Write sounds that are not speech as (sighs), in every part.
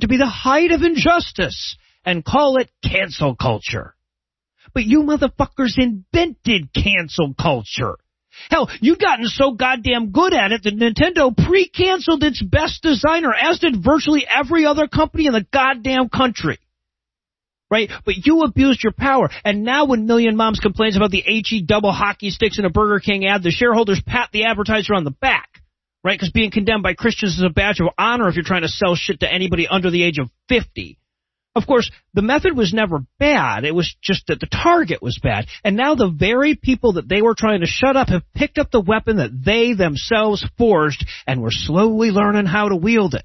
to be the height of injustice and call it cancel culture. But you motherfuckers invented cancel culture. Hell, you've gotten so goddamn good at it that Nintendo pre-canceled its best designer, as did virtually every other company in the goddamn country. Right? But you abused your power, and now when Million Moms complains about the HE double hockey sticks in a Burger King ad, the shareholders pat the advertiser on the back. Right? Because being condemned by Christians is a badge of honor if you're trying to sell shit to anybody under the age of 50. Of course, the method was never bad. It was just that the target was bad. And now the very people that they were trying to shut up have picked up the weapon that they themselves forged and we're slowly learning how to wield it.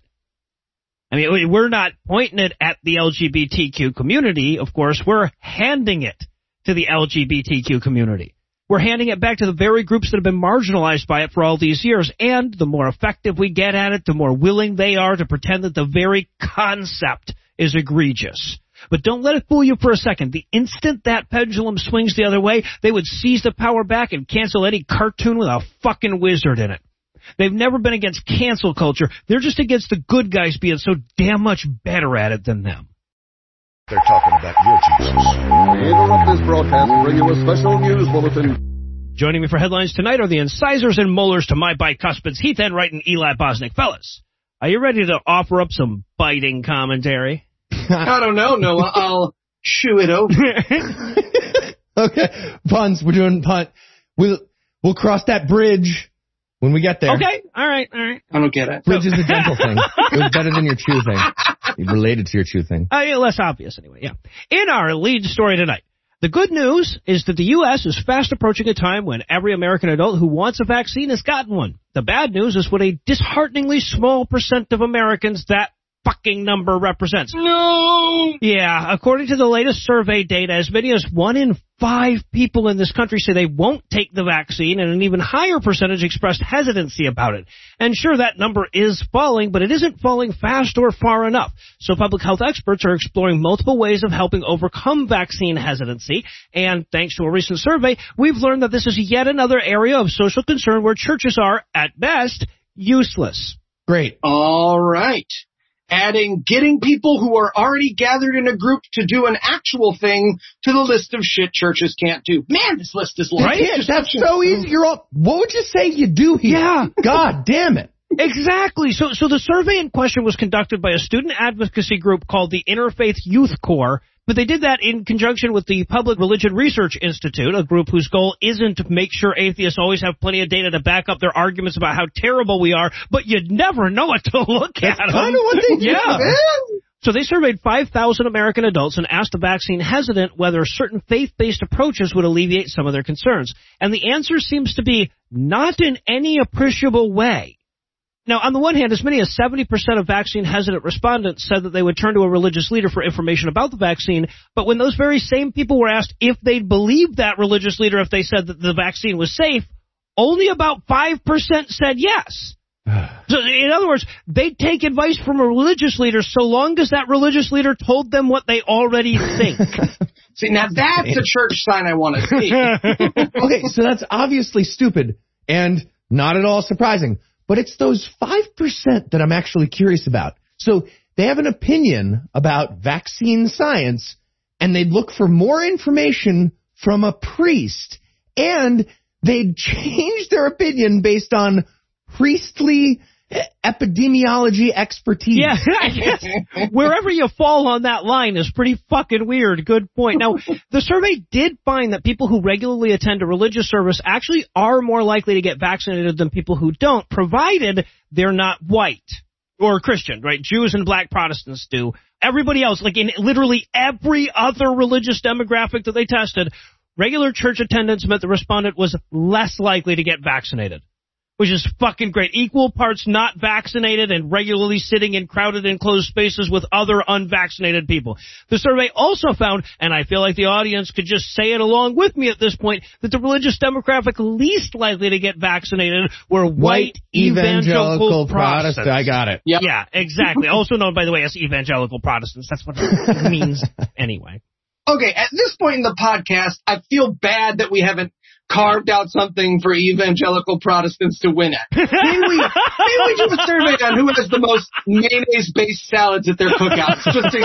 I mean, we're not pointing it at the LGBTQ community, of course. We're handing it to the LGBTQ community. We're handing it back to the very groups that have been marginalized by it for all these years. And the more effective we get at it, the more willing they are to pretend that the very concept is egregious. But don't let it fool you for a second. The instant that pendulum swings the other way, they would seize the power back and cancel any cartoon with a fucking wizard in it. They've never been against cancel culture. They're just against the good guys being so damn much better at it than them. They're talking about your Jesus. We interrupt this broadcast to bring you a special news bulletin. Joining me for headlines tonight are the incisors and molars to my bicuspids, Heath Enright and Eli Bosnick. Fellas, are you ready to offer up some biting commentary? (laughs) I don't know, Noah. I'll chew it over. (laughs) okay, puns. We're doing punt. We'll we'll cross that bridge when we get there. Okay, all right, all right. I don't get it. Bridge is a dental thing. (laughs) It was better than your chew thing. It (laughs) related to your chew thing. Uh, yeah, less obvious anyway. Yeah. In our lead story tonight. The good news is that the U.S. is fast approaching a time when every American adult who wants a vaccine has gotten one. The bad news is what a dishearteningly small percent of Americans that fucking number represents. No! Yeah, according to the latest survey data, as many as one in five people in this country say they won't take the vaccine, and an even higher percentage expressed hesitancy about it. And sure, that number is falling, but it isn't falling fast or far enough. So public health experts are exploring multiple ways of helping overcome vaccine hesitancy, and thanks to a recent survey, we've learned that this is yet another area of social concern where churches are, at best, useless. Great. All right adding getting people who are already gathered in a group to do an actual thing to the list of shit churches can't do. Man, this list is long. Right? That's so easy. You're all, what would you say you do here? Yeah. (laughs) God damn it. Exactly. So, so the survey in question was conducted by a student advocacy group called the Interfaith Youth Core but they did that in conjunction with the Public Religion Research Institute, a group whose goal isn't to make sure atheists always have plenty of data to back up their arguments about how terrible we are, but you'd never know what to (laughs) look That's at. kind of what they yeah. So they surveyed 5,000 American adults and asked the vaccine hesitant whether certain faith-based approaches would alleviate some of their concerns. And the answer seems to be not in any appreciable way. Now, on the one hand, as many as 70% of vaccine hesitant respondents said that they would turn to a religious leader for information about the vaccine, but when those very same people were asked if they'd believe that religious leader if they said that the vaccine was safe, only about 5% said yes. (sighs) so, in other words, they'd take advice from a religious leader so long as that religious leader told them what they already think. (laughs) see, now that's a church sign I want to see. (laughs) okay, so that's obviously stupid and not at all surprising. But it's those 5% that I'm actually curious about. So they have an opinion about vaccine science and they'd look for more information from a priest and they'd (laughs) change their opinion based on priestly epidemiology expertise. Yeah, (laughs) wherever you fall on that line is pretty fucking weird. Good point. Now, the survey did find that people who regularly attend a religious service actually are more likely to get vaccinated than people who don't, provided they're not white or Christian, right? Jews and black Protestants do. Everybody else, like in literally every other religious demographic that they tested, regular church attendance meant the respondent was less likely to get vaccinated which is fucking great. Equal parts not vaccinated and regularly sitting in crowded enclosed spaces with other unvaccinated people. The survey also found, and I feel like the audience could just say it along with me at this point, that the religious demographic least likely to get vaccinated were white, White evangelical Protestants. Protestant. I got it. Yep. Yeah, exactly. also known, by the way, as evangelical Protestants. That's what it means (laughs) anyway. Okay, at this point in the podcast, I feel bad that we haven't carved out something for evangelical Protestants to win at. Maybe we, maybe we do a survey on who has the most mayonnaise-based salads at their cookouts, just to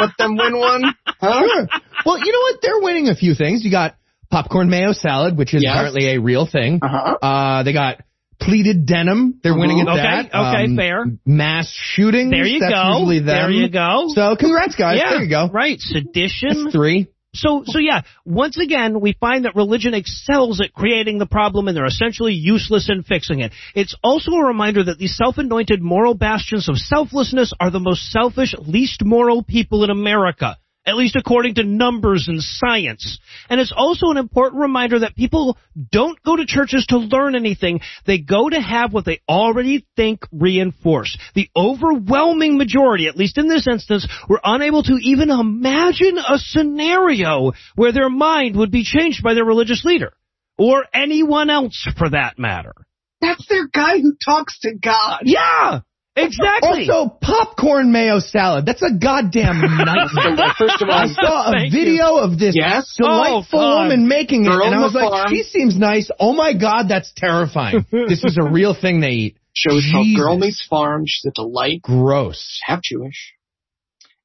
let them win one. Huh? Sure. Well, you know what? They're winning a few things. You got popcorn mayo salad, which is Yes. apparently a real thing. Uh-huh. Uh, they got pleated denim. They're winning at Okay, that. Um, okay, fair. Mass shootings. There you that's go. Usually them. There you go. So congrats, guys. yeah, There you go. Right. Sedition. That's three. So, so yeah, once again, we find that religion excels at creating the problem and they're essentially useless in fixing it. It's also a reminder that these self-anointed moral bastions of selflessness are the most selfish, least moral people in America. At least according to numbers and science. And it's also an important reminder that people don't go to churches to learn anything. They go to have what they already think reinforced. The overwhelming majority, at least in this instance, were unable to even imagine a scenario where their mind would be changed by their religious leader. Or anyone else for that matter. That's their guy who talks to God. Yeah! Exactly! Also, popcorn mayo salad. That's a goddamn (laughs) nightmare. First of all, I saw a Thank video of this Yes? Oh, delightful Oh, woman making it, Girl and I was like, farm. she seems nice. Oh my god, that's terrifying. (laughs) this is a real thing they eat. show is called Jesus. Girl Meets Farm. She's a delight. Gross. half Jewish.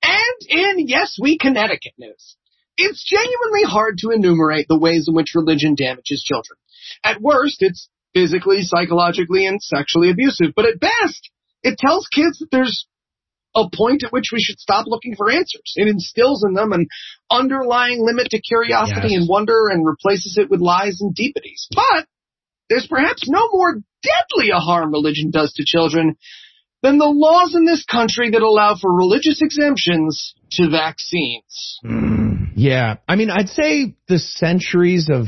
And in Yes We Connecticut news, it's genuinely hard to enumerate the ways in which religion damages children. At worst, it's physically, psychologically, and sexually abusive, but at best, it tells kids that there's a point at which we should stop looking for answers. It instills in them an underlying limit to curiosity Yes. and wonder and replaces it with lies and deepities. But there's perhaps no more deadly a harm religion does to children than the laws in this country that allow for religious exemptions to vaccines. Mm, yeah. I mean, I'd say the centuries of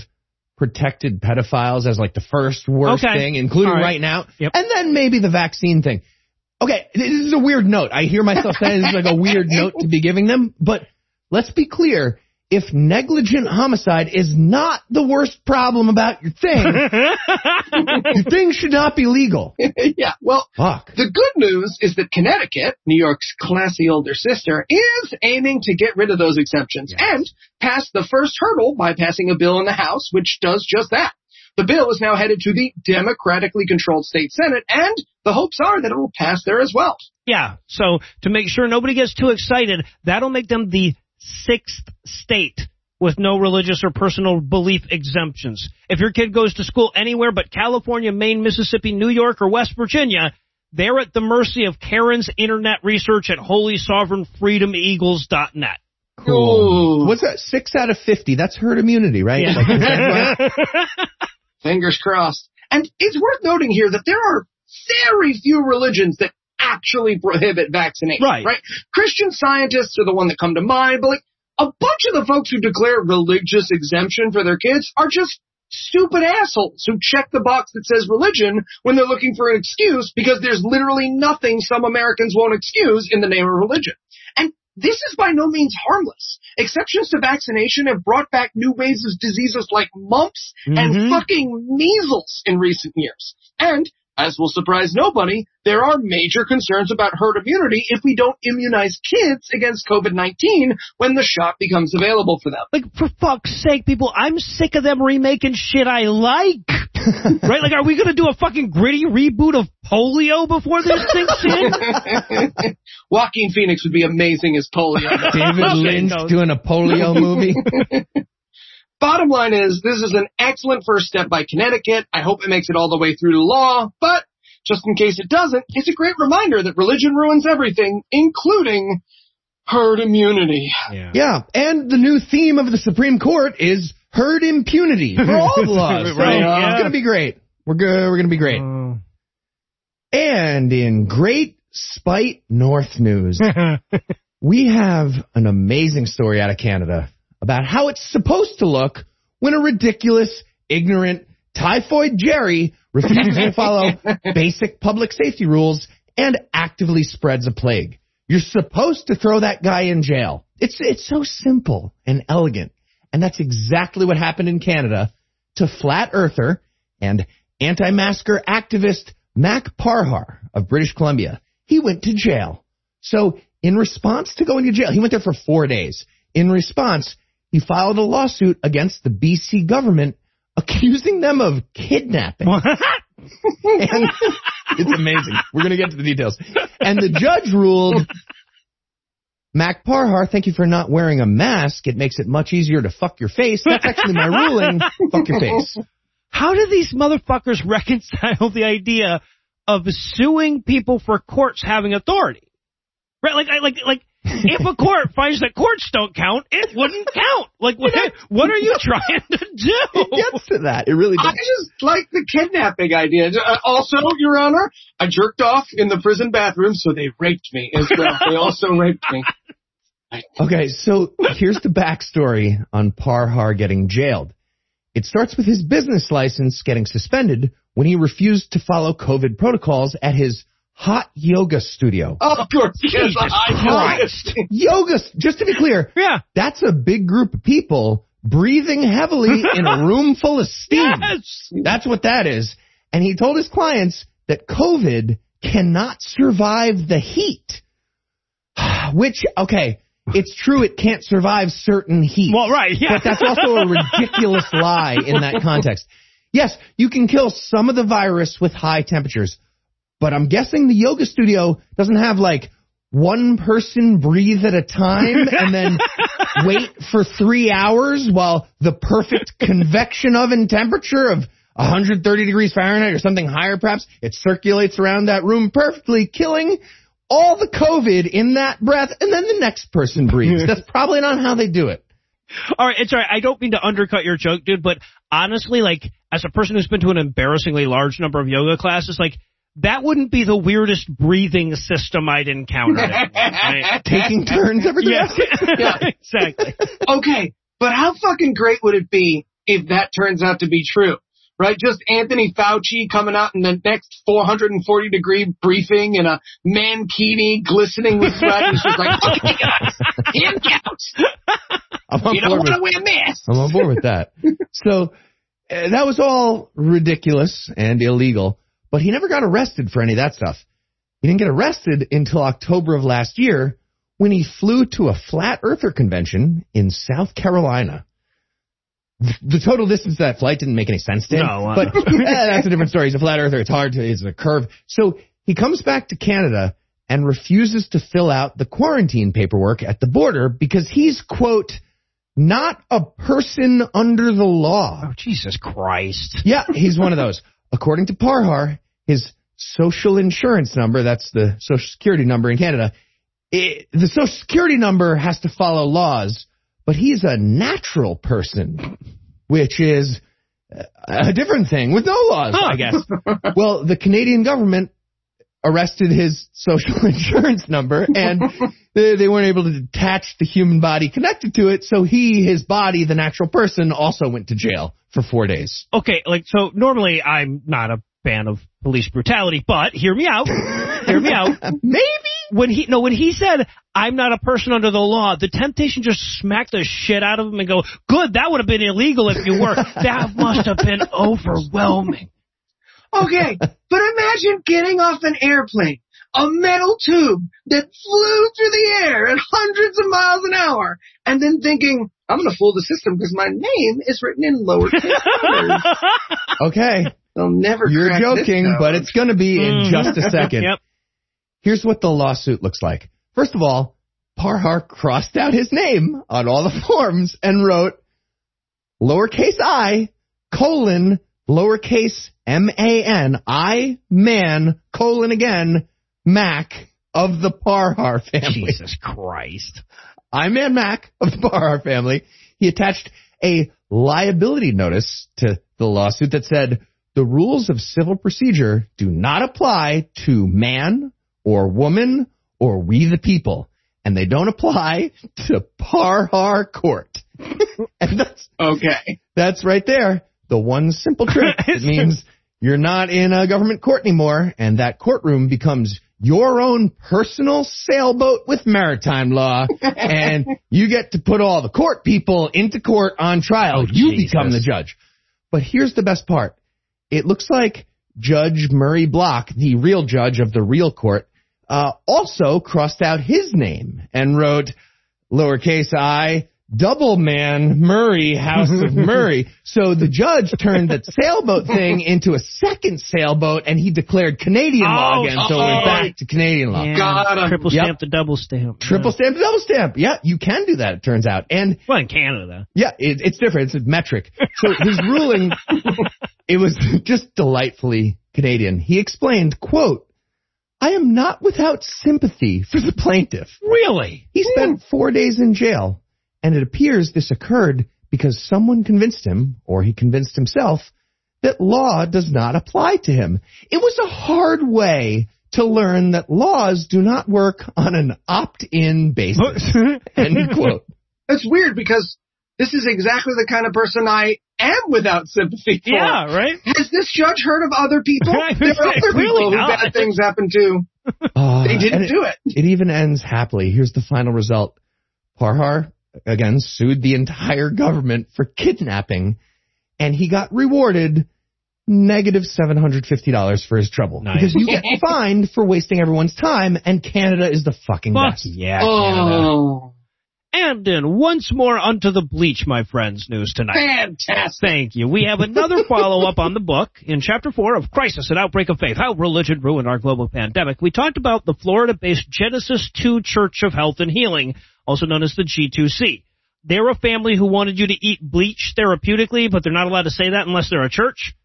protected pedophiles as like the first worst Okay. thing, including right. right. now. Yep. And then maybe the vaccine thing. Okay, this is a weird note. I hear myself saying this is like a weird (laughs) note to be giving them, but let's be clear. If negligent homicide is not the worst problem about your thing, (laughs) your thing should not be legal. (laughs) yeah, well, Fuck. the good news is that Connecticut, New York's classy older sister, is aiming to get rid of those exemptions and passed the first hurdle by passing a bill in the House which does just that. The bill is now headed to the democratically controlled state Senate, and the hopes are that it will pass there as well. Yeah. So to make sure nobody gets too excited, that'll make them the sixth state with no religious or personal belief exemptions. If your kid goes to school anywhere but California, Maine, Mississippi, New York, or West Virginia, they're at the mercy of Karen's internet research at holysovereignfreedomeagles.net. Cool. Ooh. What's that? Six out of 50. That's herd immunity, right? Yeah. Like, (laughs) right? (laughs) Fingers crossed. And it's worth noting here that there are very few religions that actually prohibit vaccination. Right. Right. Christian scientists are the one that come to mind, but like a bunch of the folks who declare religious exemption for their kids are just stupid assholes who check the box that says religion when they're looking for an excuse because there's literally nothing some Americans won't excuse in the name of religion. And this is by no means harmless. Exceptions to vaccination have brought back new waves of diseases like mumps Mhm. and fucking measles in recent years. And, as will surprise nobody, there are major concerns about herd immunity if we don't immunize kids against COVID-19 when the shot becomes available for them. Like, for fuck's sake, people, I'm sick of them remaking shit I like. (laughs) right? Like, are we gonna do a fucking gritty reboot of polio before this sinks in? (laughs) Joaquin Phoenix would be amazing as polio. David (laughs) Lynch doing a polio movie. Bottom line is, this is an excellent first step by Connecticut. I hope it makes it all the way through to law, but just in case it doesn't, it's a great reminder that religion ruins everything, including herd immunity. Yeah, and the new theme of the Supreme Court is herd impunity for all the (laughs) laws. So Right, it's gonna be great. We're good. We're gonna be great. Oh. And in great spite North news, (laughs) we have an amazing story out of Canada about how it's supposed to look when a ridiculous, ignorant, typhoid Jerry refuses to (laughs) follow basic public safety rules and actively spreads a plague. You're supposed to throw that guy in jail. It's it's so simple and elegant. And that's exactly what happened in Canada to flat earther and anti-masker activist Mak Parhar of British Columbia. He went to jail. So in response to going to jail, he went there for four days. In response, he filed a lawsuit against the BC government (laughs) accusing them of kidnapping. (laughs) and it's amazing. We're going to get to the details. And the judge ruled, Mak Parhar, thank you for not wearing a mask. It makes it much easier to fuck your face. That's actually my ruling. (laughs) Fuck your face. How do these motherfuckers reconcile the idea of suing people for courts having authority? Right? Like, like, like, if a court finds that courts don't count, it wouldn't count. Like, what, what are you trying to do? It gets to that. It really does. I just like the kidnapping idea. Uh, also, Your Honor, I jerked off in the prison bathroom, so they raped me as well. they also raped me. Okay, so here's the backstory on Parhar getting jailed. It starts with his business license getting suspended when he refused to follow COVID protocols at his hot yoga studio. Oh, of course. (laughs) Jesus Christ. Yoga, just to be clear, Yeah. that's a big group of people breathing heavily (laughs) in a room full of steam. Yes. That's what that is. And he told his clients that COVID cannot survive the heat. (sighs) Which, okay, it's true it can't survive certain heat. Well, right. Yeah. But that's also a ridiculous lie in that (laughs) context. Yes, you can kill some of the virus with high temperatures, but I'm guessing the yoga studio doesn't have like one person breathe at a time (laughs) and then wait for three hours while the perfect convection oven temperature of 130 degrees Fahrenheit or something higher perhaps, it circulates around that room perfectly, killing all the COVID in that breath, and then the next person breathes. (laughs) That's probably not how they do it. All right, it's all right. I don't mean to undercut your joke, dude, but honestly, like, as a person who's been to an embarrassingly large number of yoga classes, like, that wouldn't be the weirdest breathing system I'd encounter. (laughs) Right? Taking turns every yeah. (laughs) Yeah. (laughs) exactly. Okay, but how fucking great would it be if that turns out to be true? Right? Just Anthony Fauci coming out in the next 440 degree briefing in a mankini glistening with sweat. He's just like, okay guys, hand counts. I'm on You don't board want with to wear masks. I'm on board with that. So uh, that was all ridiculous and illegal, but he never got arrested for any of that stuff. He didn't get arrested until October of last year when he flew to a flat earther convention in South Carolina. The total distance of that flight didn't make any sense to him. No, uh. but (laughs) eh, that's a different story. He's a flat earther. It's hard to, it's a curve. So he comes back to Canada and refuses to fill out the quarantine paperwork at the border because he's, quote, not a person under the law. Oh, Jesus Christ. Yeah, he's one of those. According to Parhar, his social insurance number, that's the social security number in Canada, it, the social security number has to follow laws, but he's a natural person, which is a different thing with no laws, I guess. well, the Canadian government arrested his social (laughs) insurance number and they, they weren't able to detach the human body connected to it, so he, his body, the natural person, also went to jail for four days. Okay, like, so normally I'm not a fan of police brutality, but hear me out. hear me out. (laughs) Maybe When he, no, when he said, I'm not a person under the law, the temptation just smacked the shit out of him and go, good, that would have been illegal if you were. (laughs) that must have been overwhelming. Okay, but imagine getting off an airplane, a metal tube that flew through the air at hundreds of miles an hour, and then thinking, I'm gonna fool the system because my name is written in lowercase letters. (laughs) Okay, They'll never you're crack joking, code. but it's going to be in Mhm. just a (laughs) second. Yep. Here's what the lawsuit looks like. First of all, Parhar crossed out his name on all the (laughs) forms and wrote lowercase i colon lowercase m-a-n i man colon again Mak of the Parhar family. Jesus Christ. I Man Mak of the Parhar family. He attached a liability notice to the lawsuit that said the rules of civil procedure do not apply to man or woman or we the people, and they don't apply to Parhar Court. (laughs) and that's Okay. that's right there. The one simple trick. (laughs) It means you're not in a government court anymore, and that courtroom becomes your own personal sailboat with maritime law, (laughs) and you get to put all the court people into court on trial. Oh, you Jesus. become the judge. But here's the best part. It looks like Judge Murray Blok, the real judge of the real court, uh, also crossed out his name and wrote lowercase i double man Murray House of (laughs) Murray. So the judge turned that sailboat thing into a second sailboat and he declared Canadian law Oh, again. So oh, we're back to Canadian law. Yeah, Got 'em. triple Yep. stamp the double stamp. Triple stamp, double stamp. Yeah, you can do that, it turns out. And Well, in Canada. yeah, it, it's different. It's a metric. So his ruling, (laughs) it was (laughs) just delightfully Canadian. He explained, quote, I am not without sympathy for the plaintiff. Really? He spent hmm. four days in jail, and it appears this occurred because someone convinced him, or he convinced himself, that law does not apply to him. It was a hard way to learn that laws do not work on an opt-in basis. (laughs) End quote. That's weird because this is exactly the kind of person I am without sympathy for. yeah, right? Has this judge heard of other people? (laughs) There are other people who not. bad things happen to. (laughs) Uh, They didn't it, do it. It even ends happily. Here's the final result. Parhar, again, sued the entire government for kidnapping, and he got rewarded negative $750 for his trouble. Nice. Because you get (laughs) fined for wasting everyone's time, and Canada is the fucking Fuck best. yeah, Canada. Oh, And in once more unto the bleach, my friends, news tonight. fantastic. Thank you. We have another (laughs) follow up on the book. In chapter four of Crisis and Outbreak of Faith, How Religion Ruined Our Global Pandemic, we talked about the Florida based Genesis 2 Church of Health and Healing, also known as the G2C. They're a family who wanted you to eat bleach therapeutically, but they're not allowed to say that unless they're a church.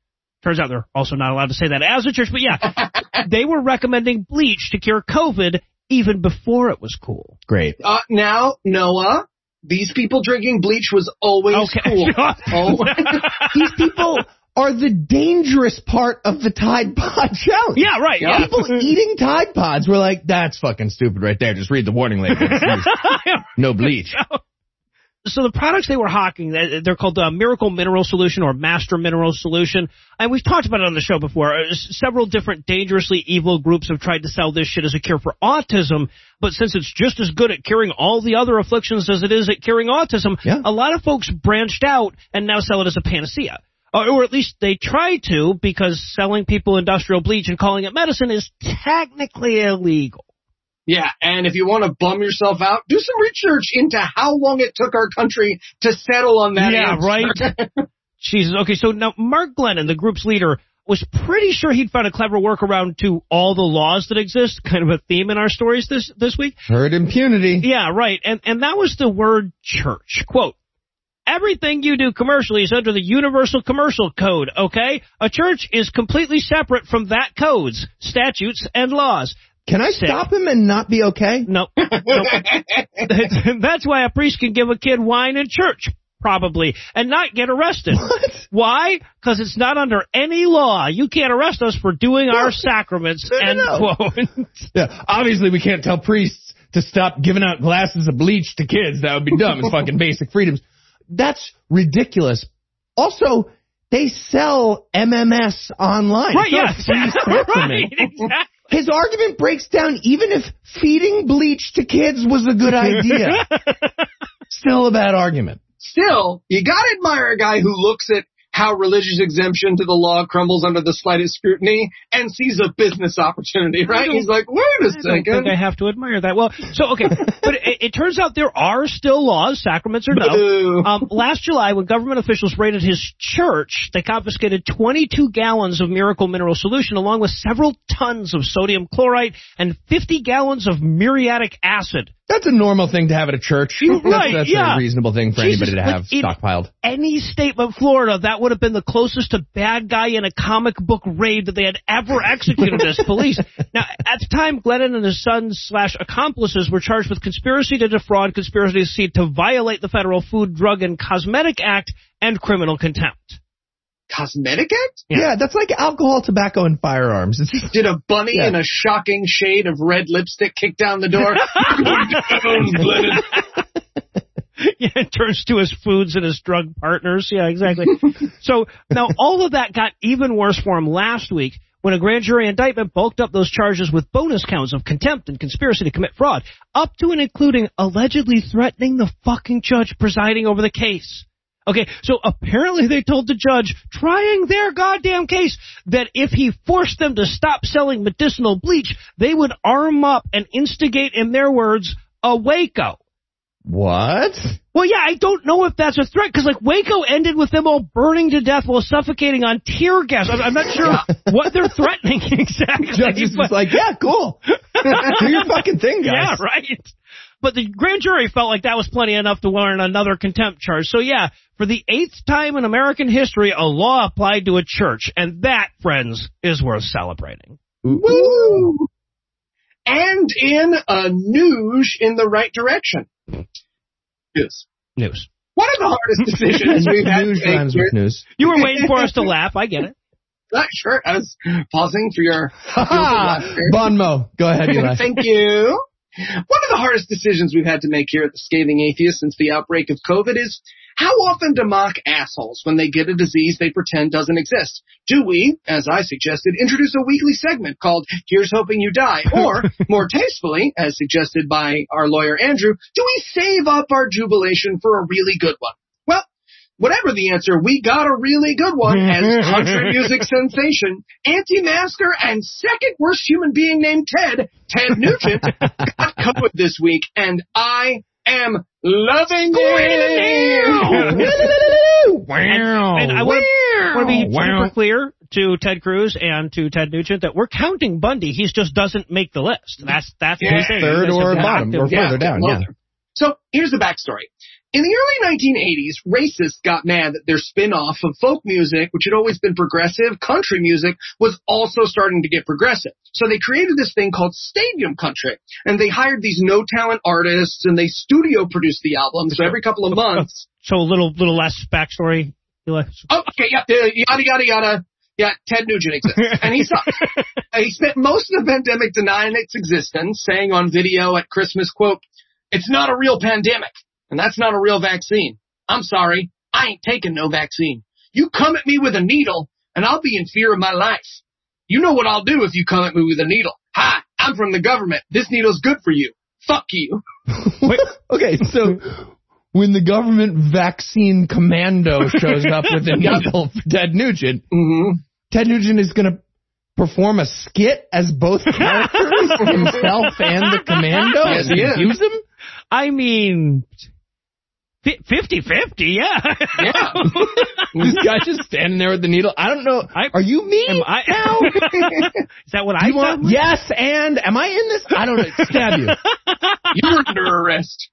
Turns out they're also not allowed to say that as a church, but yeah, (laughs) they were recommending bleach to cure COVID even before it was cool. Great. Uh, now, Noah, these people drinking bleach was always Okay. cool. (laughs) Always. (laughs) These people are the dangerous part of the Tide Pod challenge. yeah, right. Yeah. People (laughs) eating Tide Pods were like, that's fucking stupid right there. Just read the warning label. no bleach. So the products they were hawking, uh, they're called uh, Miracle Mineral Solution or Master Mineral Solution. And we've talked about it on the show before. Uh, several different dangerously evil groups have tried to sell this shit as a cure for autism, but since it's just as good at curing all the other afflictions as it is at curing autism, Yeah. a lot of folks branched out and now sell it as a panacea. Or, or at least they try to because selling people industrial bleach and calling it medicine is technically illegal. Yeah, and if you want to bum yourself out, do some research into how long it took our country to settle on that. Yeah, answer. right. (laughs) Jesus. Okay, so now Mark Grenon, the group's leader, was pretty sure he'd found a clever workaround to all the laws that exist. Kind of a theme in our stories this this week. Heard impunity. Yeah, right. And and that was the word church. Quote. Everything you do commercially is under the Universal Commercial Code, okay? A church is completely separate from that codes, statutes, and laws. Can I Sick. stop him and not be okay? No. (laughs) no. That's why a priest can give a kid wine in church, probably, and not get arrested. What? Why? Because it's not under any law. You can't arrest us for doing our sacraments. No, no, end no. quote. Yeah, obviously we can't tell priests to stop giving out glasses of bleach to kids. That would be dumb. It's fucking (laughs) basic freedoms. That's ridiculous. Also, they sell MMS online. right? It's Yeah. not a free sacrament. right. Exactly. His argument breaks down even if feeding bleach to kids was a good idea. (laughs) Still a bad argument. Still, you gotta admire a guy who looks at how religious exemption to the law crumbles under the slightest scrutiny and sees a business opportunity, right? He's like, wait a I second. I have to admire that. Well, so okay, (laughs) but it, it turns out there are still laws, sacraments or no. Um, last July, when government officials raided his church, they confiscated 22 gallons of Miracle Mineral Solution, along with several tons of sodium chlorite and 50 gallons of muriatic acid. That's a normal thing to have at a church. You're That's- right, That's, yeah. a reasonable thing for Jesus, anybody to have in- stockpiled. Any state but Florida, that would have been the closest to bad guy in a comic book raid that they had ever executed as police. (laughs) Now, at the time, Grenon and his sons slash accomplices were charged with conspiracy to defraud, conspiracy to violate the Federal Food, Drug, and Cosmetic Act, and criminal contempt. Cosmetic act? Yeah. that's like alcohol, tobacco, and firearms. It's just, Did a bunny Yeah. in a shocking shade of red lipstick kick down the door? (laughs) Yeah, it turns to his foods and his drug partners. Yeah, exactly. (laughs) so now all of that got even worse for him last week when a grand jury indictment bulked up those charges with bonus counts of contempt and conspiracy to commit fraud, up to and including allegedly threatening the fucking judge presiding over the case. Okay, so apparently they told the judge, trying their goddamn case, that if he forced them to stop selling medicinal bleach, they would arm up and instigate, in their words, a Waco. What? Well, yeah, I don't know if that's a threat because like Waco ended with them all burning to death while suffocating on tear gas. I'm, I'm not sure what they're threatening (laughs) exactly. Judges but- was like, yeah, cool. Do your fucking thing, guys. Yeah, right. But the grand jury felt like that was plenty enough to warrant another contempt charge. So yeah, for the eighth time in American history, a law applied to a church, and that, friends, is worth celebrating. Woo! And in a news in the right direction. News. News. One of the hardest decisions we've had news to make rhymes here. with news. You were waiting for us to (laughs) laugh. I get it. Not sure. I was pausing for your. Ha Bonmo. Go ahead, Eli. Thank you. One of the hardest decisions we've had to make here at the Scathing Atheist since the outbreak of COVID is how often to mock assholes when they get a disease they pretend doesn't exist. Do we, as I suggested, introduce a weekly segment called Here's Hoping You Die? (laughs) Or, more tastefully, as suggested by our lawyer Andrew, do we save up our jubilation for a really good one? Well, whatever the answer, we got a really good one as (laughs) country music sensation, anti-masker, and second worst human being named Ted, Ted Nugent, got covered this week, and I am loving it. (laughs) And I want to be super clear to Ted Cruz and to Ted Nugent that we're counting Bundy. He just doesn't make the list. That's that's Yeah. thing. Third or bottom or further down, yeah. So here's the backstory. In the early 1980s, racists got mad that their spin-off of folk music, which had always been progressive, country music, was also starting to get progressive. So they created this thing called stadium country, and they hired these no-talent artists, and they studio produced the album. So every couple of months, (laughs) So a little little less backstory. Oh, okay, yeah, uh, yada yada yada. Yeah, Ted Nugent exists, (laughs) and he saw. he spent most of the pandemic denying its existence, saying on video at Christmas, "quote It's not a real pandemic, and that's not a real vaccine. I'm sorry, I ain't taking no vaccine. You come at me with a needle, and I'll be in fear of my life. You know what I'll do if you come at me with a needle. Hi, I'm from the government. This needle's good for you. Fuck you. (laughs) okay, so when the government vaccine commando shows up with a (laughs) needle for Ted Nugent, hmm Ted Nugent is going to perform a skit as both characters, (laughs) himself and the commando, Yes, and he is. confuse him? I mean, fifty fifty. Yeah. Yeah. (laughs) this guy just standing there with the needle. I don't know. I- Are you me Am I? now? (laughs) Is that what Do I want? sound like? Yes, and am I in this? I don't know. Stab you. (laughs) You're under arrest.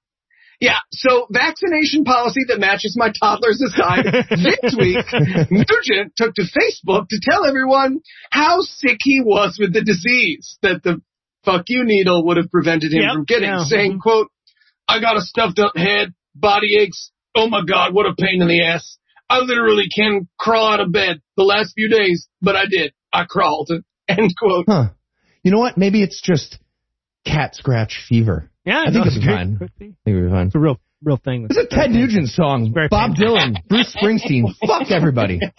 Yeah, so vaccination policy that matches my toddlers aside, this week, Nugent took to Facebook to tell everyone how sick he was with the disease that the fuck you needle would have prevented him Yep, from getting, yeah. saying, quote, I got a stuffed up head, body aches, oh my god, what a pain in the ass. I literally can't crawl out of bed the last few days, but I did. I crawled. (laughs) End quote. Huh. You know what? Maybe it's just cat scratch fever. Yeah, I think no, it'll be fine. could be. I think it'll be fine. It's a real real thing. It's a Ted Nugent song. Bob. Dylan, Bruce Springsteen. (laughs) Fuck everybody. (laughs)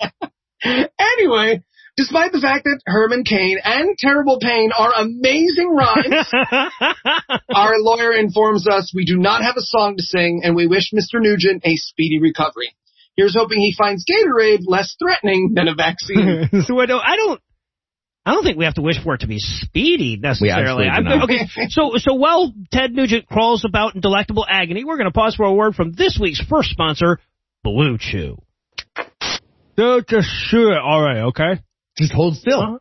Anyway, despite the fact that Herman Cain and Terrible Pain are amazing rhymes, (laughs) our lawyer informs us we do not have a song to sing and we wish Mr. Nugent a speedy recovery. Here's hoping he finds Gatorade less threatening than a vaccine. (laughs) so I don't, I don't, I don't think we have to wish for it to be speedy necessarily. absolutely do not. okay, so so while Ted Nugent crawls about in delectable agony, we're going to pause for a word from this week's first sponsor, Blue Chew. So just shoot it. All right, okay. Just hold still. Uh-huh.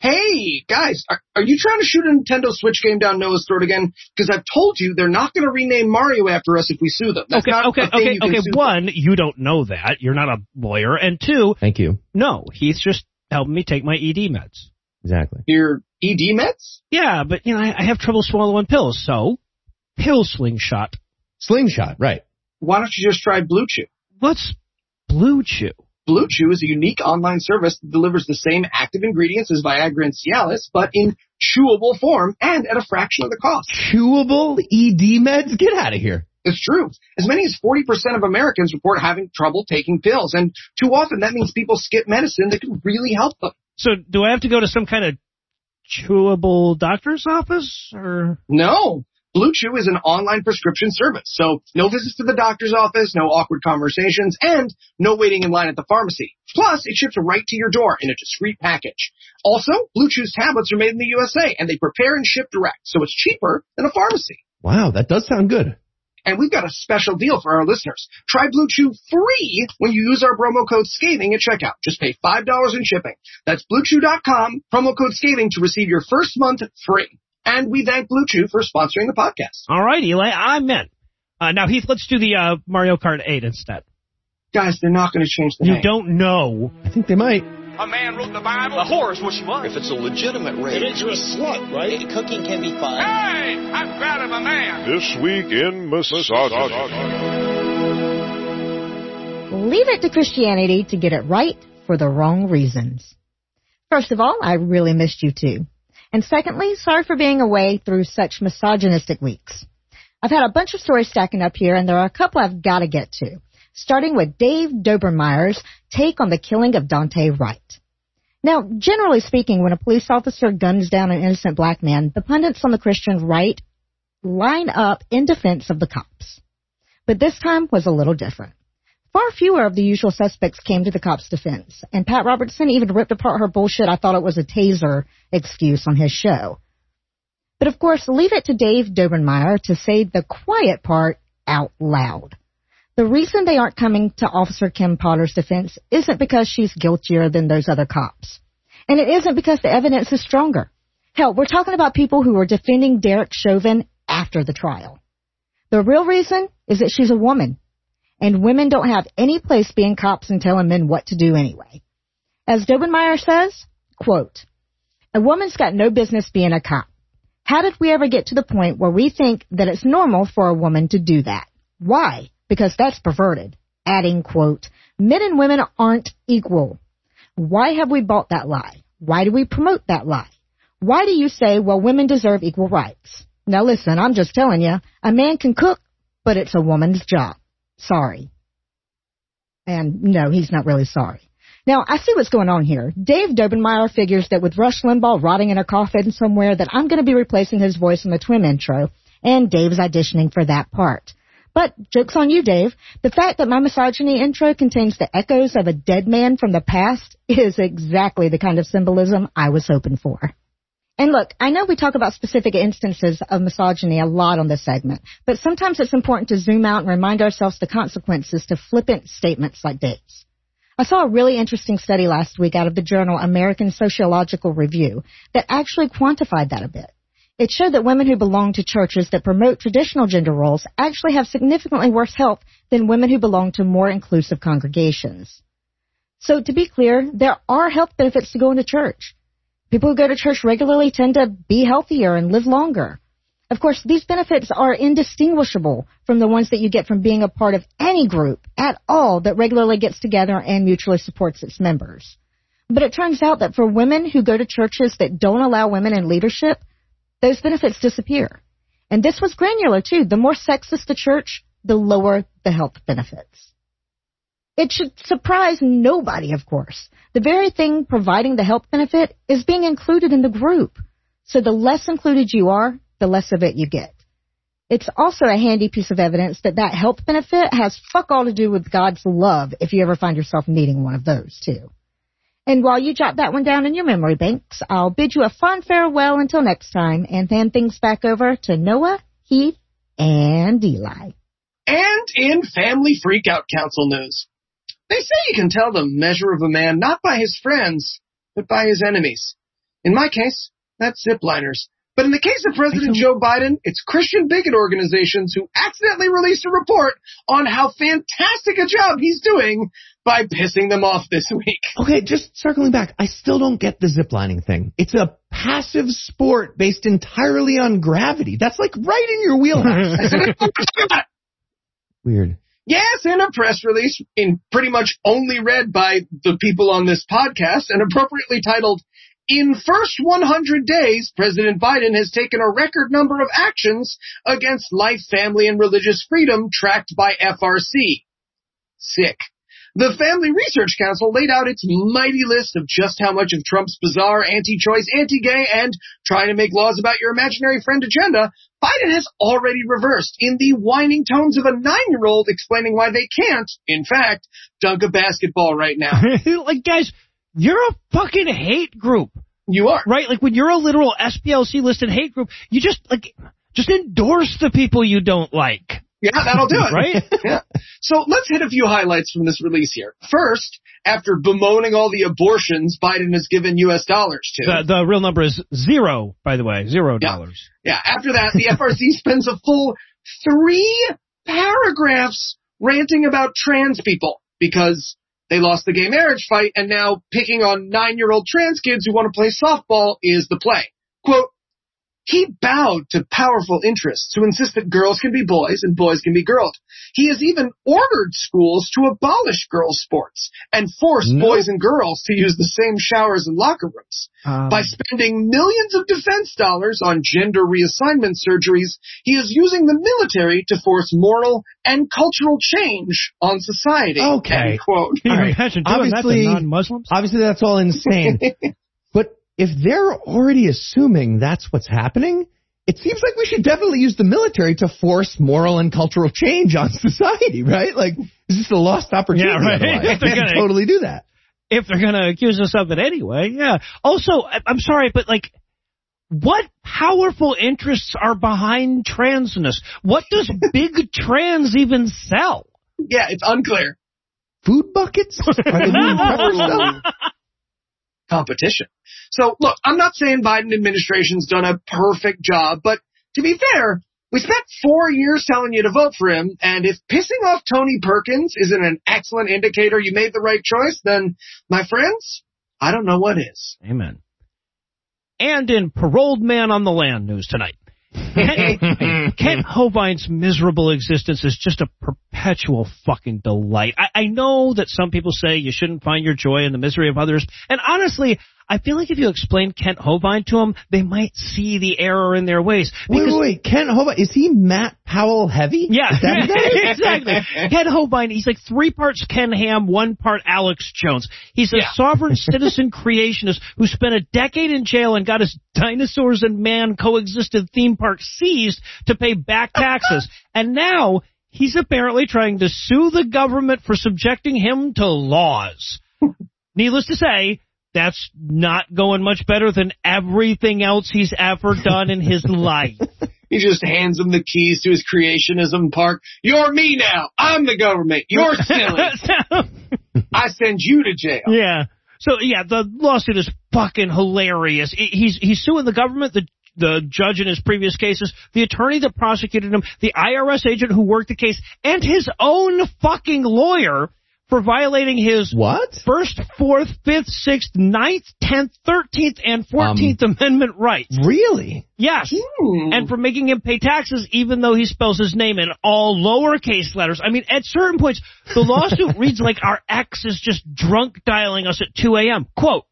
hey, guys, are, are you trying to shoot a Nintendo Switch game down Noah's throat again? Because I've told you they're not going to rename Mario after us if we sue them. That's Okay, not okay, a thing okay, you can okay. sue One, you don't know that. You're not a lawyer. And two, Thank you. no, Heath's just helping me take my ED meds. Exactly. Your ED meds? Yeah, but you know, I, I have trouble swallowing pills, so pill slingshot. Slingshot, right. Why don't you just try Blue Chew? What's Blue Chew? Blue Chew is a unique online service that delivers the same active ingredients as Viagra and Cialis, but in chewable form and at a fraction of the cost. Chewable ED meds? Get out of here. It's true. As many as 40% of Americans report having trouble taking pills, and too often that means people skip medicine that could really help them. So do I have to go to some kind of chewable doctor's office or? No. Blue Chew is an online prescription service, so no visits to the doctor's office, no awkward conversations, and no waiting in line at the pharmacy. Plus, it ships right to your door in a discreet package. Also, Blue Chew's tablets are made in the USA, and they prepare and ship direct, so it's cheaper than a pharmacy. Wow, that does sound good. And we've got a special deal for our listeners. Try Blue Chew free when you use our promo code SCATHING at checkout. Just pay $5 in shipping. That's BlueChew.com, promo code SCATHING to receive your first month free. And we thank Blue Chew for sponsoring the podcast. All right, Eli, I'm in. Uh, now, Heath, let's do the uh, Mario Kart 8 instead. Guys, they're not going to change the You name. don't know. I think they might. A man wrote the Bible. A whore is what she was. If it's a legitimate rape, It makes you a slut, right? cooking can be fun. Hey, I'm proud of a man. This week in misogyny. Leave it to Christianity to get it right for the wrong reasons. First of all, I really missed you too. And secondly, sorry for being away through such misogynistic weeks. I've had a bunch of stories stacking up here and there are a couple I've got to get to. Starting with Dave Daubenmire's take on the killing of Daunte Wright. Now, generally speaking, when a police officer guns down an innocent black man, the pundits on the Christian right line up in defense of the cops. But this time was a little different. Far fewer of the usual suspects came to the cops' defense, and Pat Robertson even ripped apart her bullshit I thought it was a taser excuse on his show. But of course, leave it to Dave Daubenmire to say the quiet part out loud. The reason they aren't coming to Officer Kim Potter's defense isn't because she's guiltier than those other cops. And it isn't because the evidence is stronger. Hell, we're talking about people who are defending Derek Chauvin after the trial. The real reason is that she's a woman and women don't have any place being cops and telling men what to do anyway. As Daubenmire says, quote, a woman's got no business being a cop. How did we ever get to the point where we think that it's normal for a woman to do that? Why? Because that's perverted. Adding, quote, men and women aren't equal. Why have we bought that lie? Why do we promote that lie? Why do you say, well, women deserve equal rights? Now listen, I'm just telling you, a man can cook, but it's a woman's job. Sorry. And no, he's not really sorry. Now, I see what's going on here. Dave Daubenmire figures that with Rush Limbaugh rotting in a coffin somewhere that I'm going to be replacing his voice in the Twim intro, and Dave's auditioning for that part. But joke's on you, Dave. The fact that my misogyny intro contains the echoes of a dead man from the past is exactly the kind of symbolism I was hoping for. And look, I know we talk about specific instances of misogyny a lot on this segment, but sometimes it's important to zoom out and remind ourselves the consequences to flippant statements like Dave's. I saw a really interesting study last week out of the journal American Sociological Review that actually quantified that a bit. It showed that women who belong to churches that promote traditional gender roles actually have significantly worse health than women who belong to more inclusive congregations. So to be clear, there are health benefits to going to church. People who go to church regularly tend to be healthier and live longer. Of course, these benefits are indistinguishable from the ones that you get from being a part of any group at all that regularly gets together and mutually supports its members. But it turns out that for women who go to churches that don't allow women in leadership, those benefits disappear. And this was granular too. The more sexist the church, the lower the health benefits. It should surprise nobody, of course. The very thing providing the health benefit is being included in the group. So the less included you are, the less of it you get. It's also a handy piece of evidence that that health benefit has fuck all to do with God's love if you ever find yourself needing one of those too. And while you jot that one down in your memory banks, I'll bid you a fond farewell until next time and hand things back over to Noah, Heath, and Eli. And in Family Freakout Council news. They say you can tell the measure of a man not by his friends, but by his enemies. In my case, that's zipliners. But in the case of President Joe Biden, it's Christian bigot organizations who accidentally released a report on how fantastic a job he's doing by pissing them off this week. Okay, just circling back, I still don't get the ziplining thing. It's a passive sport based entirely on gravity. That's like right in your (laughs) wheelhouse. Weird. Yes, in a press release, in pretty much only read by the people on this podcast, and appropriately titled, In First 100 Days, President Biden has taken a record number of actions against life, family, and religious freedom tracked by FRC. Sick. The Family Research Council laid out its mighty list of just how much of Trump's bizarre anti-choice, anti-gay, and trying to make laws about your imaginary friend agenda Biden has already reversed in the whining tones of a nine-year-old explaining why they can't, in fact, dunk a basketball right now. (laughs) like, guys, you're a fucking hate group, You are. right? Like, when you're a literal SPLC listed hate group, you just, like, just endorse the people you don't like. Yeah, that'll do it. Right? (laughs) Yeah. So let's hit a few highlights from this release here. First, after bemoaning all the abortions Biden has given U.S. dollars to. The, the real number is zero, by the way, zero Yeah. dollars. Yeah, after that, the FRC (laughs) spends a full three paragraphs ranting about trans people because they lost the gay marriage fight and now picking on nine-year-old trans kids who want to play softball is the play. Quote, he bowed to powerful interests who insist that girls can be boys and boys can be girls. He has even ordered schools to abolish girls' sports and force No. boys and girls to use the same showers and locker rooms. Um, By spending millions of defense dollars on gender reassignment surgeries, he is using the military to force moral and cultural change on society. Okay. End quote. Can you All right. imagine doing Obviously- that to non-Muslims? Obviously, that's all insane. (laughs) but if they're already assuming that's what's happening, it seems like we should definitely use the military to force moral and cultural change on (laughs) society, right? Like, is this a lost opportunity? Yeah, right. (laughs) If they're I can't gonna- totally do that. if they're going to accuse us of it anyway. Yeah. Also, I- I'm sorry, but like, what powerful interests are behind transness? What does (laughs) big trans even sell? Yeah, it's unclear. Food buckets? Are they doing pepper stuff? Competition. So look, I'm not saying Biden administration's done a perfect job, but to be fair, we spent four years telling you to vote for him, and if pissing off Tony Perkins isn't an excellent indicator you made the right choice, then my friends, I don't know what is. Amen. And in paroled man on the land news tonight. Kent, Kent (laughs) Hovind's miserable existence is just a perpetual fucking delight. I, I know that some people say you shouldn't find your joy in the misery of others, and honestly, I feel like if you explain Kent Hovind to them, they might see the error in their ways. Wait, wait, wait. Ken Hova, is he Matt Powell heavy? Yeah, Is that (laughs) that is? exactly. Ken Hovind, he's like three parts Ken Ham, one part Alex Jones. He's a sovereign (laughs) citizen creationist who spent a decade in jail and got his dinosaurs and man coexisted theme park seized to pay back taxes. (laughs) and now he's apparently trying to sue the government for subjecting him to laws. Needless to say, that's not going much better than everything else he's ever done in his (laughs) life. He just hands him the keys to his creationism park. You're me now. I'm the government. You're silly. (laughs) I send you to jail. Yeah. So yeah, the lawsuit is fucking hilarious. He's he's suing the government, the the judge in his previous cases, the attorney that prosecuted him, the IRS agent who worked the case, and his own fucking lawyer for violating his What? first, fourth, fifth, sixth, ninth, tenth, thirteenth, and fourteenth Amendment rights. Really? Yes. Hmm. And for making him pay taxes even though he spells his name in all lowercase letters. I mean, at certain points, the lawsuit (laughs) reads like our ex is just drunk dialing us at 2 a.m. Quote,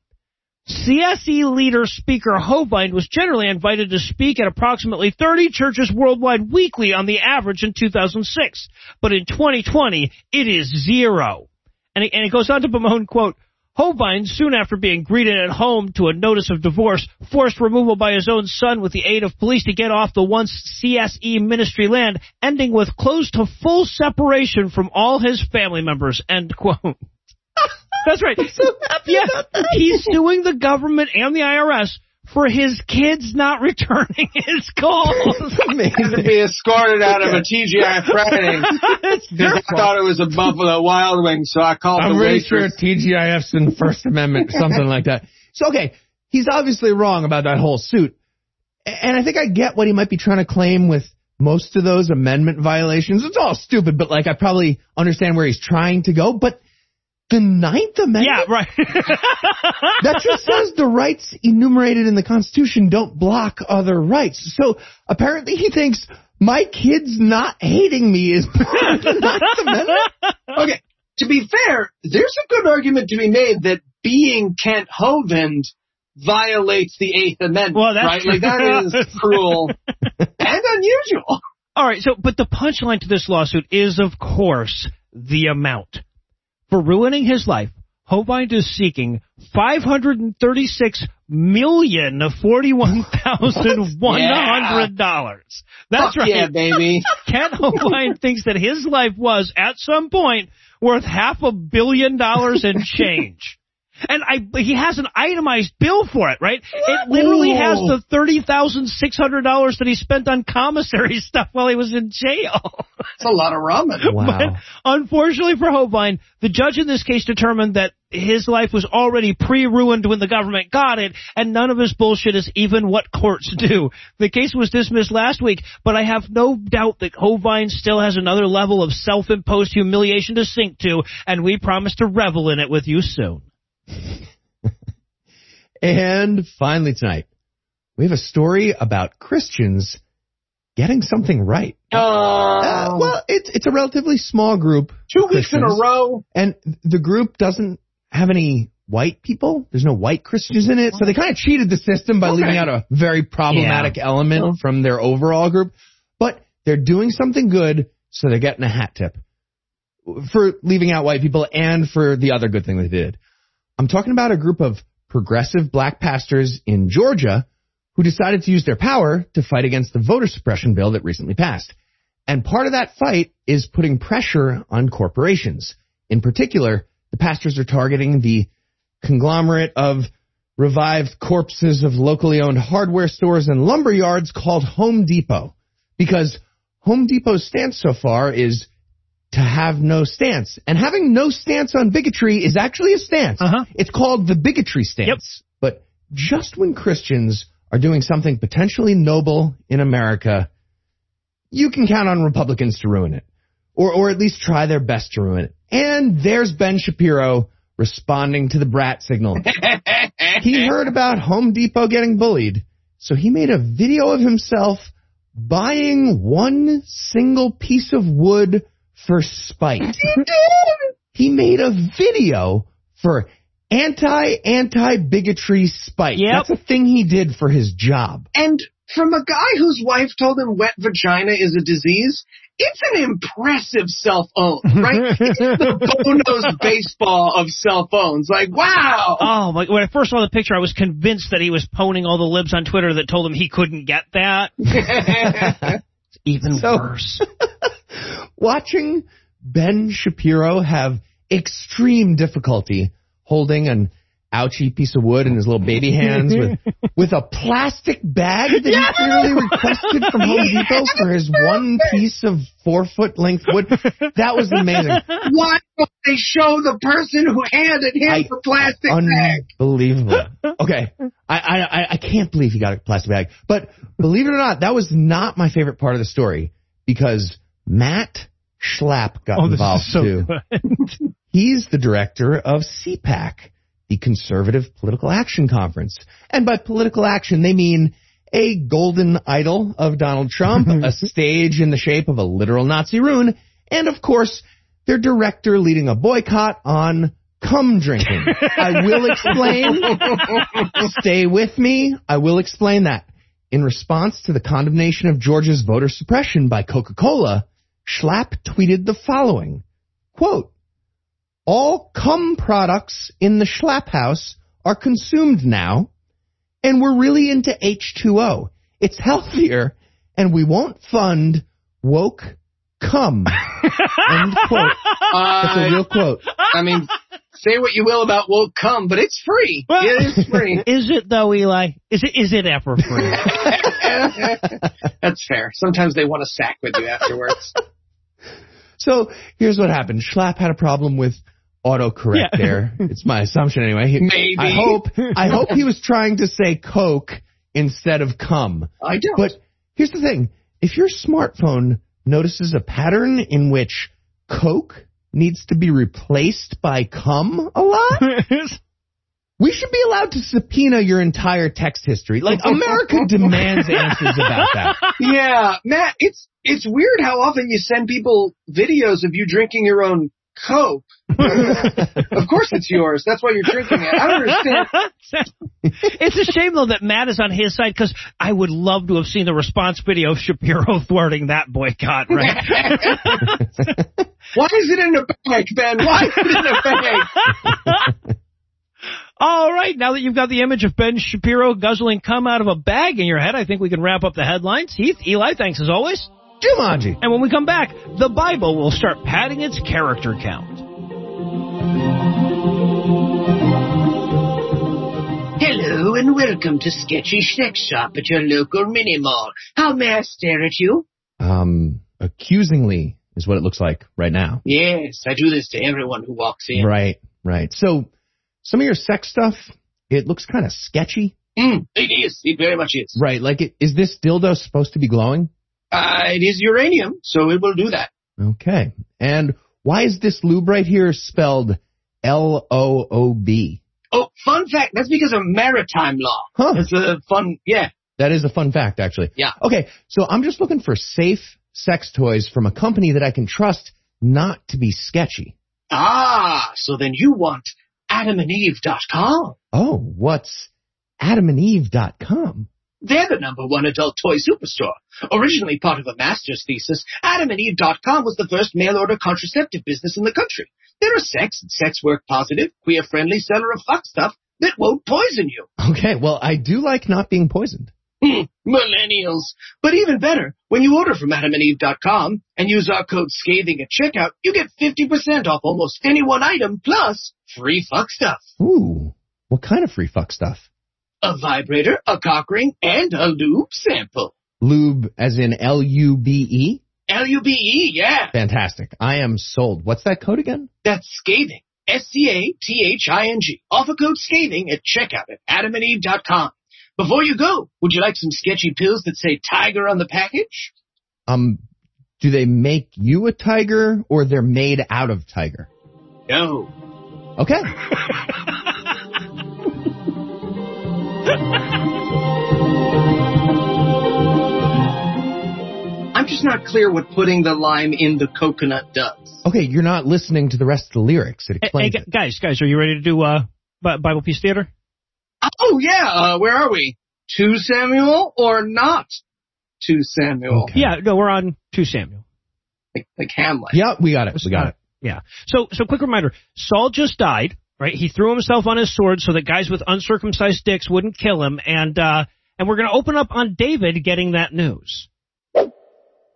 CSE leader Speaker Hovind was generally invited to speak at approximately 30 churches worldwide weekly on the average in 2006. But in 2020, it is zero. And it, and it goes on to bemoan, quote, Hovind, soon after being greeted at home to a notice of divorce, forced removal by his own son with the aid of police to get off the once CSE ministry land, ending with close to full separation from all his family members, end quote. That's right. yeah, he's suing the government and the IRS for his kids not (laughs) returning his calls. to be escorted out of a TGI Friday (laughs) It's because their I thought it was a Buffalo Wild Wing, so I called I'm the really sure waitress. TGIF's in First Amendment, (laughs) something like that. So, okay, he's obviously wrong about that whole suit. And I think I get what he might be trying to claim with most of those amendment violations. It's all stupid, but like I probably understand where he's trying to go. But the Ninth Amendment? Yeah, right. (laughs) that just says the rights enumerated in the Constitution don't block other rights. So apparently he thinks my kids not hating me is (laughs) part of the Ninth Amendment. (laughs) Okay, to be fair, there's a good argument to be made that being Kent Hovind violates the Eighth Amendment, Well, that's right? true. Like that is cruel and unusual. All right, so but the punchline to this lawsuit is, of course, the amount. For ruining his life, Hovind is seeking five hundred and thirty-six million forty-one thousand one hundred dollars. (laughs) That's Fuck right. yeah, baby. (laughs) Ken Hovind (laughs) thinks that his life was, at some point, worth half a billion dollars in change. And I, he has an itemized bill for it, right? It literally has the thirty thousand six hundred dollars that he spent on commissary (laughs) stuff while he was in jail. That's a lot of ramen. (laughs) Wow. But unfortunately for Hovind, the judge in this case determined that his life was already pre-ruined when the government got it, and none of his bullshit is even what courts do. The case was dismissed last week, but I have no doubt that Hovind still has another level of self-imposed humiliation to sink to, and we promise to revel in it with you soon. (laughs) And finally tonight, we have a story about Christians getting something right. Uh, well, it's it's a relatively small group. Two weeks in a row. And the group doesn't have any white people. There's no white Christians in it. So they kind of cheated the system by Okay. leaving out a very problematic element from their overall group. But they're doing something good, so they're getting a hat tip for leaving out white people and for the other good thing they did. I'm talking about a group of progressive black pastors in Georgia who decided to use their power to fight against the voter suppression bill that recently passed. And part of that fight is putting pressure on corporations. In particular, the pastors are targeting the conglomerate of revived corpses of locally owned hardware stores and lumber yards called Home Depot. Because Home Depot's stance so far is to have no stance. And having no stance on bigotry is actually a stance. Uh-huh. It's called the bigotry stance. But just when Christians are doing something potentially noble in America, you can count on Republicans to ruin it. Or, or at least try their best to ruin it. And there's Ben Shapiro responding to the brat signal. (laughs) he heard about Home Depot getting bullied, so he made a video of himself buying one single piece of wood for spite. he made a video for anti anti bigotry spite. Yep. That's a thing he did for his job. And from a guy whose wife told him wet vagina is a disease, it's an impressive cell (laughs) phone, right? it's the Bono's baseball of cell phones. Like, wow. Oh my! When I first saw the picture, I was convinced that he was poning all the libs on Twitter that told him he couldn't get that. (laughs) Even So- worse. (laughs) Watching Ben Shapiro have extreme difficulty holding an ouchy piece of wood in his little baby hands with (laughs) with a plastic bag that he clearly requested from Home (laughs) Depot for his one piece of four foot length wood. That was amazing. (laughs) Why don't they show the person who handed him I- the plastic bag? Unbelievable. Okay. I, I- I can't believe he got a plastic bag. But believe it or not, that was not my favorite part of the story because Matt Schlapp got Oh, this involved is so too. good. (laughs) He's the director of CPAC, the Conservative Political Action Conference. And by political action, they mean a golden idol of Donald Trump, (laughs) a stage in the shape of a literal Nazi rune, and of course, their director leading a boycott on cum drinking. (laughs) I will explain. Stay with me. I will explain that. In response to the condemnation of Georgia's voter suppression by Coca-Cola, Schlapp tweeted the following, quote, all cum products in the Schlapp house are consumed now, and we're really into H2O. It's healthier, and we won't fund woke cum. (laughs) End quote. That's a Uh, real quote. I mean, say what you will about woke cum, but it's free. It is free. (laughs) Is it though, Eli? Is it? Is it ever free? (laughs) That's fair. Sometimes they want to sack with you afterwards. So here's what happened. Schlapp had a problem with autocorrect Yeah. there. (laughs) It's my assumption anyway. He- Maybe. I hope I (laughs) hope he was trying to say coke instead of cum. I don't. But here's the thing. If your smartphone notices a pattern in which coke needs to be replaced by cum a lot, (laughs) we should be allowed to subpoena your entire text history. Like America (laughs) demands answers about that. yeah, Matt, it's it's weird how often you send people videos of you drinking your own Coke. of course it's yours. That's why you're drinking it. I don't understand. (laughs) it's a shame though that Matt is on his side because I would love to have seen the response video of Shapiro (laughs) thwarting that boycott. Right? Why is it in a bag, Ben? Why is it in a bag? All right, now that you've got the image of Ben Shapiro guzzling cum out of a bag in your head, I think we can wrap up the headlines. Heath, Eli, thanks as always. Jumanji. And when we come back, the Bible will start padding its character count. Hello and welcome to Sketchy Sex Shop at your local mini mall. How may I stare at you? Um, accusingly, is what it looks like right now. Yes, I do this to everyone who walks in. Right, right. So some of your sex stuff, it looks kind of sketchy. Mm, it is. It very much is. Right, like it, is this dildo supposed to be glowing? Uh, it is uranium, so it will do that. Okay. And why is this lube right here spelled L O O B? Oh, fun fact, that's because of maritime law. Huh. It's a fun, yeah. That is a fun fact, actually. Yeah. Okay, so I'm just looking for safe sex toys from a company that I can trust not to be sketchy. Ah, so then you want adamandeve.com. Oh, what's adamandeve.com? They're the number one adult toy superstore. Originally part of a master's thesis, adamandeve.com was the first mail order contraceptive business in the country. They're a sex and sex work positive, queer friendly seller of fuck stuff that won't poison you. Okay, well, I do like not being poisoned. Millennials. But even better, when you order from adamandeve.com and use our code SCATHING at checkout, you get 50% off almost any one item plus free fuck stuff. Ooh, what kind of free fuck stuff? A vibrator, a cock ring, and a lube sample. Lube as in L-U-B-E? L-U-B-E, yeah. Fantastic. I am sold. What's that code again? That's scathing. S-C-A-T-H-I-N-G. Offer code scathing at checkout at adamandeve.com. Before you go, would you like some sketchy pills that say tiger on the package? Um, do they make you a tiger or they're made out of tiger? No. Okay. (laughs) I'm just not clear what putting the lime in the coconut does. Okay, you're not listening to the rest of the lyrics. It Hey, explains hey, it. guys, guys, are you ready to do uh, Bible Peace Theater? Oh yeah, uh, where are we? To Samuel or not to Samuel? Okay. Yeah, no, we're on 2 Samuel. Like, like Hamlet. Yeah, we got it. We got it. Yeah. So, so quick reminder: Saul just died, right? He threw himself on his sword so that guys with uncircumcised dicks wouldn't kill him, and uh, and we're going to open up on David getting that news.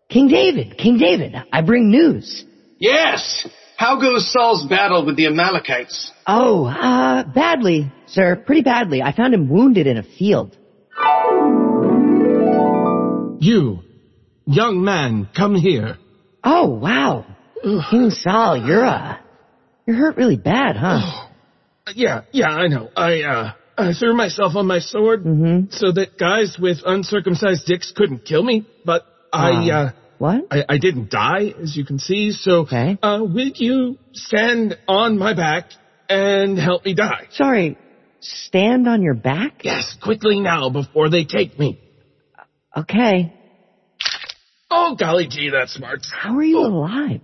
King David, King David, I bring news. Yes. How goes Saul's battle with the Amalekites? Oh, uh, badly, sir, pretty badly. I found him wounded in a field. You, young man, come here. Oh, wow. King Saul, you're, uh, you're hurt really bad, huh? Yeah, yeah, I know. I, uh, I threw myself on my sword Mm-hmm. so that guys with uncircumcised dicks couldn't kill me, but I, Uh, uh, What? I, I didn't die, as you can see, so, Okay. uh, will you stand on my back and help me die? Sorry, stand on your back? Yes, quickly now before they take me. Okay. Oh, golly gee, that's smart. How are you alive?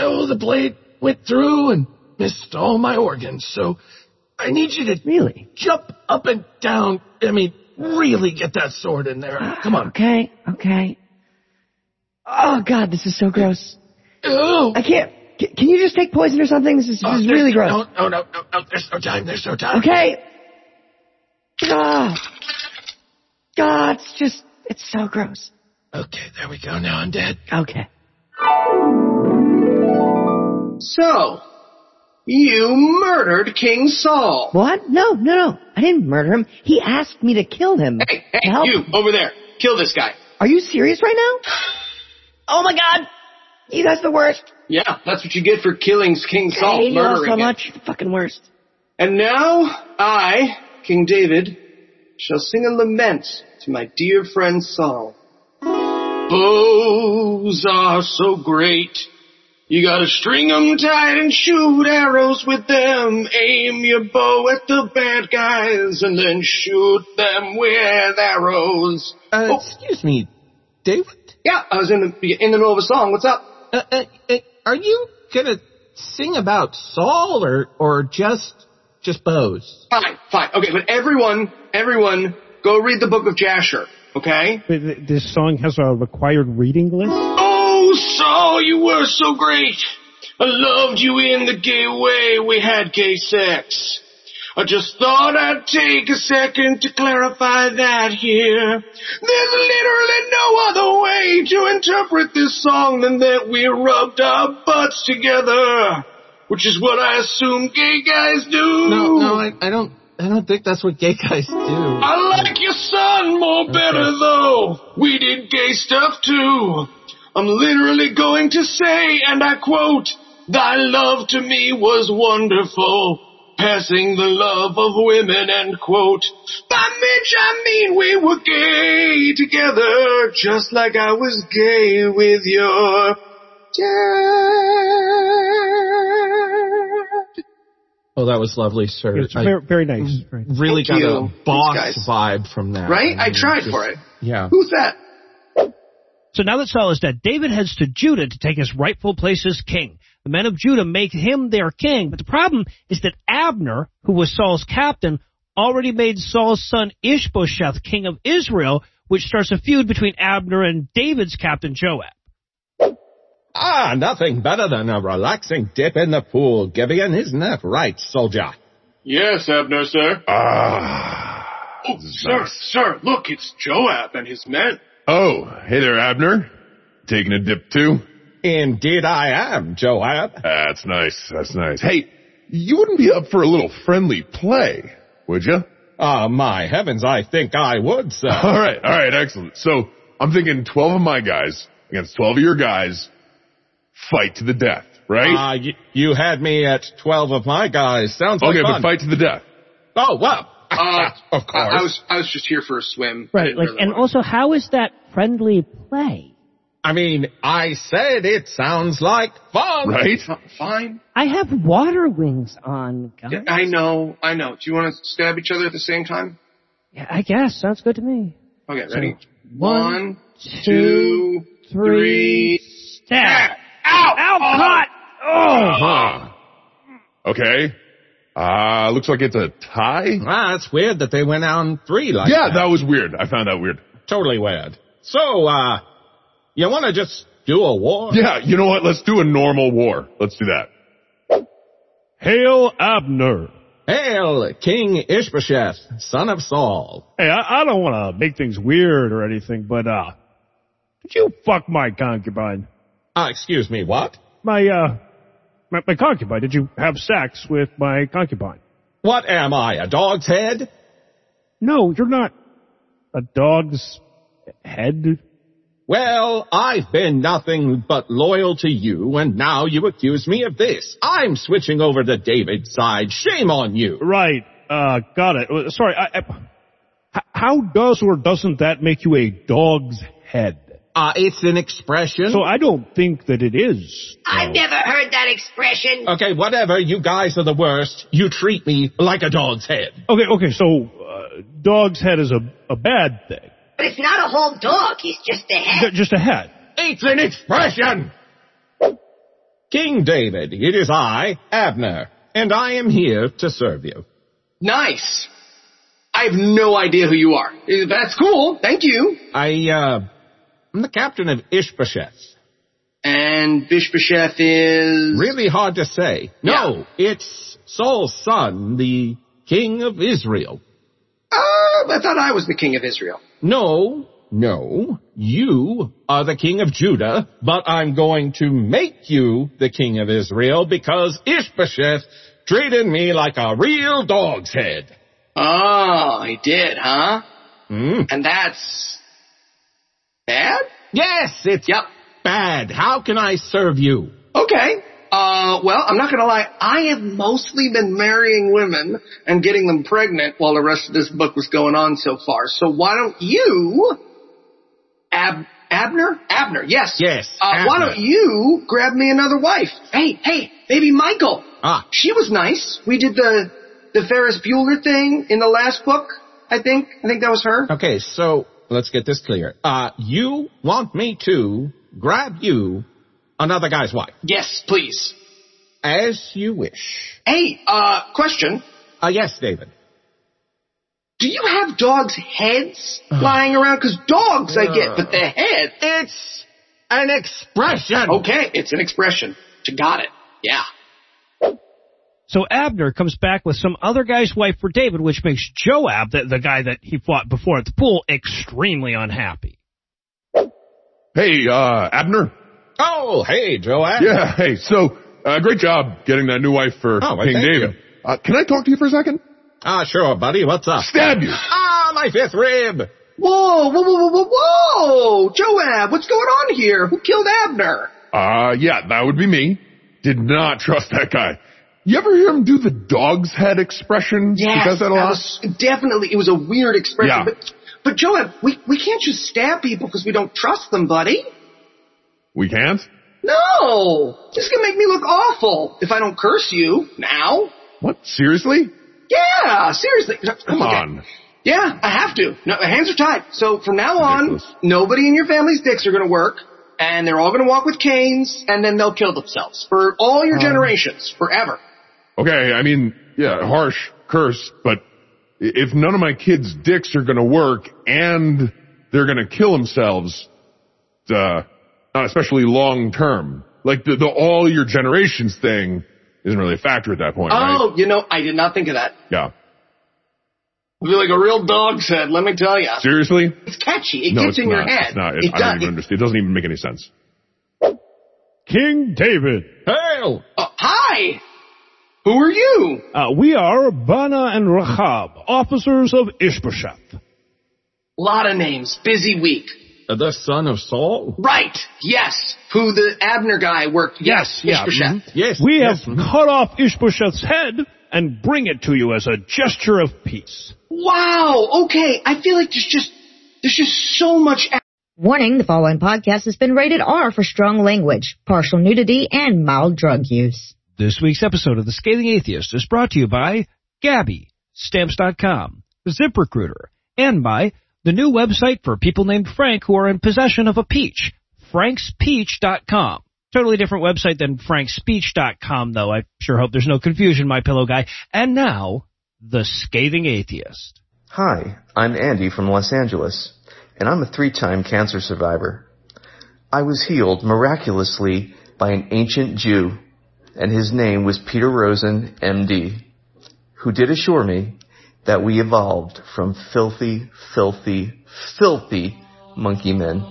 Oh, the blade went through and missed all my organs, so I need you to Really? jump up and down. I mean, really get that sword in there. Come on. Okay, okay. Oh god, this is so gross. Oh, I can't. Can you just take poison or something? This is, this is really gross. No, no, no, no, no, there's no time, there's no time. Okay. Ah. God, it's just, it's so gross. Okay, there we go. Now I'm dead. Okay. So, you murdered King Saul. What? No, no, no. I didn't murder him. He asked me to kill him. Hey, hey, you, over there. Kill this guy. Are you serious right now? Oh my god. You guys are the worst. Yeah, that's what you get for killing King Saul. I hate you all so much. You're the fucking worst. And now, I, King David, shall sing a lament to my dear friend Saul. Bows are so great. You gotta string 'em tight and shoot arrows with them. Aim your bow at the bad guys and then shoot them with arrows. Uh, Oh. excuse me, David? Yeah, I was in the in the middle of a song. What's up? Uh, uh, uh, are you gonna sing about Saul or, or just, just bows? Fine, fine. Okay, but everyone, everyone, go read the book of Jasher. Okay? But This song has a required reading list. Oh, Saul, you were so great. I loved you in the gay way we had gay sex. I just thought I'd take a second to clarify that here. There's literally no other way to interpret this song than that we rubbed our butts together. Which is what I assume gay guys do. No, no, I, I don't, I don't think that's what gay guys do. I like your son more better though. We did gay stuff too. I'm literally going to say, and I quote, Thy love to me was wonderful, passing the love of women, end quote. By Mitch, I mean we were gay together, just like I was gay with your dad. Oh, that was lovely, sir. It's I very, very nice. Mm-hmm. Very really Thank got you. a boss guys. vibe from that. Right? I mean, tried just- for it. Yeah. Who's that? So now that Saul is dead, David heads to Judah to take his rightful place as king. The men of Judah make him their king, but the problem is that Abner, who was Saul's captain, already made Saul's son Ishbosheth king of Israel, which starts a feud between Abner and David's captain Joab. Ah, nothing better than a relaxing dip in the pool, Gibeon, isn't that right, soldier? Yes, Abner, sir. Ah. Oh, sir, sir, look, it's Joab and his men. Oh, hey there, Abner. Taking a dip too? Indeed I am, Joab. That's nice. That's nice. Hey, you wouldn't be up for a little friendly play, would you? Ah, my heavens, I think I would, sir. (laughs) All right, all right, excellent. So I'm thinking 12 of my guys against 12 of your guys, fight to the death, right? Ah, y- you had me at 12 of my guys. Sounds like okay, fun. but fight to the death. Oh, well. Uh, (laughs) of course. I, I was I was just here for a swim. Right, like, and also, how is that friendly play? I mean, I said it sounds like fun. Right? Fine. I have water wings on, guys. Yeah, I know, I know. Do you want to stab each other at the same time? Yeah, I guess. Sounds good to me. Okay, ready? one, One, two, three. Stab! Ow! Ow, cut! Oh! Uh-huh. Okay. Uh, looks like it's a tie. Ah, it's weird that they went on three like Yeah, that. that was weird. I found that weird. Totally weird. So, uh, you want to just do a war? Yeah, you know what? Let's do a normal war. Let's do that. Hail Abner! Hail, King Ishbosheth, son of Saul. Hey, I, I don't want to make things weird or anything, but, uh, did you fuck my concubine? Ah, excuse me, what? My, uh, my, my concubine. Did you have sex with my concubine? What am I, a dog's head? No, you're not a dog's head. Well, I've been nothing but loyal to you, and now you accuse me of this. I'm switching over to David's side. Shame on you. Right. Uh, got it. Uh, Sorry. I, I, h- how does or doesn't that make you a dog's head? Uh, it's an expression. So I don't think that it is. I've never heard that expression. Okay, whatever. You guys are the worst. You treat me like a dog's head. Okay, okay, so, uh, dog's head is a, a bad thing. But it's not a whole dog. He's just a head. Ju- Just a head. It's an expression! King David, it is I, Abner, and I am here to serve you. Nice. I have no idea who you are. That's cool. Thank you. I, uh, I'm the captain of Ishbosheth. And Bishbosheth is Really hard to say. No, it's Saul's son, the king of Israel. Uh, I thought I was the king of Israel. No, no, you are the king of Judah, but I'm going to make you the king of Israel because Ishbosheth treated me like a real dog's head. Oh, he did, huh? Hmm? And that's bad. Yes, it's Yep. bad. How can I serve you? Okay. Uh, well, I'm not gonna lie. I have mostly been marrying women and getting them pregnant while the rest of this book was going on so far. So why don't you, Ab, Abner? Abner, yes. Yes, Uh, why don't you grab me another wife? Hey, hey, baby Michael. Ah, She was nice. We did the, the Ferris Bueller thing in the last book, I think. I think that was her. okay, so let's get this clear. Uh, you want me to grab you another guy's wife? Yes, please. As you wish. Hey, uh, question. Uh, yes, David. Do you have dogs' heads (sighs) lying around? Cause dogs I get, but the head. It's an expression. Okay, it's an expression. You got it. Yeah. So Abner comes back with some other guy's wife for David, which makes Joab, the, the guy that he fought before at the pool, extremely unhappy. Hey, uh, Abner. Oh, hey, Joab. Yeah, hey, so, uh, great job getting that new wife for Oh, well, King David. you. Uh, can I talk to you for a second? Ah, sure, buddy. What's up? Stab you. Ah, my fifth rib. Whoa, whoa, whoa, whoa, whoa, whoa! Joab, what's going on here? Who killed Abner? Uh, yeah, that would be me. Did not trust that guy. You ever hear him do the dog's head expression? Yes, he does that a lot. was definitely, it was a weird expression. Yeah. But, but Joab, we, we can't just stab people because we don't trust them, buddy. We can't? No! This can make me look awful if I don't curse you now. What? Seriously? Yeah, seriously. Come Okay. on. Yeah, I have to. No, my hands are tied. So from now on, nobody in your family's dicks are going to work, and they're all going to walk with canes, and then they'll kill themselves for all your generations, forever. Okay, I mean, yeah, harsh curse, but if none of my kids' dicks are gonna work and they're gonna kill themselves, uh, not especially long term. Like the, the all your generations thing isn't really a factor at that point, right? Oh, you know, I did not think of that. Yeah. I feel like a real dog's head, let me tell you. Seriously? It's catchy. It no, gets in not. your head. It's not. It, It I does. don't even understand. It doesn't even make any sense. King David. Hail! Uh, hi! Who are you? Uh, we are Bana and Rahab, officers of Ishbosheth. Lot of names. Busy week. The son of Saul? Right. Yes. Who the Abner guy worked. Yes. yeah, Ishbosheth. mhm. Yes. We yes. have cut off Ishbosheth's head and bring it to you as a gesture of peace. Wow. Okay. I feel like there's just there's just so much. a- Warning, the following podcast has been rated R for strong language, partial nudity, and mild drug use. This week's episode of The Scathing Atheist is brought to you by Gabby, Stamps.com, ZipRecruiter, and by the new website for people named Frank who are in possession of a peach, frankspeech.com. Totally different website than frankspeech.com, though. I sure hope there's no confusion, my pillow guy. And now, The Scathing Atheist. Hi, I'm Andy from Los Angeles, and I'm a three-time cancer survivor. I was healed miraculously by an ancient Jew, and his name was Peter Rosen, MD, who did assure me that we evolved from filthy, filthy, filthy monkey men.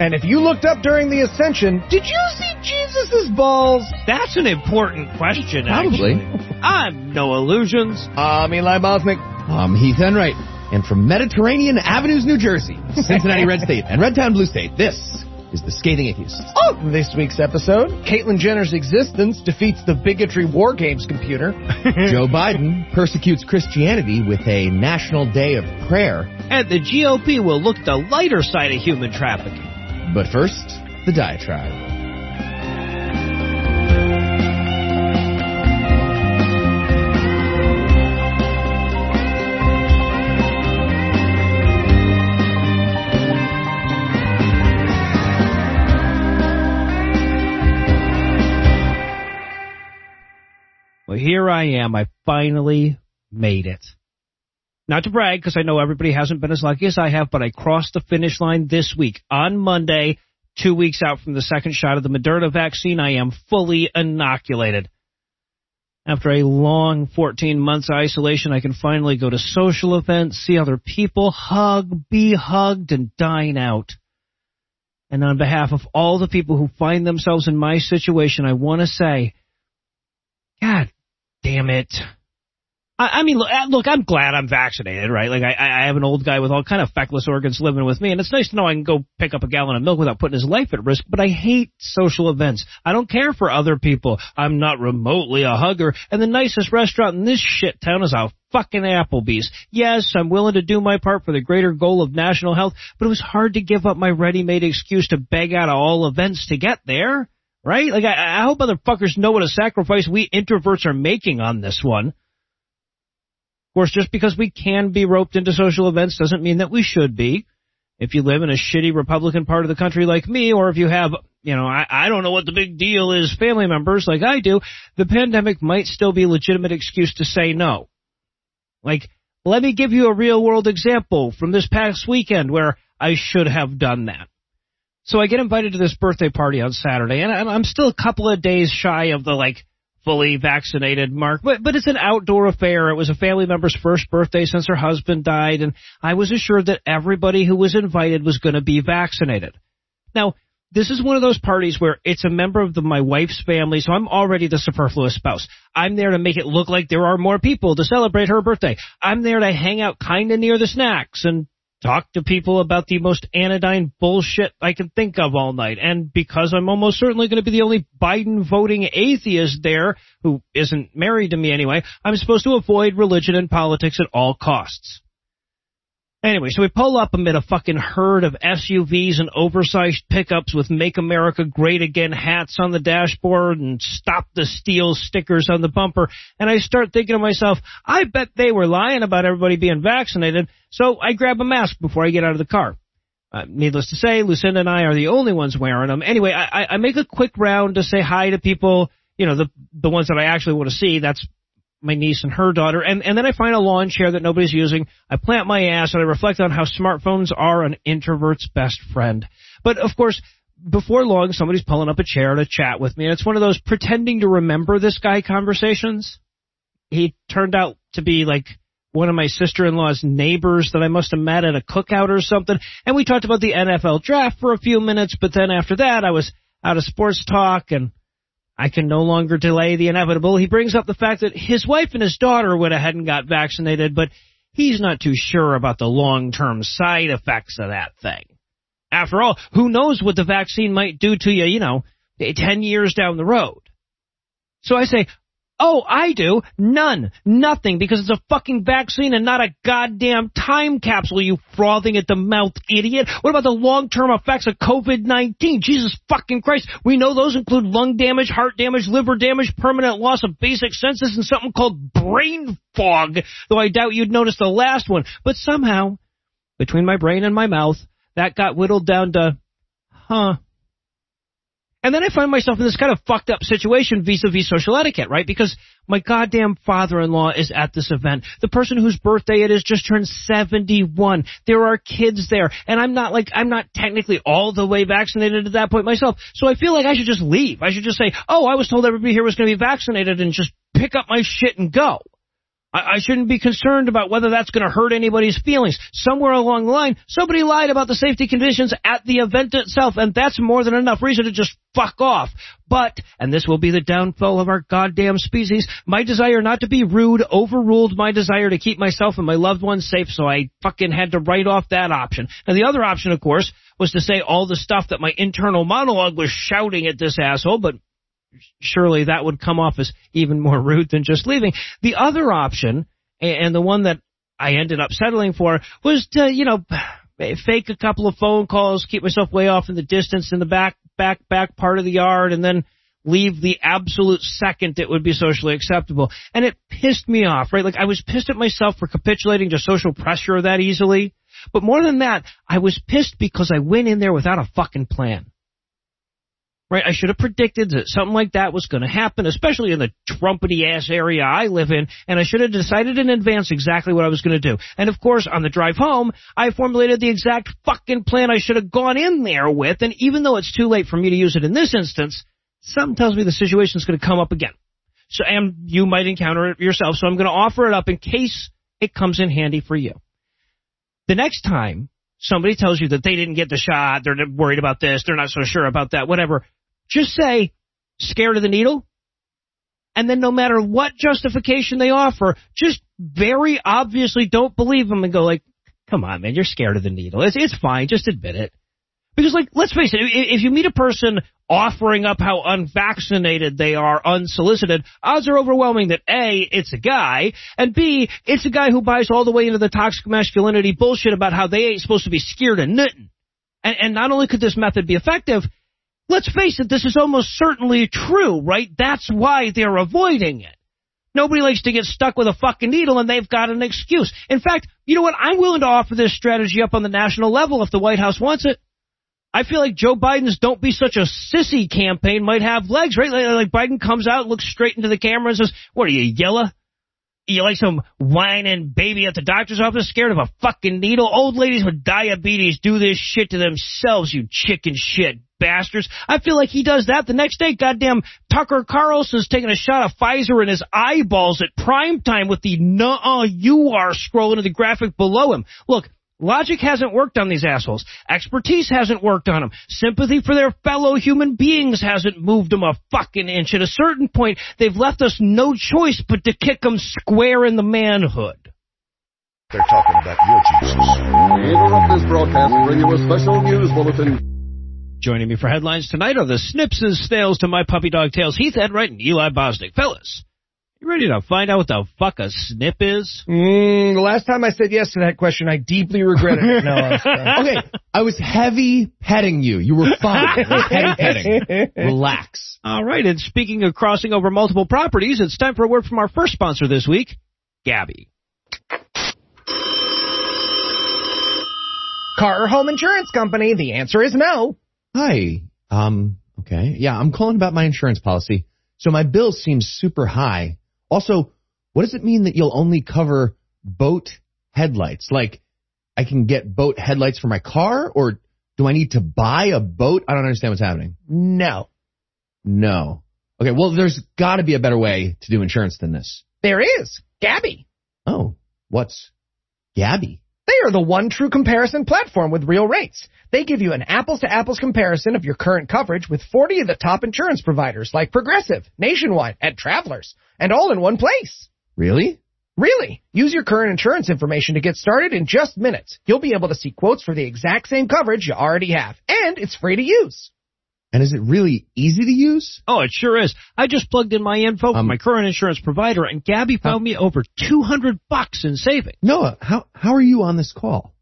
And if you looked up during the ascension, did you see Jesus's balls? That's an important question, Probably. Actually. I'm no illusions. Uh, I'm Eli Bosnick. I'm um, Heath Enright. And from Mediterranean Avenues, New Jersey, Cincinnati Red State and Redtown Blue State, this is The Scathing Atheist. Oh, this week's episode, Caitlyn Jenner's existence defeats the bigotry war games computer. (laughs) Joe Biden persecutes Christianity with a national day of prayer. And the GOP will look the lighter side of human trafficking. But first, the diatribe. Here I am. I finally made it. Not to brag, because I know everybody hasn't been as lucky as I have, but I crossed the finish line this week on Monday, two weeks out from the second shot of the Moderna vaccine. I am fully inoculated. After a long 14 months isolation, I can finally go to social events, see other people, hug, be hugged, and dine out. And on behalf of all the people who find themselves in my situation, I want to say, God damn it. I, I mean, look, look, I'm glad I'm vaccinated, right? Like, I, I have an old guy with all kind of feckless organs living with me, and it's nice to know I can go pick up a gallon of milk without putting his life at risk, but I hate social events. I don't care for other people. I'm not remotely a hugger, and the nicest restaurant in this shit town is a fucking Applebee's. Yes, I'm willing to do my part for the greater goal of national health, but it was hard to give up my ready-made excuse to beg out of all events to get there. Right? Like, I, I hope other fuckers know what a sacrifice we introverts are making on this one. Of course, just because we can be roped into social events doesn't mean that we should be. If you live in a shitty Republican part of the country like me, or if you have, you know, I, I don't know what the big deal is, family members like I do, the pandemic might still be a legitimate excuse to say no. Like, let me give you a real world example from this past weekend where I should have done that. So I get invited to this birthday party on Saturday, and I'm still a couple of days shy of the like fully vaccinated mark, but but it's an outdoor affair. It was a family member's first birthday since her husband died, and I was assured that everybody who was invited was going to be vaccinated. Now, this is one of those parties where it's a member of the, my wife's family, so I'm already the superfluous spouse. I'm there to make it look like there are more people to celebrate her birthday. I'm there to hang out kinda near the snacks and talk to people about the most anodyne bullshit I can think of all night. And because I'm almost certainly going to be the only Biden voting atheist there, who isn't married to me anyway, I'm supposed to avoid religion and politics at all costs. Anyway, so we pull up amid a fucking herd of SUVs and oversized pickups with Make America Great Again hats on the dashboard and Stop the Steal stickers on the bumper. And I start thinking to myself, I bet they were lying about everybody being vaccinated. So I grab a mask before I get out of the car. Uh, needless to say, Lucinda and I are the only ones wearing them. Anyway, I, I make a quick round to say hi to people, you know, the the ones that I actually want to see. That's my niece and her daughter, and, and then I find a lawn chair that nobody's using. I plant my ass and I reflect on how smartphones are an introvert's best friend. But of course, before long, somebody's pulling up a chair to chat with me, and it's one of those pretending to remember this guy conversations. He turned out to be like one of my sister-in-law's neighbors that I must have met at a cookout or something, and we talked about the NFL draft for a few minutes, but then after that I was out of sports talk and I can no longer delay the inevitable. He brings up the fact that his wife and his daughter went ahead and got vaccinated, but he's not too sure about the long-term side effects of that thing. After all, who knows what the vaccine might do to you, you know, 10 years down the road. So I say, Oh, I do. None. Nothing, because it's a fucking vaccine and not a goddamn time capsule, you frothing at the mouth idiot. What about the long-term effects of COVID-19? Jesus fucking Christ. We know those include lung damage, heart damage, liver damage, permanent loss of basic senses, and something called brain fog, though I doubt you'd notice the last one. But somehow, between my brain and my mouth, that got whittled down to, huh, and then I find myself in this kind of fucked up situation vis-a-vis social etiquette, right? Because my goddamn father-in-law is at this event. The person whose birthday it is just turned 71. There are kids there. And I'm not like, I'm not technically all the way vaccinated at that point myself. So I feel like I should just leave. I should just say, oh, I was told everybody here was going to be vaccinated and just pick up my shit and go. I, I shouldn't be concerned about whether that's going to hurt anybody's feelings. Somewhere along the line, somebody lied about the safety conditions at the event itself, and that's more than enough reason to just fuck off. But, and this will be the downfall of our goddamn species, my desire not to be rude overruled my desire to keep myself and my loved ones safe, so I fucking had to write off that option. And the other option, of course, was to say all the stuff that my internal monologue was shouting at this asshole, but surely that would come off as even more (laughs) rude than just leaving. The other option, and the one that I ended up settling for, was to, you know, (sighs) fake a couple of phone calls, keep myself way off in the distance in the back, back, back part of the yard, and then leave the absolute second it would be socially acceptable. And it pissed me off, right? Like I was pissed at myself for capitulating to social pressure that easily. But more than that, I was pissed because I went in there without a fucking plan right? I should have predicted that something like that was going to happen, especially in the Trumpety ass area I live in, and I should have decided in advance exactly what I was going to do. And of course, on the drive home, I formulated the exact fucking plan I should have gone in there with, and even though it's too late for me to use it in this instance, something tells me the situation is going to come up again. So, and you might encounter it yourself, so I'm going to offer it up in case it comes in handy for you. The next time somebody tells you that they didn't get the shot, they're worried about this, they're not so sure about that, whatever, just say, scared of the needle. And then no matter what justification they offer, just very obviously don't believe them and go like, come on, man, you're scared of the needle. It's, it's fine. Just admit it. Because like, let's face it, if you meet a person offering up how unvaccinated they are unsolicited, odds are overwhelming that A, it's a guy, and B, it's a guy who buys all the way into the toxic masculinity bullshit about how they ain't supposed to be scared of nothing. And, and not only could this method be effective, Let's face it, this is almost certainly true, right? That's why they're avoiding it. Nobody likes to get stuck with a fucking needle and they've got an excuse. In fact, you know what? I'm willing to offer this strategy up on the national level if the White House wants it. I feel like Joe Biden's don't be such a sissy campaign might have legs, right? Like, Biden comes out, looks straight into the camera and says, what are you, yellow? You like some whining baby at the doctor's office scared of a fucking needle? Old ladies with diabetes do this shit to themselves, you chicken shit bastards. I feel like he does that the next day. Goddamn Tucker Carlson's taking a shot of Pfizer in his eyeballs at prime time with the nuh uh you are scrolling to the graphic below him. Look, Logic hasn't worked on these assholes. Expertise hasn't worked on them. Sympathy for their fellow human beings hasn't moved them a fucking inch. At a certain point, they've left us no choice but to kick them square in the manhood. They're talking about your Jesus. We interrupt this broadcast and bring you a special news bulletin. Joining me for headlines tonight are the Snips and Snails to my puppy dog tails, Heath Enright and Eli Bosnick. Fellas, you ready to find out what the fuck a snip is? Mm, the last time I said yes to that question, I deeply regretted it. No, (laughs) okay, I was heavy petting you. You were fine. Heavy petting. (laughs) Relax. All right, and speaking of crossing over multiple properties, it's time for a word from our first sponsor this week, Gabi. Car or home insurance company? The answer is no. Hi. Um, okay. Yeah, I'm calling about my insurance policy. So my bill seems super high. Also, what does it mean that you'll only cover boat headlights? Like, I can get boat headlights for my car, or do I need to buy a boat? I don't understand what's happening. No. No. Okay, well, there's got to be a better way to do insurance than this. There is. Gabi. Oh, what's Gabi? They are the one true comparison platform with real rates. They give you an apples to apples comparison of your current coverage with 40 of the top insurance providers like Progressive, Nationwide, and Travelers, and all in one place. Really? Really? Use your current insurance information to get started in just minutes. You'll be able to see quotes for the exact same coverage you already have, and it's free to use. And is it really easy to use? Oh, it sure is. I just plugged in my info Um, from my current insurance provider, and Gabi found me over 200 bucks in savings. Noah, how how are you on this call?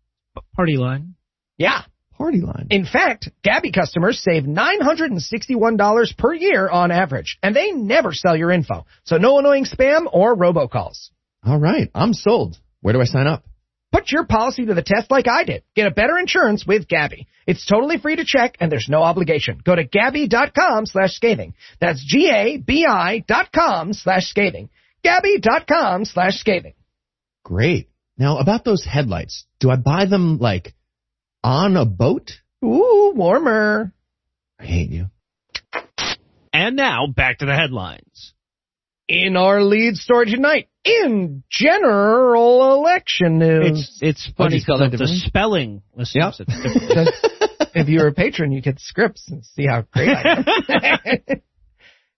Party line. Yeah. Party line. In fact, Gabi customers save $961 per year on average, and they never sell your info. So no annoying spam or robocalls. All right, I'm sold. Where do I sign up? Put your policy to the test like I did. Get a better insurance with Gabi. It's totally free to check and there's no obligation. Go to gabi.com slash scathing. That's G-A-B-I dot com slash scathing. Gabi.com slash scathing. Great. Now about those headlights, do I buy them like on a boat? Ooh, warmer. I hate you. And now, back to the headlines. In our lead story tonight, in general election news. It's it's funny you because the spelling. Listen, Yep. different. (laughs) if you're a patron, you get scripts and see how great I am. (laughs)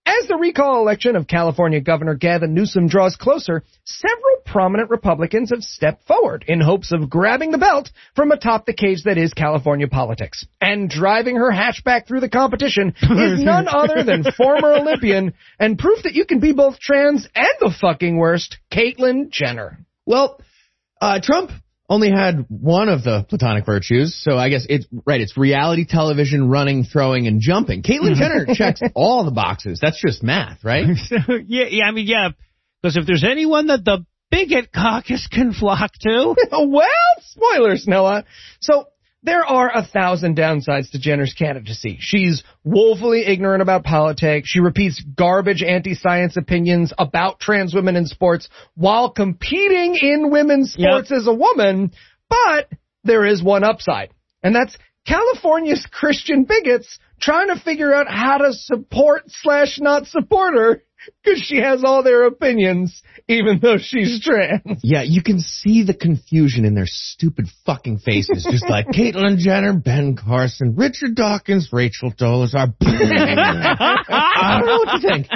As the recall election of California Governor Gavin Newsom draws closer, several prominent Republicans have stepped forward in hopes of grabbing the belt from atop the cage that is California politics. And driving her hatchback through the competition (laughs) is none other than former Olympian and proof that you can be both trans and the fucking worst, Caitlyn Jenner. Well, uh, Trump only had one of the platonic virtues, so I guess it's right. It's reality television, running, throwing, and jumping. Caitlyn Jenner (laughs) checks all the boxes. That's just math, right? (laughs) yeah, yeah, I mean, yeah, because if there's anyone that the bigot caucus can flock to, (laughs) well, spoilers, Noah. So there are a thousand downsides to Jenner's candidacy. She's woefully ignorant about politics. She repeats garbage anti-science opinions about trans women in sports while competing in women's sports as a woman. But there is one upside, and that's California's Christian bigots trying to figure out how to support slash not support her (laughs) because she has all their opinions, even though she's trans. Yeah, you can see the confusion in their stupid fucking faces, just like (laughs) Caitlyn Jenner, Ben Carson, Richard Dawkins, Rachel Dolezal. (laughs) I don't know what to think.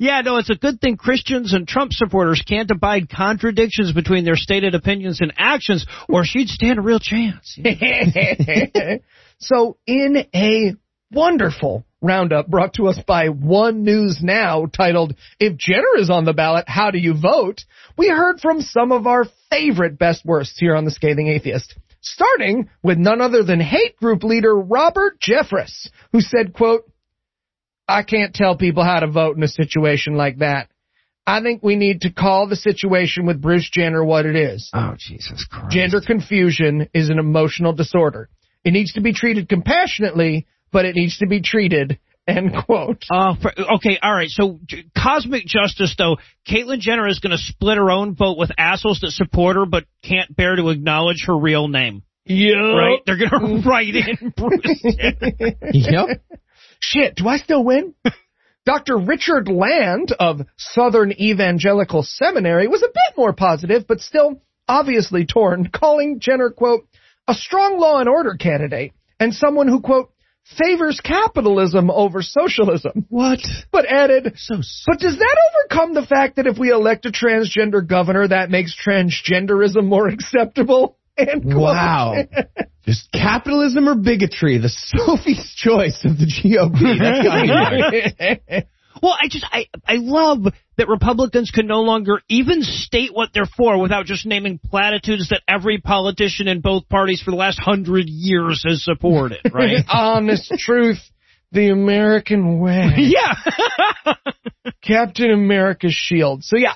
yeah, no, it's a good thing Christians and Trump supporters can't abide contradictions between their stated opinions and actions, or she'd stand a real chance. so, in a wonderful roundup brought to us by One News Now titled, If Jenner is on the ballot, how do you vote? We heard from some of our favorite best worsts here on The Scathing Atheist. Starting with none other than hate group leader Robert Jeffress, who said, quote, I can't tell people how to vote in a situation like that. I think we need to call the situation with Bruce Jenner what it is. Oh, Jesus Christ. Gender confusion is an emotional disorder. It needs to be treated compassionately, but it needs to be treated End quote. Uh, for, okay, all right. So j- cosmic justice, though, Caitlyn Jenner is going to split her own vote with assholes that support her but can't bear to acknowledge her real name. Yeah. Right? They're going (laughs) to write in (laughs) Bruce. Jenner. Yep. Shit, do I still win? (laughs) Dr. Richard Land of Southern Evangelical Seminary was a bit more positive, but still obviously torn, calling Jenner, quote, a strong law and order candidate and someone who, quote, favors capitalism over socialism. What? But added, So but does that overcome the fact that if we elect a transgender governor, that makes transgenderism more (laughs) acceptable? Quote. Wow. Just capitalism or bigotry, the (laughs) Sophie's choice of the GOP. That's gotta be (laughs) there. Well, I just I I love that Republicans can no longer even state what they're for without just naming platitudes that every politician in both parties for the last hundred years has supported, (laughs) right? Honest truth, the American way. (laughs) yeah. (laughs) Captain America's shield. So yeah,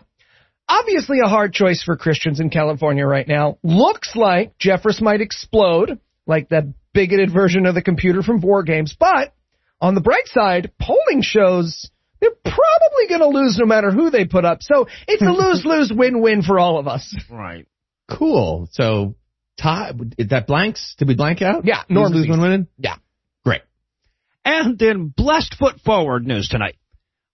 obviously a hard choice for Christians in California right now. Looks like Jeffress might explode, like that bigoted version of the computer from War Games. But on the bright side, polling shows they're probably going to lose no matter who they put up. So it's a (laughs) lose-lose win-win for all of us. right. Cool. So, tie, that blanks? Did we blank out? Yeah, Lose, Norm lose, win, win? Yeah. Great. And in blessed foot forward news tonight.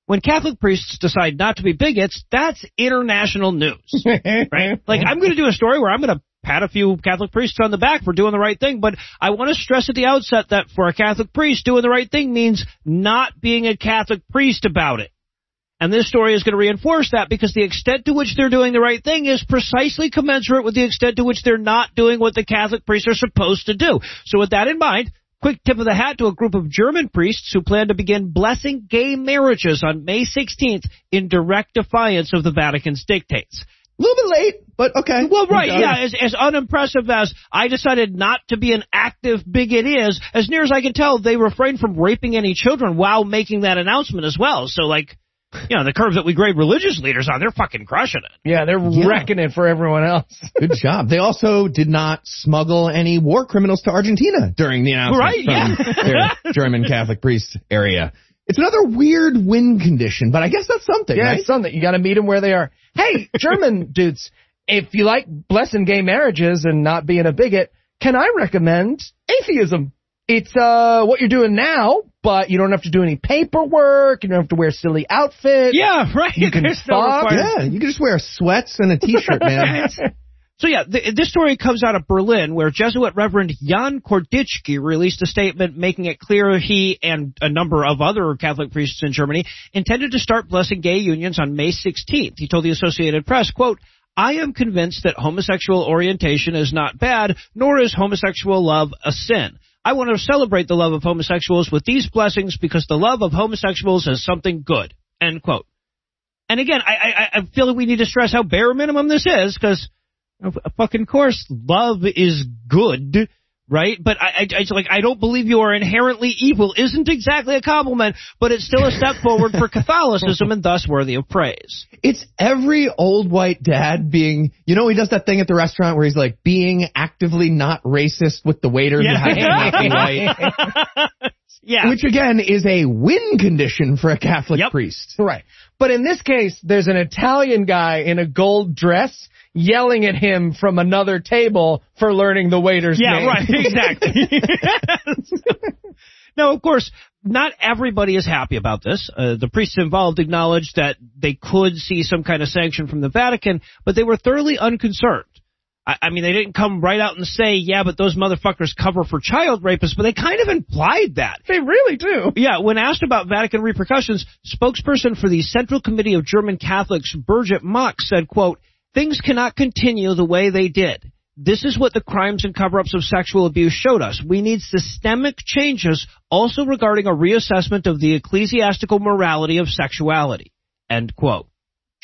When Catholic priests decide not to be bigots, that's international news. (laughs) right? Like, I'm going to do a story where I'm going to pat a few Catholic priests on the back for doing the right thing, but I want to stress at the outset that for a Catholic priest, doing the right thing means not being a Catholic priest about it. And this story is going to reinforce that because the extent to which they're doing the right thing is precisely commensurate with the extent to which they're not doing what the Catholic priests are supposed to do. So with that in mind, quick tip of the hat to a group of German priests who plan to begin blessing gay marriages on May 16th in direct defiance of the Vatican's dictates. A little bit late, but okay. Well, right, yeah. As, as unimpressive as I decided not to be an active bigot is, as near as I can tell, they refrained from raping any children while making that announcement as well. So, like, you know, the curve that we grade religious leaders on, they're fucking crushing it. Yeah, they're Yeah. wrecking it for everyone else. (laughs) Good job. They also did not smuggle any war criminals to Argentina during the announcement Right, from yeah. their (laughs) German Catholic priest area. It's another weird win condition, but I guess that's something, Yeah, right? it's something. You got to meet them where they are. Hey, German (laughs) dudes, if you like blessing gay marriages and not being a bigot, can I recommend atheism? It's uh what you're doing now, but you don't have to do any paperwork. You don't have to wear silly outfits. Yeah, right. You can (laughs) There's no fuck. yeah, you can just wear sweats and a t-shirt, man. (laughs) So yeah, th- this story comes out of Berlin, where Jesuit Reverend Jan Korditschke released a statement making it clear he and a number of other Catholic priests in Germany intended to start blessing gay unions on May 16th. He told the Associated Press, quote, I am convinced that homosexual orientation is not bad, nor is homosexual love a sin. I want to celebrate the love of homosexuals with these blessings because the love of homosexuals is something good. End quote. And again, I, I, I feel like we need to stress how bare minimum this is because of fucking course, love is good, right? But I, I, I like I don't believe you are inherently evil. Isn't exactly a compliment, but it's still a step forward for Catholicism and thus worthy of praise. It's every old white dad being, you know, he does that thing at the restaurant where he's like being actively not racist with the waiter who happens to not be. (laughs) Yeah. Which again is a win condition for a Catholic priest. Right. But in this case, there's an Italian guy in a gold dress yelling at him from another table for learning the waiter's Yeah, name. right, exactly. (laughs) (laughs) now, of course, not everybody is happy about this. Uh, the priests involved acknowledged that they could see some kind of sanction from the Vatican, but they were thoroughly unconcerned. I, I mean, they didn't come right out and say, yeah, but those motherfuckers cover for child rapists, but they kind of implied that. They really do. Yeah, when asked about Vatican repercussions, spokesperson for the Central Committee of German Catholics, Birgit Mock, said, quote, things cannot continue the way they did. This is what the crimes and cover-ups of sexual abuse showed us. We need systemic changes also regarding a reassessment of the ecclesiastical morality of sexuality. End quote.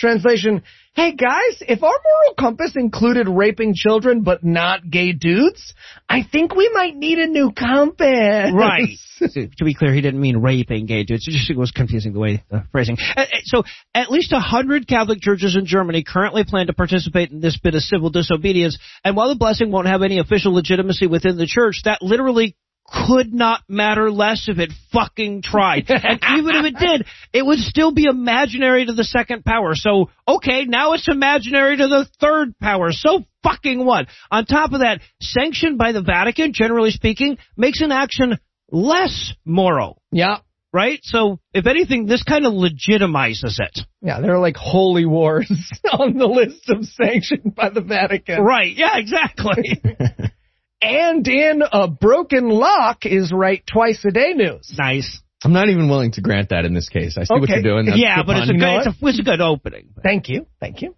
Translation, hey guys, if our moral compass included raping children but not gay dudes, I think we might need a new compass. Right. (laughs) to be clear, he didn't mean raping gay dudes. It just was confusing the way the phrasing. Uh, uh, So, at least a hundred Catholic churches in Germany currently plan to participate in this bit of civil disobedience. And while the blessing won't have any official legitimacy within the church, that literally could not matter less if it fucking tried. (laughs) and even if it did, it would still be imaginary to the second power. So, okay, now it's imaginary to the third power. So fucking what? On top of that, sanctioned by the Vatican, generally speaking, makes an action less moral. Yeah. Right? So, if anything, this kind of legitimizes it. Yeah, there are like holy wars (laughs) on the list of sanctioned by the Vatican. Right, yeah, exactly. (laughs) and in a broken lock is right twice a day news. Nice. I'm not even willing to grant that in this case. I see Okay. what you're doing. That's yeah, but it's a, pun. good, it's, a, it's a good opening. Thank you. Thank you.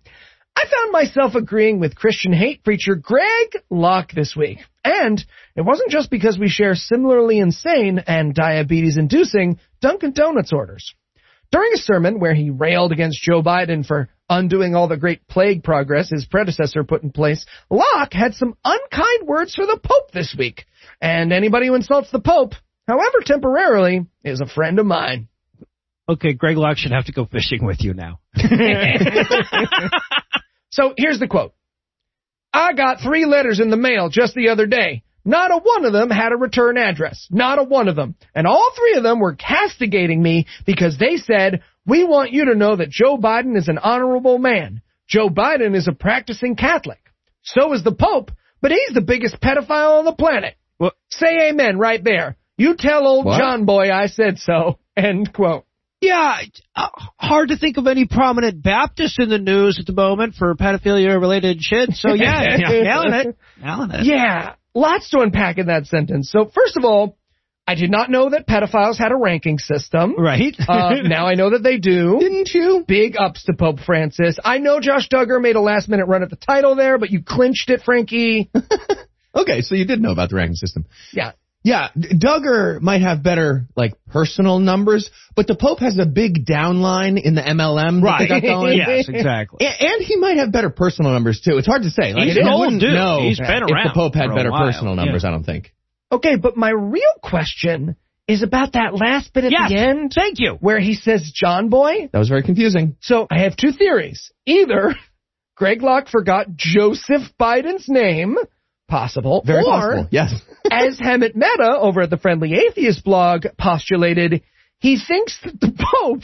I found myself agreeing with Christian hate preacher Greg Locke this week. And it wasn't just because we share similarly insane and diabetes inducing Dunkin' Donuts orders. During a sermon where he railed against Joe Biden for undoing all the great plague progress his predecessor put in place, Locke had some unkind words for the Pope this week. And anybody who insults the Pope, however temporarily, is a friend of mine. Okay, Greg Locke should have to go fishing with you now. (laughs) (laughs) So here's the quote. I got three letters in the mail just the other day. Not a one of them had a return address. Not a one of them. And all three of them were castigating me because they said, we want you to know that Joe Biden is an honorable man. Joe Biden is a practicing Catholic. So is the Pope, but he's the biggest pedophile on the planet. Say amen right there. You tell old What? John Boy I said so. (laughs) End quote. Yeah, uh, hard to think of any prominent Baptist in the news at the moment for pedophilia related shit. So (laughs) yeah, yeah nailing it. Nailing it. Yeah, lots to unpack in that sentence. So first of all, I did not know that pedophiles had a ranking system. Right. Uh, (laughs) now I know that they do. Didn't you? Big ups to Pope Francis. I know Josh Duggar made a last minute run at the title there, but you clinched it, Frankie. (laughs) Okay, so you did know about the ranking system. Yeah. Yeah, D- Duggar might have better like personal numbers, but the Pope has a big downline in the MLM that they got going. (laughs) yes, exactly. A- And he might have better personal numbers too. It's hard to say. Like, He's an old dude. know He's been around. if the Pope had better while. personal numbers. Yeah. I don't think. Okay, but my real question is about that last bit at Yes, the end thank you. where he says John Boy. That was very confusing. So I have two theories. Either Greg Locke forgot Joseph Biden's name, possible, Very or possible. Yes. (laughs) as Hemant Mehta over at the Friendly Atheist blog postulated, he thinks that the Pope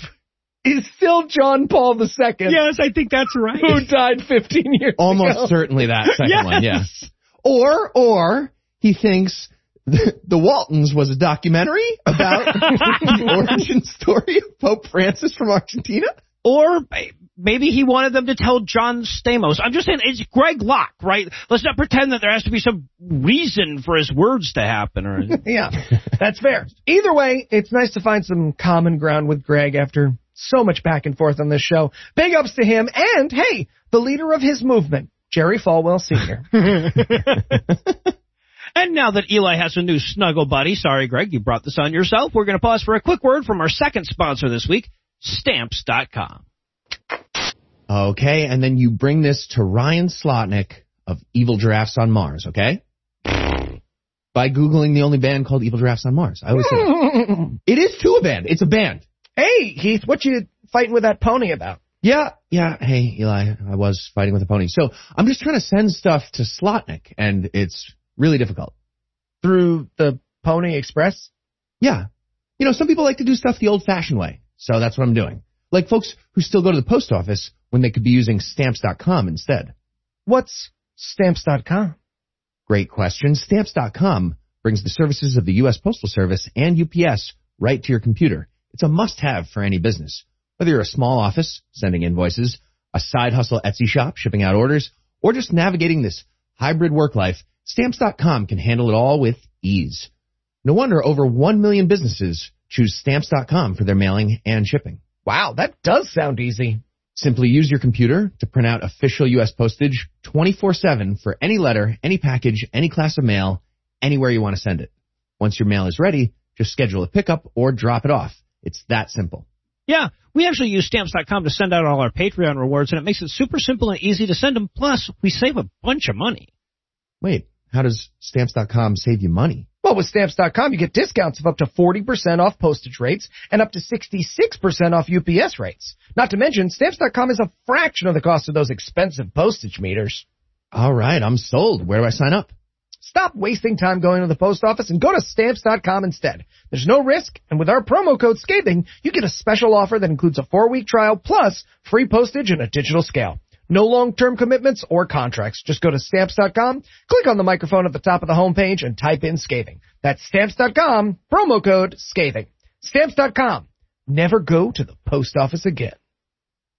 is still John Paul II. Yes, I think that's right. Who died 15 years ago. Almost ago. certainly that second (laughs) Yes. one. Yes. Or or he thinks. The, the Waltons was a documentary about (laughs) the origin story of Pope Francis from Argentina. Or maybe he wanted them to tell John Stamos. I'm just saying, it's Greg Locke, right? Let's not pretend that there has to be some reason for his words to happen. Or (laughs) Yeah, that's fair. Either way, it's nice to find some common ground with Greg after so much back and forth on this show. Big ups to him, and hey, the leader of his movement, Jerry Falwell Sr. (laughs) And now that Eli has a new snuggle buddy, sorry, Greg, you brought this on yourself. We're going to pause for a quick word from our second sponsor this week, Stamps.com. Okay, and then you bring this to Ryan Slotnick of Evil Giraffes on Mars, okay? By Googling the only band called Evil Giraffes on Mars. I always say that. (laughs) It is too a band. It's a band. hey, Heath, what you fighting with that pony about? Yeah, yeah. Hey, Eli, I was fighting with a pony. So I'm just trying to send stuff to Slotnick, and it's really difficult. Through the Pony Express? Yeah. You know, some people like to do stuff the old-fashioned way, so that's what I'm doing. Like folks who still go to the post office when they could be using stamps.com instead. What's Stamps.com? Great question. Stamps.com brings the services of the U.S. Postal Service and UPS right to your computer. It's a must-have for any business. Whether you're a small office sending invoices, a side hustle Etsy shop shipping out orders, or just navigating this hybrid work life, Stamps.com can handle it all with ease. No wonder over 1 million businesses choose Stamps.com for their mailing and shipping. Wow, that does sound easy. Simply use your computer to print out official U.S. postage 24-7 for any letter, any package, any class of mail, anywhere you want to send it. Once your mail is ready, just schedule a pickup or drop it off. It's that simple. Yeah, we actually use Stamps.com to send out all our Patreon rewards, and it makes it super simple and easy to send them. Plus, we save a bunch of money. Wait, how does Stamps.com save you money? Well, with Stamps.com, you get discounts of up to 40% off postage rates and up to 66% off UPS rates. Not to mention, Stamps.com is a fraction of the cost of those expensive postage meters. All right, I'm sold. Where do I sign up? Stop wasting time going to the post office and go to stamps.com instead. There's no risk, and with our promo code SCATHING, you get a special offer that includes a four-week trial plus free postage and a digital scale. No long-term commitments or contracts. Just go to stamps.com, click on the microphone at the top of the homepage, and type in scathing. That's stamps.com, promo code scathing. Stamps.com. Never go to the post office again.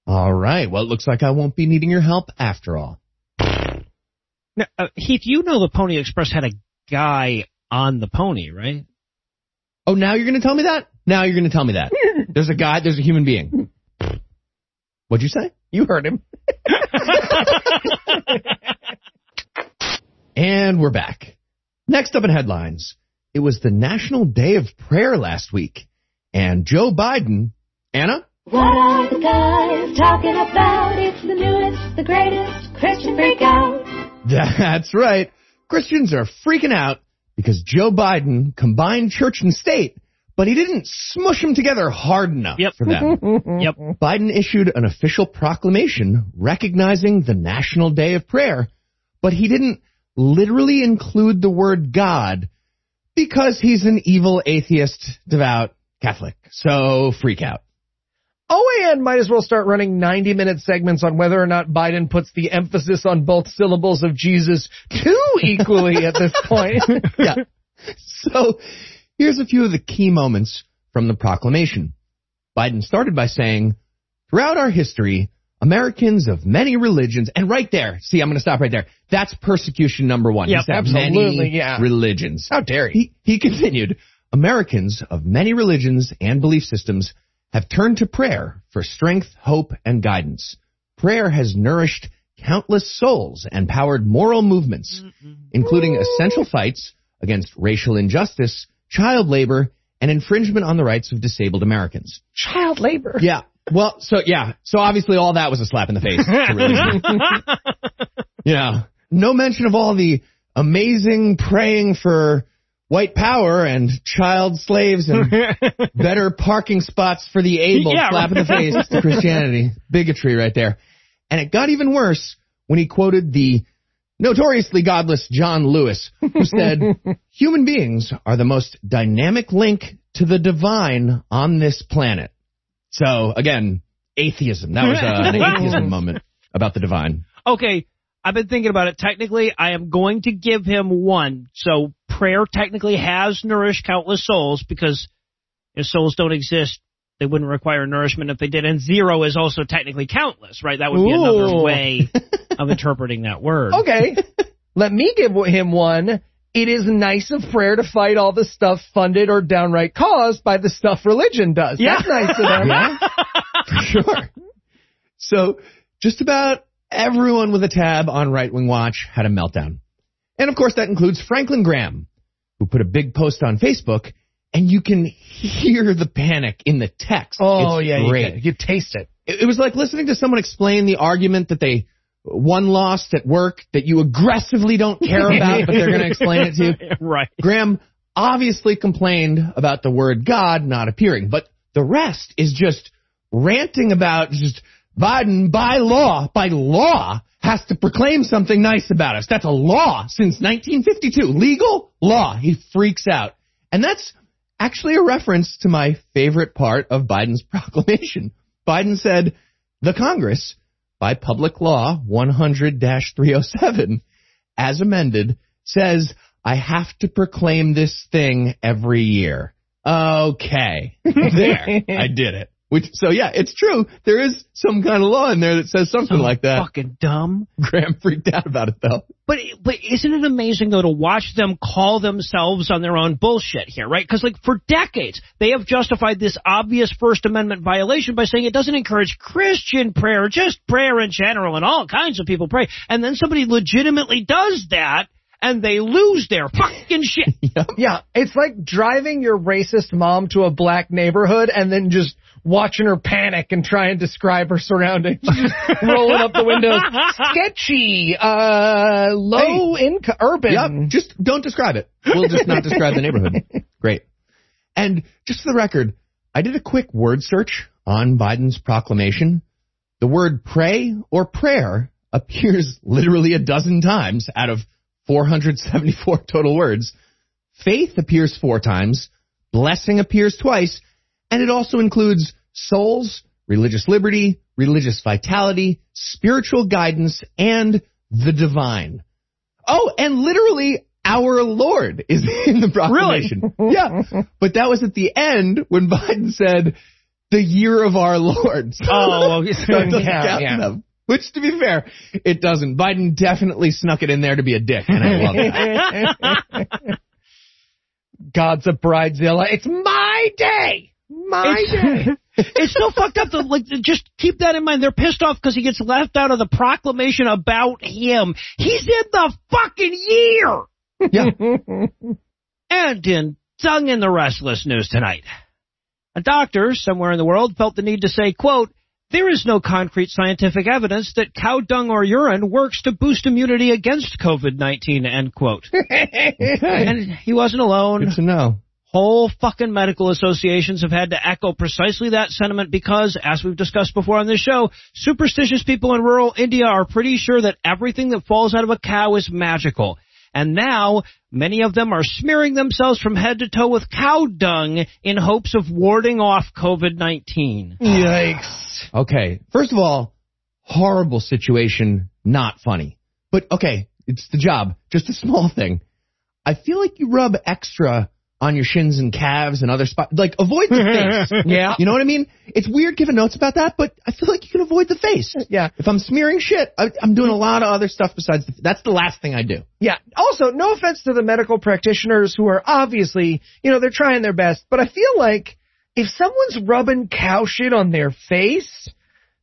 All right. Well, it looks like I won't be needing your help after all. Now, uh, Heath, you know the Pony Express had a guy on the pony, right? Oh, now you're going to tell me that? Now you're going to tell me that. (laughs) There's a guy, there's a human being. (laughs) What'd you say? You heard him. And we're back. Next up in headlines, it was the National Day of Prayer last week, and Joe Biden, Anna? What are the guys talking about? It's the newest, the greatest Christian freakout. That's right. Christians are freaking out because Joe Biden combined church and state, but he didn't smush them together hard enough Yep. for them. (laughs) Yep. Biden issued an official proclamation recognizing the National Day of Prayer, but he didn't literally include the word God because he's an evil atheist, devout Catholic. So freak out. OAN might as well start running 90 minute segments on whether or not Biden puts the emphasis on both syllables of Jesus too equally at this point. (laughs) yeah. (laughs) So here's a few of the key moments from the proclamation. Biden started by saying, throughout our history, Americans of many religions, and right there, see, I'm going to stop right there. That's persecution number one. Yep, absolutely, many yeah. religions. How dare he? He, he continued, Americans of many religions and belief systems have turned to prayer for strength, hope, and guidance. Prayer has nourished countless souls and powered moral movements, including essential fights against racial injustice, child labor, and infringement on the rights of disabled Americans. Child labor. Yeah. Well, so yeah. So obviously all that was a slap in the face to religion. (laughs) yeah. No mention of all the amazing praying for white power and child slaves and (laughs) better parking spots for the able Yeah, slap in the face to Christianity. Bigotry right there. And it got even worse when he quoted the notoriously godless John Lewis, who said, (laughs) human beings are the most dynamic link to the divine on this planet. So again, atheism. That was uh, (laughs) an atheism moment about the divine. Okay, I've been thinking about it. Technically, I am going to give him one. So prayer technically has nourished countless souls because if souls don't exist, they wouldn't require nourishment if they did. And zero is also technically countless, right? That would be another way of (laughs) interpreting that word. Okay. Let me give him one. It is nice of prayer to fight all the stuff funded or downright caused by the stuff religion does. Yeah. That's nice of them. Yeah, for (laughs) sure. So just about everyone with a tab on Right Wing Watch had a meltdown. And of course that includes Franklin Graham, who put a big post on Facebook and you can hear the panic in the text. Oh It's yeah, you, can- you taste it. It it was like listening to someone explain the argument that they won lost at work that you aggressively don't care (laughs) about, but they're going to explain it to you. (laughs) right. Graham obviously complained about the word God not appearing, but the rest is just ranting about just Biden by law, by law, has to proclaim something nice about us. That's a law since 1952. Legal law. He freaks out. And that's actually a reference to my favorite part of Biden's (laughs) proclamation. Biden said, the Congress, by public law 100-307, as amended, says I have to proclaim this thing every year. Okay. (laughs) There. I did it. Which, so yeah, it's true. There is some kind of law in there that says something So like that. Fucking dumb. (laughs) Graham freaked out about it though. But but isn't it amazing though to watch them call themselves on their own bullshit here, right? Because like for decades they have justified this obvious First Amendment violation by saying it doesn't encourage Christian prayer, just prayer in general, and all kinds of people pray. And then somebody legitimately does that, and they lose their fucking shit. (laughs) Yeah, it's like driving your racist mom to a black neighborhood and then just watching her panic and try and describe her surroundings. (laughs) Rolling up the windows. Sketchy, uh, low income, urban. Yep. Just don't describe it. We'll just not describe the neighborhood. (laughs) Great. And just for the record, I did a quick word search on Biden's proclamation. The word pray or prayer appears literally a dozen times out of 474 total words. Faith appears four times, blessing appears twice, and it also includes souls, religious liberty, religious vitality, spiritual guidance, and the divine. Oh, and literally our Lord is (laughs) in the proclamation. Really? yeah. But that was at the end when (laughs) Biden said the year of our Lord. (laughs) So Oh, that doesn't Yeah, yeah. Which, to be fair, it doesn't. Biden definitely snuck it in there to be a dick, and I love that. God's a bridezilla. It's my day. My day. It's, (laughs) it's so fucked up. That, like, just keep that in mind. They're pissed off because he gets left out of the proclamation about him. He's in the fucking year. Yeah. (laughs) And in Sung in the Restless news tonight, a doctor somewhere in the world felt the need to say, quote, there is no concrete scientific evidence that cow dung or urine works to boost immunity against COVID-19, end quote. (laughs) And he wasn't alone. Good to know. Whole fucking medical associations have had to echo precisely that sentiment because, as we've discussed before on this show, superstitious people in rural India are pretty sure that everything that falls out of a cow is magical. And now, many of them are smearing themselves from head to toe with cow dung in hopes of warding off COVID-19. Yikes. Okay. First of all, horrible situation, not funny. But okay, it's the job. Just a small thing. I feel like you rub extra on your shins and calves and other spots. Like, avoid the face. (laughs) Yeah. You know what I mean? It's weird giving notes about that, but I feel like you can avoid the face. Yeah. If I'm smearing shit, I, I'm doing a lot of other stuff besides the, that's the last thing I do. Yeah. Also, no offense to the medical practitioners who are obviously, you know, they're trying their best, but I feel like if someone's rubbing cow shit on their face,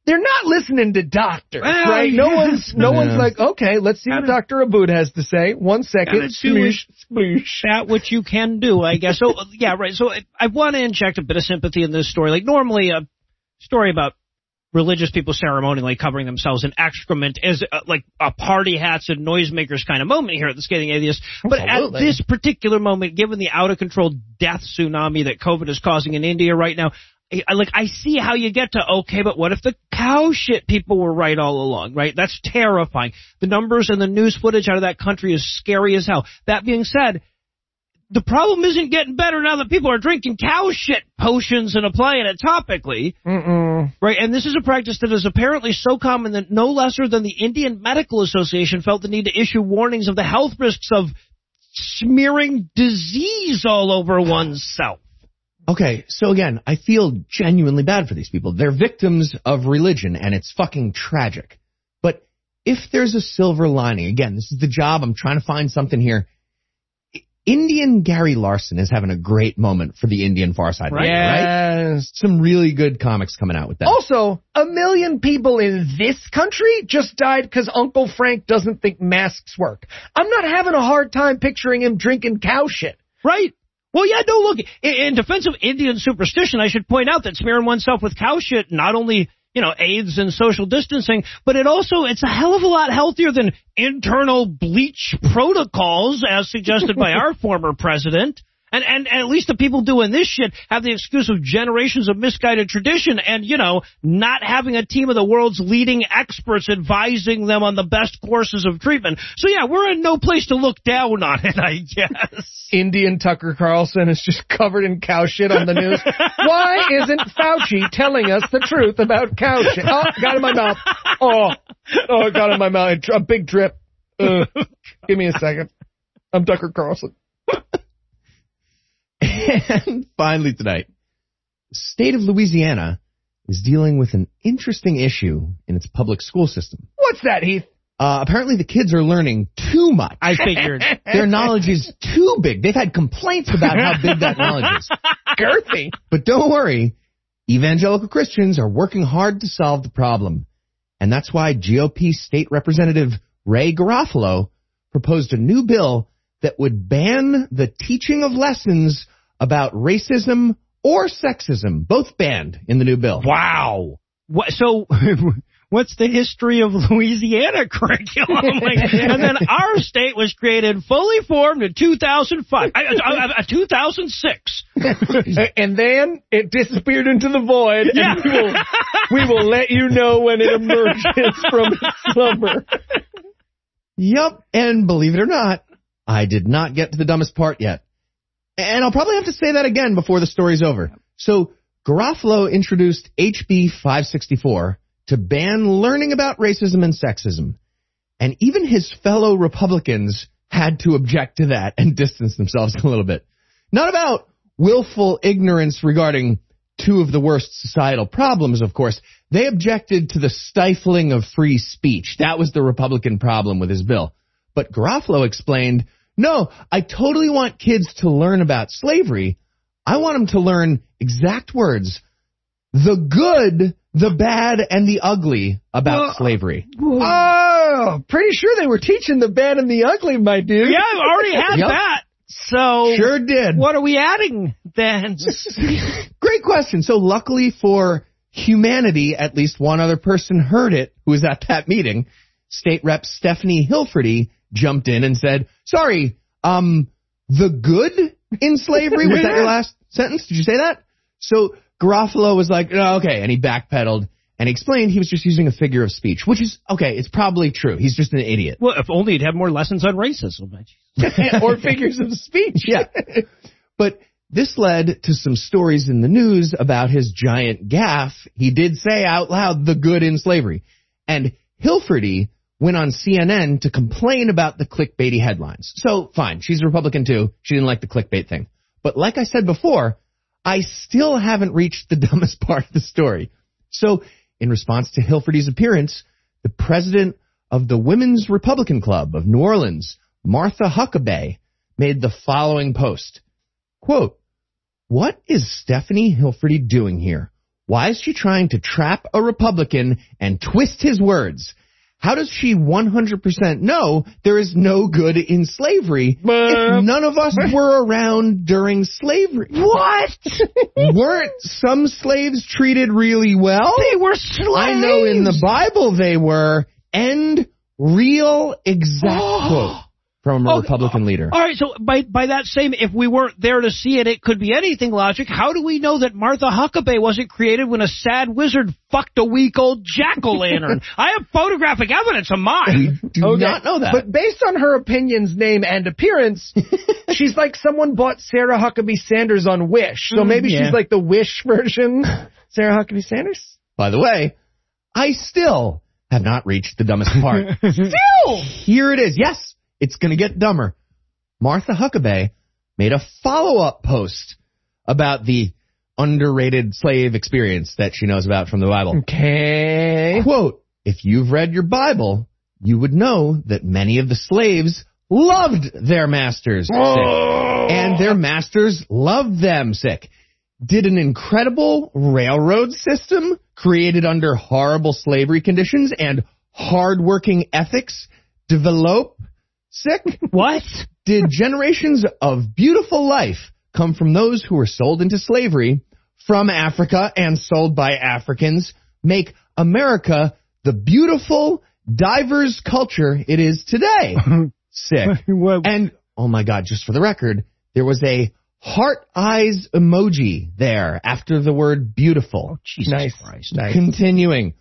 they're not listening to doctors, Well, right? No yeah. one's, no Yeah. one's like, okay, let's see what Kinda- Dr. Abood has to say. One second. Gotta Sploosh, sploosh. that what you can do, I guess. So (laughs) yeah, right. So I, I want to inject a bit of sympathy in this story. Like normally a story about religious people ceremonially covering themselves in excrement is uh, like a party hats and noisemakers kind of moment here at the Scathing Atheist. But at this particular moment, given the out of control death tsunami that COVID is causing in India right now, I, I- like I see how you get to okay, but what if the cow shit people were right all along, right? That's terrifying. The numbers and the news footage out of that country is scary as hell. That being said, the problem isn't getting better now that people are drinking cow shit potions and applying it topically, Mm-mm. right? And this is a practice that is apparently so common that no lesser than the Indian Medical Association felt the need to issue warnings of the health risks of smearing disease all over oneself. Okay, so again, I feel genuinely bad for these people. They're victims of religion, and it's fucking tragic. But if there's a silver lining, again, this is the job. I'm trying to find something here. Indian Gary Larson is having a great moment for the Indian Far Side, right? right? Some really good comics coming out with that. Also, a million people in this country just died because Uncle Frank doesn't think masks work. I'm not having a hard time picturing him drinking cow shit. Right. Well, yeah, no, look, in, in defense of Indian superstition, I should point out that smearing oneself with cow shit not only, you know, aids in social distancing, but it also, it's a hell of a lot healthier than internal bleach protocols as suggested by (laughs) our former president. And, and, and at least the people doing this shit have the excuse of generations of misguided tradition and, you know, not having a team of the world's leading experts advising them on the best courses of treatment. So yeah, we're in no place to look down on it, I guess. Indian Tucker Carlson is just (laughs) covered in cow shit on the news. Why isn't Fauci telling us the truth about cow shit? Oh, got in my mouth. Oh, oh, got in my mouth. A big drip. Ugh. Give me a second. I'm Tucker Carlson. And (laughs) finally tonight, the state of Louisiana is dealing with an interesting issue in its public school system. What's that, Heath? Uh, apparently the kids are learning too much. I figured. (laughs) Their knowledge is too big. They've had complaints about how big that knowledge is. (laughs) Girthy. But don't worry, evangelical Christians are working hard to solve the problem. And that's why GOP State Representative Ray Garofalo proposed a new bill that would ban the teaching of lessons about racism or sexism, both banned in the new bill. Wow. What, so, (laughs) what's the history of (laughs) Louisiana curriculum? Like, and then our state was created fully formed in 2005, uh, uh, uh, 2006. (laughs) and then it disappeared into the void. Yeah. And we will, we will let you know when it emerges from its slumber. Yup, and believe it or not, I did not get to the dumbest part yet. And I'll probably have to say that again before the story's over. So, Garofalo introduced HB 564 to ban learning about racism and sexism. And even his fellow Republicans had to object to that and distance themselves a little bit. Not about willful ignorance regarding two of the worst societal problems, of course. They objected to the stifling of free speech. That was the Republican problem with his bill. But Garofalo explained, no, I totally want kids to learn about slavery. I want them to learn exact words. The good, the bad, and the ugly about Well, slavery. Oh, pretty sure they were teaching the bad and the ugly, my dude. Yeah, I've already had Yep. that. So Sure did. what are we adding then? (laughs) Great question. So luckily for humanity, at least one other person heard it who was at that meeting. State Rep Stephanie Hilferty jumped in and said, sorry, um, the good in slavery? Was that your (laughs) last sentence? Did you say that? So Garofalo was like, oh, okay. And he backpedaled and he explained he was just using a figure of speech, which is, okay, it's probably true. He's just an idiot. well, if only he'd have more lessons on racism. (laughs) (laughs) or figures of speech. Yeah. But this led to some stories in the news about his giant gaffe. He did say out loud the good in slavery. And Hilferty went on CNN to complain about the clickbaity headlines. So fine, she's a Republican too. She didn't like the clickbait thing. But like I said before, I still haven't reached the (laughs) dumbest part of the story. So in response to Hilferty's appearance, the president of the Women's Republican Club of New Orleans, Martha Huckabee, made the following post. Quote, what is Stephanie Hilferty doing here? Why is she trying to trap a Republican and twist his words? How does she 100% know there is no good in slavery if none of us were around during slavery? What? (laughs) Weren't some slaves treated really well? They were slaves. I know in the Bible they were. End real exact oh. quote from a Oh, Republican leader. All right, so by by that same, if we weren't there to see it, it could be anything logic. How do we know that Martha Huckabee wasn't created when a sad wizard fucked a weak old jack o' lantern? (laughs) I have photographic evidence of mine. Do not know that. But based on her opinions, name, and appearance, (laughs) she's like someone bought Sarah Huckabee Sanders on Wish. So Mm, maybe yeah. she's like the Wish version. (laughs) Sarah Huckabee Sanders? By the way, I still have not reached the dumbest part. Still! Here it is. Yes, it's going to get dumber. Martha Huckabee made a follow-up post about the underrated slave experience that she knows about from the Bible. Okay. Quote, if you've read your Bible, you would know that many of the slaves loved their masters sick. Oh. And their masters loved them sick. Did an incredible railroad system created under horrible slavery conditions and hardworking ethics develop sick? What? Did generations of beautiful life come from those who were sold into slavery from Africa and sold by Africans make America the beautiful, diverse culture it is today? (laughs) Sick. And, oh my god, just for the record, there was a heart eyes emoji there after the word beautiful. Oh, Jesus Nice. Christ. Nice. Continuing.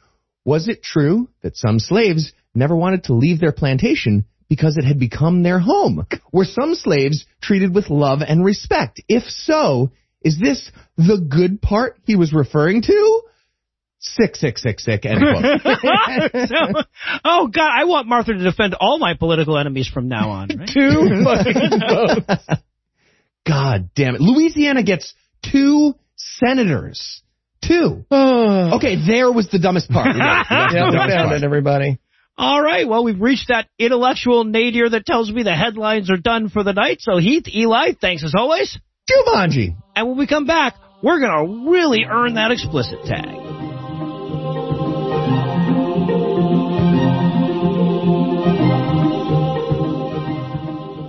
Was it true that some slaves never wanted to leave their plantation because it had become their home? Were some slaves treated with love and respect? If so, is this the good part he was referring to? Sick, sick, sick, sick. End quote. (laughs) So- oh God, I want Martha to defend all my political enemies from now on. Right? Two fucking (laughs) votes. God damn it. Louisiana gets two senators. Two. (sighs) Okay, there was the dumbest part. We got it. We got to (laughs) Yeah, the dumbest part. everybody. All right, well, we've reached that intellectual nadir that tells me the headlines are done for the night. So Heath, Eli, thanks as always. Jumanji. And when we come back, we're gonna really earn that explicit tag.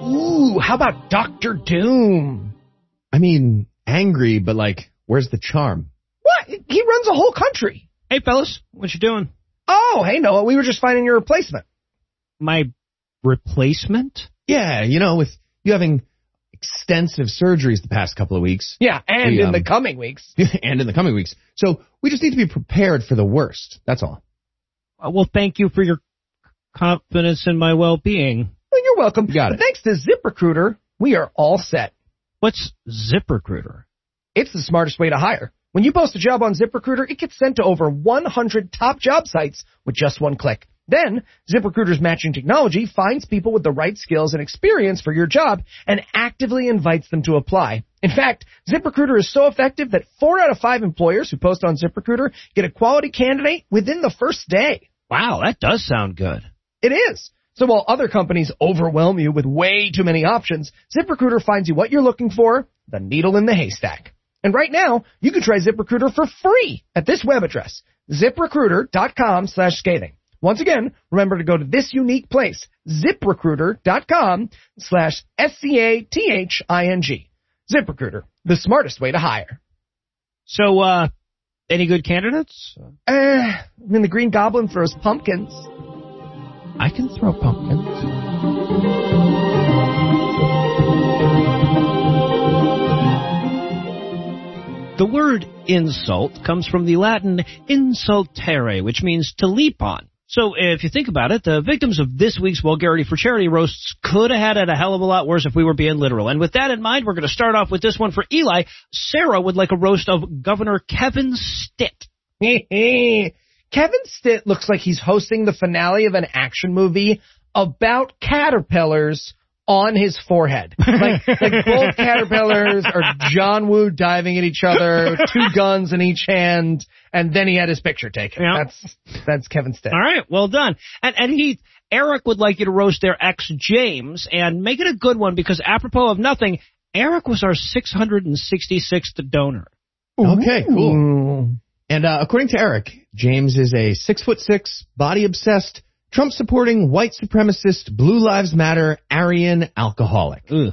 Ooh, how about Doctor Doom? I mean, angry, but like, where's the charm? What? He runs a whole country. Hey, fellas, what you doing? Oh, hey Noah, we were just finding your replacement. My replacement? Yeah, you know, with you having extensive surgeries the past couple of weeks. Yeah, and We, in um, the coming weeks. (laughs) and in the coming weeks. So we just need to be prepared for the worst. That's all. Uh, well, thank you for your confidence in my well-being. Well, you're welcome. Got it. But thanks to ZipRecruiter, we are all set. What's ZipRecruiter? It's the smartest way to hire. When you post a job on ZipRecruiter, it gets sent to over 100 top job sites with just one click. Then, ZipRecruiter's matching technology finds people with the right skills and experience for your job and actively invites them to apply. In fact, ZipRecruiter is so effective that four out of five employers who post on ZipRecruiter get a quality candidate within the first day. Wow, that does sound good. It is. So while other companies overwhelm you with way too many options, ZipRecruiter finds you what you're looking for, the needle in the haystack. And right now, you can try ZipRecruiter for free at this web address, ziprecruiter.com slash scathing. Once again, remember to go to this unique place, ziprecruiter.com slash S-C-A-T-H-I-N-G. ZipRecruiter, the smartest way to hire. So, uh, any good candidates? Uh, I mean, the Green Goblin throws pumpkins. I can throw pumpkins. The word insult comes from the Latin insultere, which means to leap on. So if you think about it, the victims of this week's Vulgarity for Charity roasts could have had it a hell of a lot worse if we were being literal. And with that in mind, we're going to start off with this one for Eli. Sarah would like a roast of Governor Kevin Stitt. (laughs) Kevin Stitt looks like he's hosting the finale of an action movie about caterpillars on his forehead. Like, (laughs) like both caterpillars are John Woo diving at each other, two guns in each hand, and then he had his picture taken. Yeah. That's that's Kevin Stitt. All right, well done. And and Heath, Eric would like you to roast their ex James and make it a good one because apropos of nothing, Eric was our 666th donor. Okay, cool. And uh, according to Eric, James is a six foot six, body obsessed, Trump supporting, white supremacist, Blue Lives Matter, Aryan alcoholic. Ugh.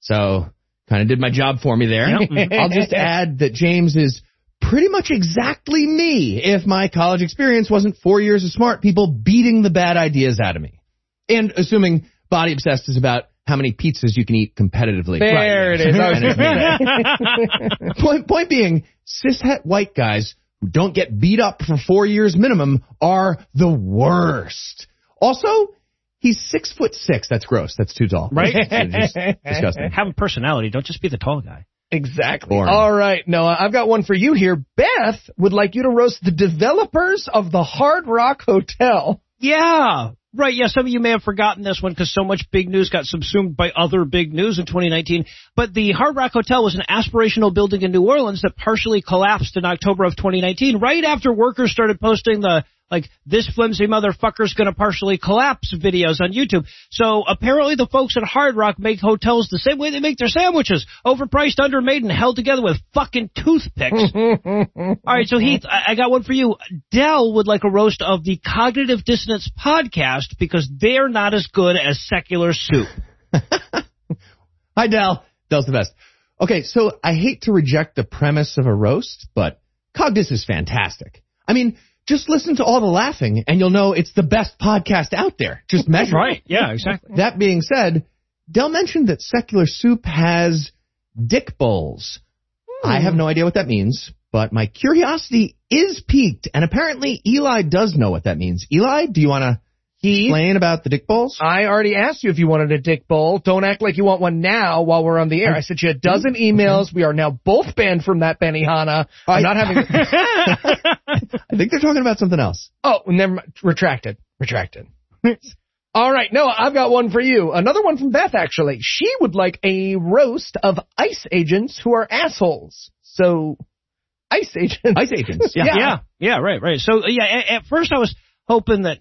So, kind of did my job for me there. Yep. (laughs) I'll just add that James is pretty much exactly me if my college experience wasn't four years of smart people beating the bad ideas out of me. And assuming body obsessed is about how many pizzas you can eat competitively. There it is. I was (laughs) And it's point, point being, cishet white guys who don't get beat up for four years minimum are the worst. Also, he's six foot six. That's gross. That's too tall. Right? (laughs) Disgusting. Have a personality. Don't just be the tall guy. Exactly. Boring. All right, Noah, I've got one for you here. Beth would like you to roast the developers of the Hard Rock Hotel. Yeah. Right, yeah, some of you may have forgotten this one because so much big news got subsumed by other big news in 2019. But the Hard Rock Hotel was an aspirational building in New Orleans that partially collapsed in October of 2019, right after workers started posting the, like, this flimsy motherfucker's gonna partially collapse videos on YouTube. So apparently the folks at Hard Rock make hotels the same way they make their sandwiches. Overpriced, undermade, and held together with fucking toothpicks. (laughs) Alright, so Heath, I, I got one for you. Dell would like a roast of the Cognitive Dissonance podcast because they're not as good as secular soup. (laughs) Hi, Dell. Dell's the best. Okay, so I hate to reject the premise of a roast, but Cogdis is fantastic. I mean, just listen to all the laughing and you'll know it's the best podcast out there. Just measure. Right, yeah, exactly. That being said, Dell mentioned that secular soup has dick bowls. Hmm. I have no idea what that means, but my curiosity is piqued, and apparently Eli does know what that means. Eli, do you want to explain about the dick bowls? I already asked you if you wanted a dick bowl. Don't act like you want one now while we're on the air. Mm. I sent you a dozen mm. emails. We are now both banned from that Benihana. I'm not having. (laughs) (laughs) I think they're talking about something else. oh, never mind. Retracted. Retracted. (laughs) All right, Noah, I've got one for you. Another one from Beth, actually. She would like a roast of ICE agents who are assholes. So, ICE agents. ICE agents. Yeah. yeah, yeah, right, right. So yeah, at, at first I was hoping that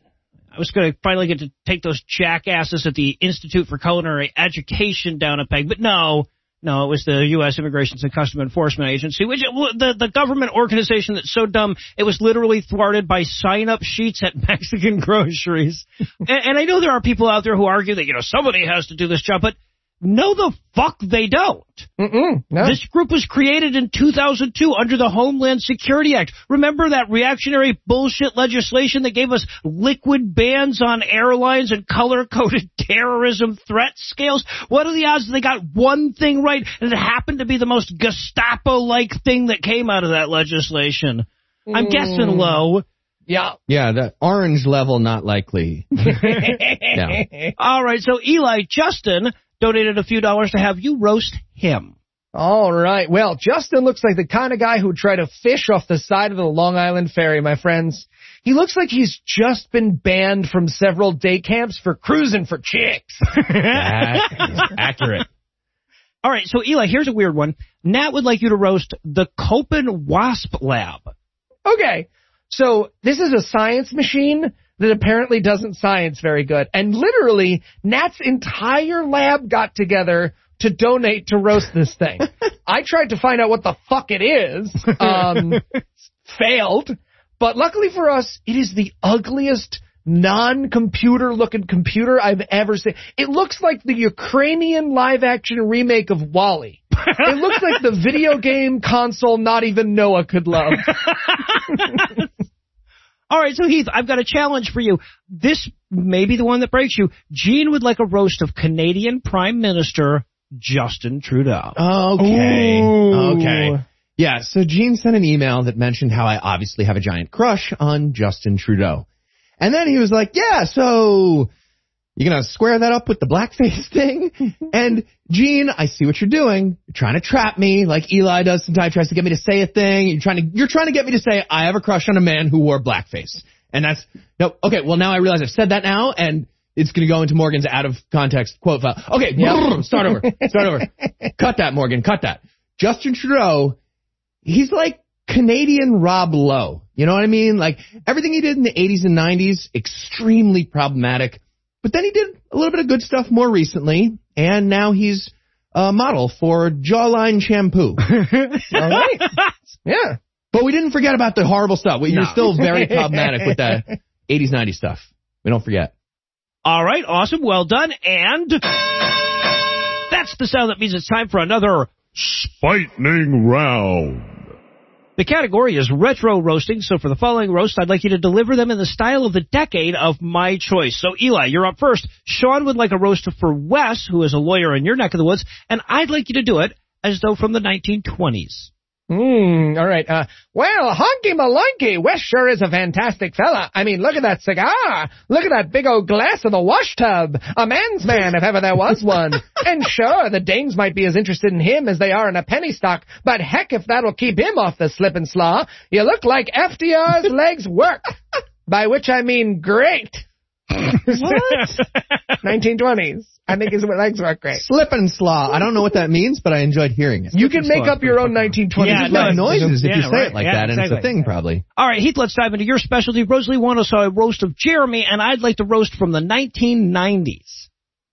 I was going to finally get to take those jackasses at the Institute for Culinary Education down a peg, but no, no, it was the U.S. Immigration and Custom Enforcement Agency, which the the government organization that's so dumb it was literally thwarted by sign up sheets at (laughs) Mexican groceries. and, and I know there are people out there who argue that you know somebody has to do this job, but no, the fuck they don't. Mm-mm, no. This group was created in 2002 under the Homeland Security Act. Remember that reactionary bullshit legislation that gave us liquid bans on airlines and color-coded (laughs) terrorism threat scales? What are the odds that they got one thing right and it happened to be the most Gestapo-like thing that came out of that legislation? I'm Mm. guessing low. Yeah. Yeah, the orange level, not likely. (laughs) no. All right, so Eli Justin donated a few dollars to have you roast him. All right. Well, Justin looks like the kind of guy who'd try to fish off the side of the Long Island Ferry, my friends. He looks like he's just been banned from several day camps for cruising for chicks. (laughs) That is accurate. All right, so Eli, here's a weird one. Nat would like you to roast the Copen Wasp Lab. Okay. So this is a science machine that apparently doesn't science very good. And literally, Nat's entire lab got together to donate to roast this thing. (laughs) I tried to find out what the fuck it is. Um, (laughs) failed. But luckily for us, it is the ugliest non-computer looking computer I've ever seen. It looks like the Ukrainian live action remake of WALL-E. it looks like the video (laughs) game console not even Noah could love. All right, so Heath, I've got a challenge for you. This may be the one that breaks you. Gene would like a roast of Canadian Prime Minister Justin Trudeau. Okay. Ooh. Okay. Yeah, so Gene sent an email that mentioned how I obviously have a giant crush on Justin Trudeau. And then he was like, yeah, so you gonna square that up with the blackface (laughs) thing? and Gene, I see what you're doing. You're trying to trap me like Eli does sometimes, tries to get me to say a thing. You're trying to, you're trying to get me to say I have a crush on a man who wore blackface. And that's, no, okay, well now I realize I've said that now and it's gonna go into Morgan's out of context quote file. Okay, yeah, start over, start over. (laughs) Cut that, Morgan, cut that. Justin Trudeau, he's like Canadian Rob Lowe. You know what I mean? Like everything he did in the 80s and 90s, extremely problematic. But then he did a little bit of good stuff more recently, and now he's a model for Jawline Shampoo. (laughs) All right. Yeah. But we didn't forget about the horrible stuff. You're still very (laughs) problematic with the 80s, 90s stuff. We don't forget. All right, awesome, well done, and that's the sound that means it's time for another Spightening round. The category is retro roasting, so for the following roast, I'd like you to deliver them in the style of the decade of my choice. So Eli, you're up first. Sean would like a roast for Wes, who is a lawyer in your neck of the woods, and I'd like you to do it as though from the 1920s. Hmm, all right. Uh, well, honky malunky, Wes sure is a fantastic fella. I mean, look at that cigar. Look at that big old glass of the wash tub. A man's man, if ever there was one. (laughs) and sure, the dames might be as interested in him as they are in a penny stock, but heck if that'll keep him off the slip and slaw. You look like FDR's legs work. (laughs) By which I mean great. What? 1920s. I think his legs work great. Slip and slaw. I don't know what that means, but I enjoyed hearing it. You can make up your own 1920s. Yeah, no, noises if yeah, you say right. it like Yeah, that, and it's a exactly. thing probably. All right, Heath, let's dive into your specialty. Rosalie Wano saw a roast of Jeremy, and I'd like to roast from the 1990s.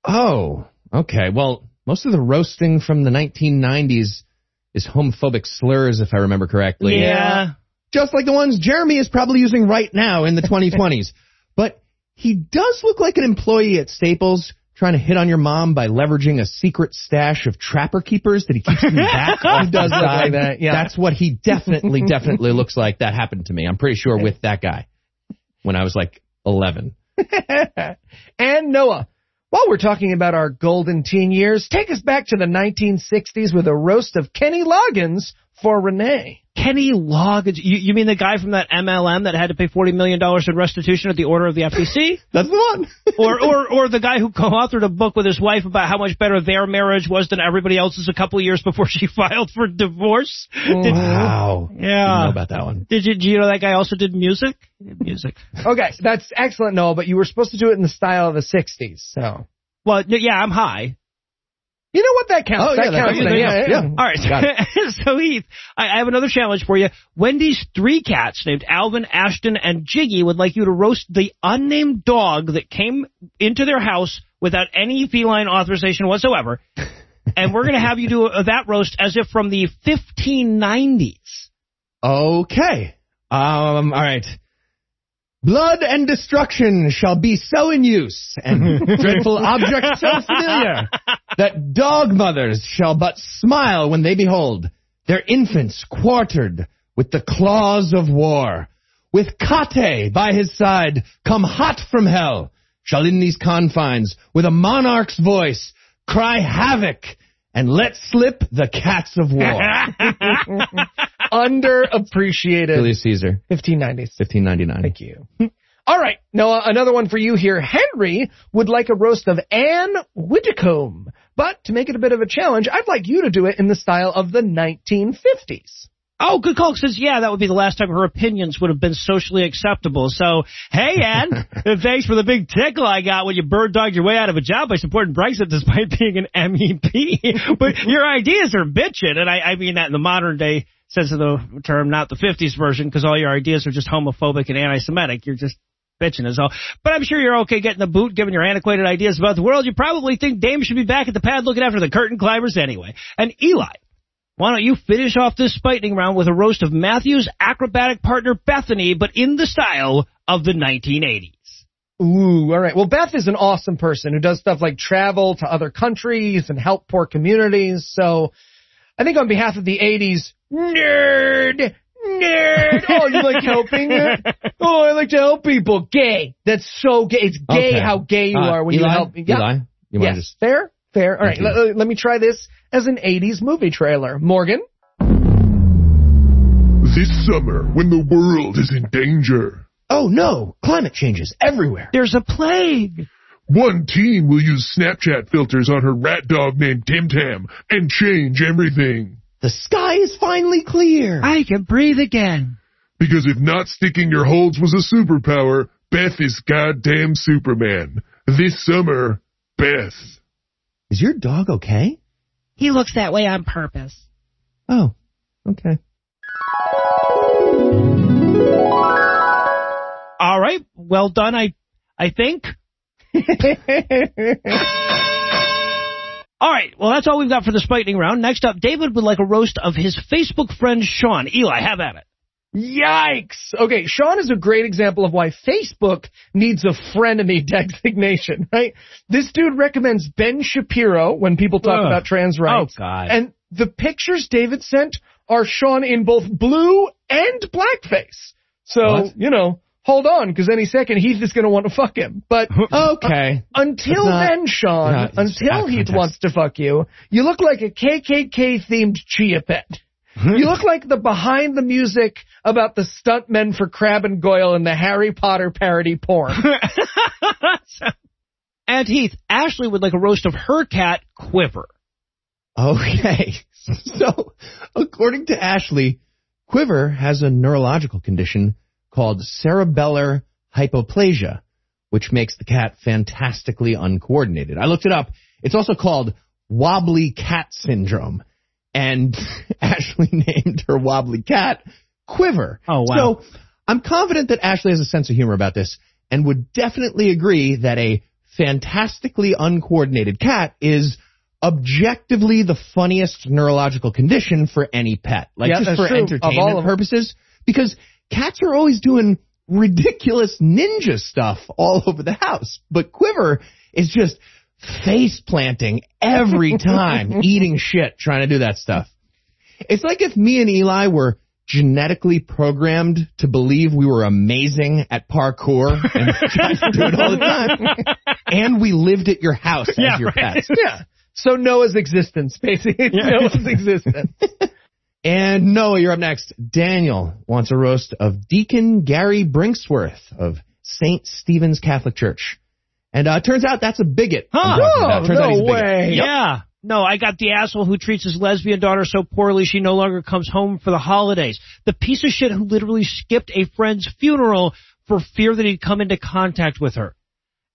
Oh, okay. Well, most of the roasting from the 1990s is homophobic slurs, if I remember correctly. Yeah. Just like the ones Jeremy is probably using right now in the 2020s. (laughs) but he does look like an employee at Staples trying to hit on your mom by leveraging a secret stash of trapper keepers that he keeps in the back He does look like that, yeah. That's what he definitely, definitely looks like. That happened to me. I'm pretty sure with that guy when I was like 11. (laughs) and Noah. While we're talking about our golden teen years, take us back to the 1960s with a roast of Kenny Loggins for Renee. Kenny Loggins. You, you mean the guy from that MLM that had to pay $40 million in restitution at the order of the FTC? (laughs) That's the one. (laughs) or, or, or the guy who co-authored a book with his wife about how much better their marriage was than everybody else's a couple years before she (laughs) filed for divorce. Did- Wow. Yeah. About that one. Did you, do you know that guy also did music? Did music. Okay, that's excellent, Noah, but you were supposed to do it in the style of the 60s, so. Well, yeah, I'm high. You know what? That counts. Oh, that yeah, counts. counts. then. Yeah, yeah. All right. (laughs) So Heath, I, I have another challenge for you. Wendy's three cats named Alvin, Ashton, and Jiggy would like you to roast the unnamed dog that came into their house without any feline authorization whatsoever. (laughs) and we're going to have you do a, that roast as if from the 1590s. Okay. Um, all right. Blood and destruction shall be so in use, and (laughs) dreadful objects so familiar, that dog mothers shall but smile when they behold their infants quartered with the claws of war. With Kate by his side, come hot from hell, shall in these confines, with a monarch's voice, cry havoc, and let slip the cats of war. (laughs) Underappreciated. Julius Caesar. 1590s. 1599. Thank you. All right, Noah, another one for you here. Henry would like a roast of Anne Widdecombe. But to make it a bit of a challenge, I'd like you to do it in the style of the 1950s. Oh, good call. Says, yeah, that would be the last time her opinions would have been socially acceptable. So, hey, Ann, (laughs) (laughs) thanks for the big tickle I got when you bird dogged your way out of a job by supporting Brexit despite (laughs) being an MEP. but your ideas are bitching, and I, I mean that in the modern day sense of the term, not the 50s version, because all your ideas are just homophobic and anti-Semitic. You're just bitching is all. But I'm sure you're okay getting the boot, given your antiquated ideas about the world. You probably think Dame should be back at the pad looking after the curtain climbers anyway. And Eli, why don't you finish off this fighting round with a roast of Matthew's acrobatic partner Bethany, but in the style of the 1980s? Ooh, all right. Well, Beth is an awesome person who does stuff like travel to other countries and help poor communities. So I think on behalf of the 80s, nerd, nerd. Oh, you like helping? (laughs) oh, I like to help people. Gay. That's so gay. It's gay Okay. how gay you Uh, are when Eli? you help. Me. Yeah. Eli? You yes. just- Fair? Fair. All right. Thank Let, let me try this as an 80s movie trailer. Morgan? This summer, when the world is in danger, Oh no, climate changes everywhere. There's a plague. One team will use Snapchat filters on her rat dog named Tim Tam and change everything. The sky is finally clear. I can breathe again. Because if not sticking your holds was a superpower, Beth is goddamn Superman. This summer, Beth. Is your dog okay? He looks that way on purpose. Oh, okay. All right. Well done, I, I think. (laughs) All right. Well, that's all we've got for this fighting round. Next up, David would like a roast of his Facebook friend Sean. Eli, have at it. Yikes! Okay, Sean is a great example of why Facebook needs a frenemy (laughs) designation, right? This dude recommends Ben Shapiro when people talk Ugh. about trans rights. Oh, God. And the pictures David sent are Sean in both blue and blackface. So, What? you know, hold on, because any second Heath is going to want to fuck him. But uh, Okay. until not- then, Sean, not- until Heath context. wants to fuck you, you look like a KKK themed chia pet. Hmm. you look like the behind the music about the stuntmen for Crabbe and Goyle in the Harry Potter parody porn. (laughs) and Heath, Ashley would like a roast of her cat, Quiver. Okay. (laughs) So, according to Ashley, Quiver has a neurological condition called cerebellar hypoplasia, which makes the cat fantastically uncoordinated. I looked it up. It's also called wobbly cat syndrome. And (laughs) Ashley named her wobbly cat Quiver. Oh, wow. So, I'm confident that Ashley has a sense of humor about this and would definitely agree that a fantastically uncoordinated cat is objectively the funniest neurological condition for any pet. Like Yeah, just for true. Entertainment purposes. Because cats are always doing ridiculous ninja stuff all (laughs) over the house. But Quiver is just face planting every (laughs) time, eating shit, trying to do that stuff. It's like if me and Eli were genetically programmed to believe we were amazing at parkour and (laughs) just do it all the time. And we lived at your house as Yeah, your right. pets. yeah. So Noah's existence, basically. It's Noah's existence. And Noah, you're up next. Daniel wants a roast of Deacon Gary Brinksworth of St. Stephen's Catholic Church. And uh, turns out that's a bigot. I'm talking about. Out he's a bigot. Yep. Yeah. No, I got the asshole who treats his lesbian daughter so poorly she no longer comes home for the holidays. The piece of shit who literally skipped a friend's funeral for fear that he'd come into contact with her.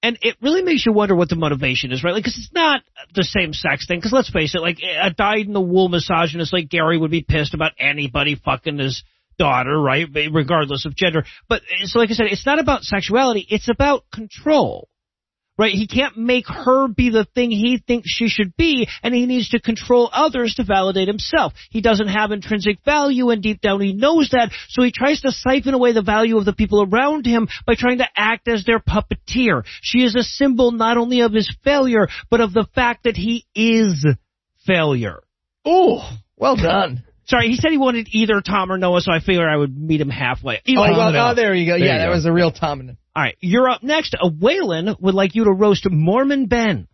And it really makes you wonder what the motivation is, right? Like, cause it's not the same sex thing. Cause let's face it, like, a dyed-in-the-wool misogynist like Gary would be pissed about anybody fucking his daughter, right? Regardless of gender. But, so like I said, it's not about sexuality. It's about control right? He can't make her be the thing he thinks she should be, and he needs to control others to validate himself. He doesn't have intrinsic value, and deep down he knows that, so he tries to siphon away the value of the people around him by trying to act as their puppeteer. She is a symbol not only of his failure, but of the fact that he is failure. Oh, well done. (laughs) Sorry, he said he wanted either Tom or Noah, so I figured I would meet him halfway. Oh, well, oh, there you go. There yeah, that go. was a real Tom. All right, you're up next. A Waylon would like you to roast Mormon Ben.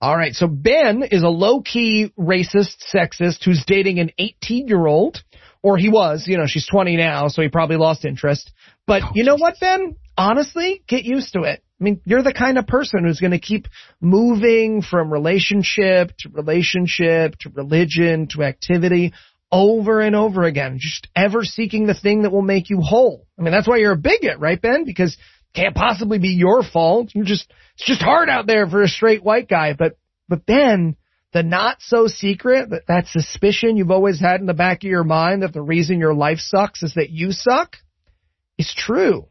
All right, so Ben is a low-key racist, sexist who's dating an 18-year-old. or he was, you know, she's 20 now, so he probably lost interest. But Oh, you know what, Ben? Honestly, get used to it. I mean, you're the kind of person who's going to keep moving from relationship to relationship to religion to activity over and over again, just ever seeking the thing that will make you whole. I mean, that's why you're a bigot, right, Ben? Because can't possibly be your fault. You're just, it's just hard out there for a straight white guy. But, but Ben, the not so secret, that, that suspicion you've always had in the back of your mind that the reason your life sucks is that you suck is true.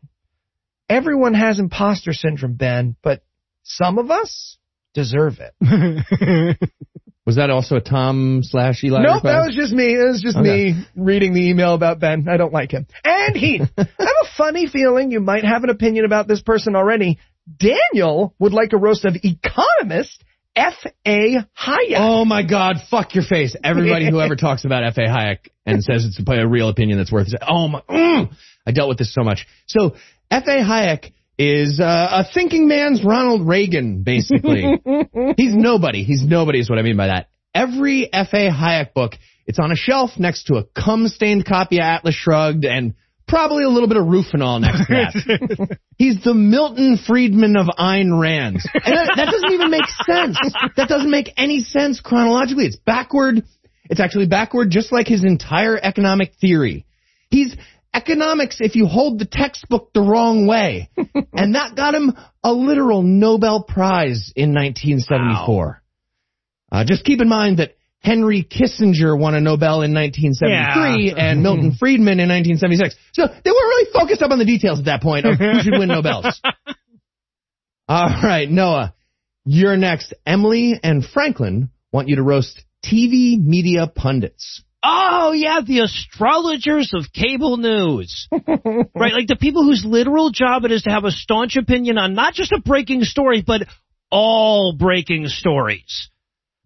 Everyone has imposter syndrome, Ben, but some of us deserve it. (laughs) Was that also a Tom slash Eli? Nope, request? that was just me. It was just Okay. me reading the email about Ben. I don't like him. And he, (laughs) I have a funny feeling you might have an opinion about this person already. Daniel would like a roast of economist F.A. Hayek. Oh my God! Fuck your face! Everybody who ever (laughs) talks about F. A. Hayek and says it's a real opinion that's worth it. Oh my! Mm, I dealt with this so much. So F. A. Hayek is uh, a thinking man's Ronald Reagan, basically. (laughs) He's nobody. He's nobody is what I mean by that. Every F. A. Hayek book, it's on a shelf next to a cum-stained copy of Atlas Shrugged and probably a little bit of Rohypnol next to that. (laughs) He's the Milton Friedman of Ayn Rand. And that, that doesn't even make sense. That doesn't make any sense chronologically. It's backward. It's actually backward just like his entire economic theory. He's economics if you hold the textbook the wrong way. (laughs) and that got him a literal Nobel Prize in 1974. Uh, just keep in mind that Henry Kissinger won a Nobel in 1973 Yeah. and Milton (laughs) Friedman in 1976. So they weren't really focused up on the details at that point of who should win Nobels. (laughs) All right, Noah, you're next. Emily and Franklin want you to roast TV media pundits. Oh yeah, the astrologers of cable news. (laughs) right, like the people whose literal job it is to have a staunch opinion on not just a breaking story, but all breaking stories.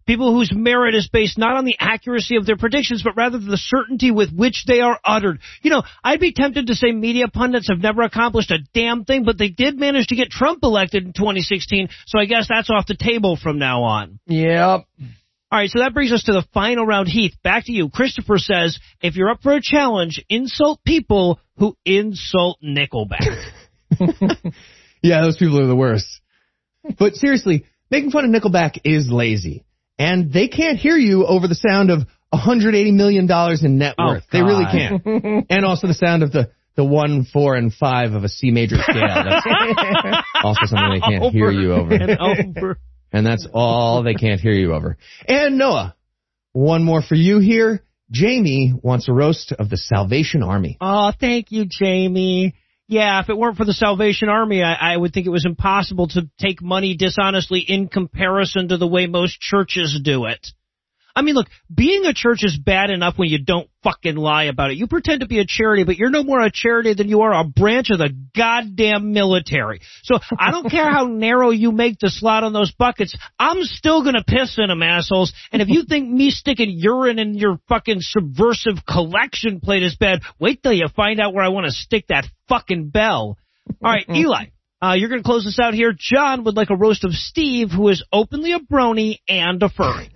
People whose merit is based not on the accuracy of their predictions, but rather the certainty with which they are uttered. You know, I'd be tempted to say media pundits have never accomplished a damn thing, but they did manage to get Trump elected in 2016, so I guess that's off the table from now on. Yep. All right, so that brings us to the final round. Heath, back to you. Christopher says, if you're up for a challenge, insult people who insult Nickelback. (laughs) Yeah, those people are the worst. But seriously, making fun of Nickelback is lazy. And they can't hear you over the sound of $180 million in net Oh, worth. they really can't. and also the sound of the, the one, four, and five of a C major scale. That's (laughs) also something they can't hear you over. and over. And that's all they can't hear you over. And Noah, one more for you here. Jamie wants a roast of the Salvation Army. Oh, thank you, Jamie. Yeah, if it weren't for the Salvation Army, I, I would think it was impossible to take money dishonestly in comparison to the way most churches do it. I mean, look, being a church is bad enough when you don't fucking lie about it. You pretend to be a charity, but you're no more a charity than you are a branch of the goddamn military. So I don't (laughs) care how narrow you make the slot on those buckets, I'm still gonna piss in them, assholes. And if you think me sticking urine in your fucking subversive collection plate is bad, wait till you find out where I want to stick that fucking bell. All right, (laughs) Eli. Uh, you're going to close this out here. John would like a roast of Steve, who is openly a brony and a furry.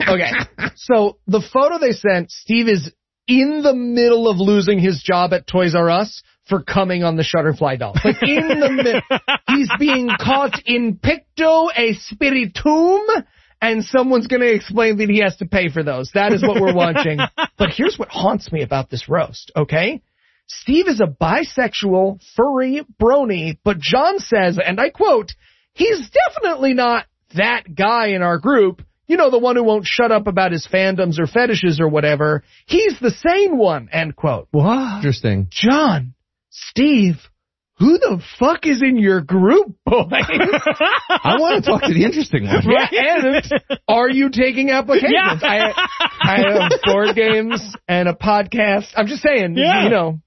Okay. So the photo they sent, Steve is in the middle of losing his job at Toys R Us for coming on the Shutterfly doll. Like in the middle. He's being caught in picto a spiritum and someone's going to explain that he has to pay for those. That is what we're watching. (laughs) But here's what haunts me about this roast, okay? Steve is a bisexual, furry brony, but John says, and I quote, he's definitely not that guy in our group. You know, the one who won't shut up about his fandoms or fetishes or whatever. He's the sane one, end quote. What? Interesting. John, Steve, who the fuck is in your group, boys? (laughs) I want to talk to the interesting one. Yeah, and are you taking applications? I, I have board games and a podcast. I'm just saying, Yeah. you know,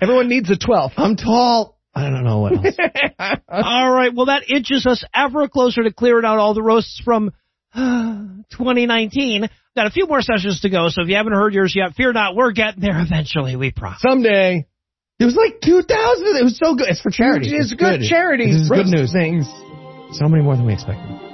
everyone needs a 12. I'm tall. I don't know what else. (laughs) all right, well, that inches us ever closer to clearing out all the roasts from (sighs) 2019. Got a few more sessions to go, so if you haven't heard yours yet, fear not, we're getting there eventually, we promise. Someday. It was like 2,000. It was so good. It's for charity. It's good charity. This is good news. Things. So many more than we expected.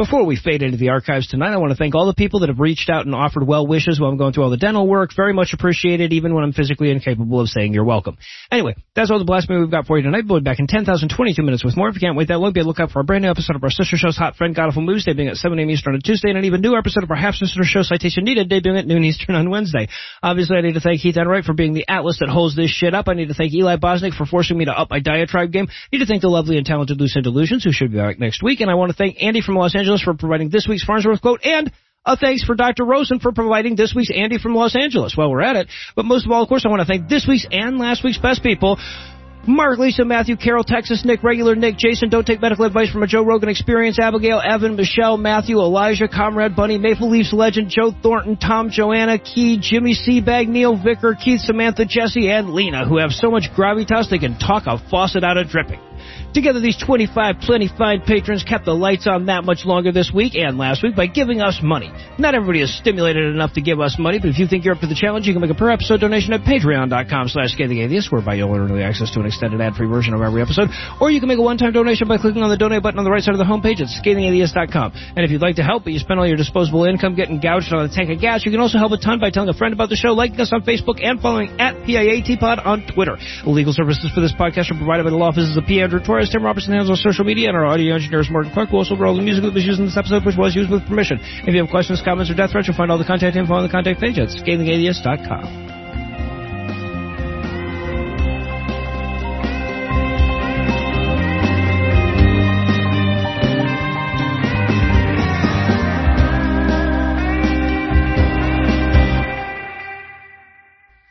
Before we fade into the archives tonight, I want to thank all the people that have reached out and offered well wishes while I'm going through all the dental work. Very much appreciated, even when I'm physically incapable of saying you're welcome. Anyway, that's all the blasphemy we've got for you tonight. We'll be back in 10,022 minutes with more. If you can't wait that long, be the lookout for a brand new episode of our sister show's Hot Friend God Awful Movies, debuting at 7 a.m. Eastern on Tuesday, and an even newer episode of our half-sister show Citation Needed, debuting at noon Eastern on Wednesday. Obviously, I need to thank Heath Enright for being the atlas that holds this shit up. I need to thank Eli Bosnick for forcing me to up my diatribe game. I need to thank the lovely and talented Lucinda Illusions, who should be back next week, and I want to thank Andy from Los Angeles for providing this week's Farnsworth quote, and a thanks for Dr. Rosen for providing this week's Andy from Los Angeles while we're at it. But most of all, of course, I want to thank this week's and last week's best people. Mark, Lisa, Matthew, Carol, Texas, Nick, Regular, Nick, Jason, Don't Take Medical Advice from a Joe Rogan Experience, Abigail, Evan, Michelle, Matthew, Elijah, Comrade Bunny, Maple Leafs Legend, Joe Thornton, Tom, Joanna, Key, Jimmy Seabag, Neil Vicker, Keith, Samantha, Jesse, and Lena, who have so much gravitas they can talk a faucet out of dripping. Together, these 25 plenty fine patrons kept the lights on that much longer this week and last week by giving us money. Not everybody is stimulated enough to give us money, but if you think you're up to the challenge, you can make a per episode donation at patreon.com slash scathingatheist, whereby you'll earn early access to an extended ad-free version of every episode. Or you can make a one-time donation by clicking on the donate button on the right side of the homepage at scathingatheist.com. And if you'd like to help, but you spend all your disposable income getting gouged on a tank of gas, you can also help a ton by telling a friend about the show, liking us on Facebook, and following at PIATPod on Twitter. Legal services for this podcast are provided by the law offices of P. Andrew Torres, Tim Robertson handles our social media, and our audio engineer is Morgan Clark, who also wrote all the music that was used in this episode, which was used with permission. If you have questions, comments, or death threats, you'll find all the contact info on the contact page at scathingatheist.com.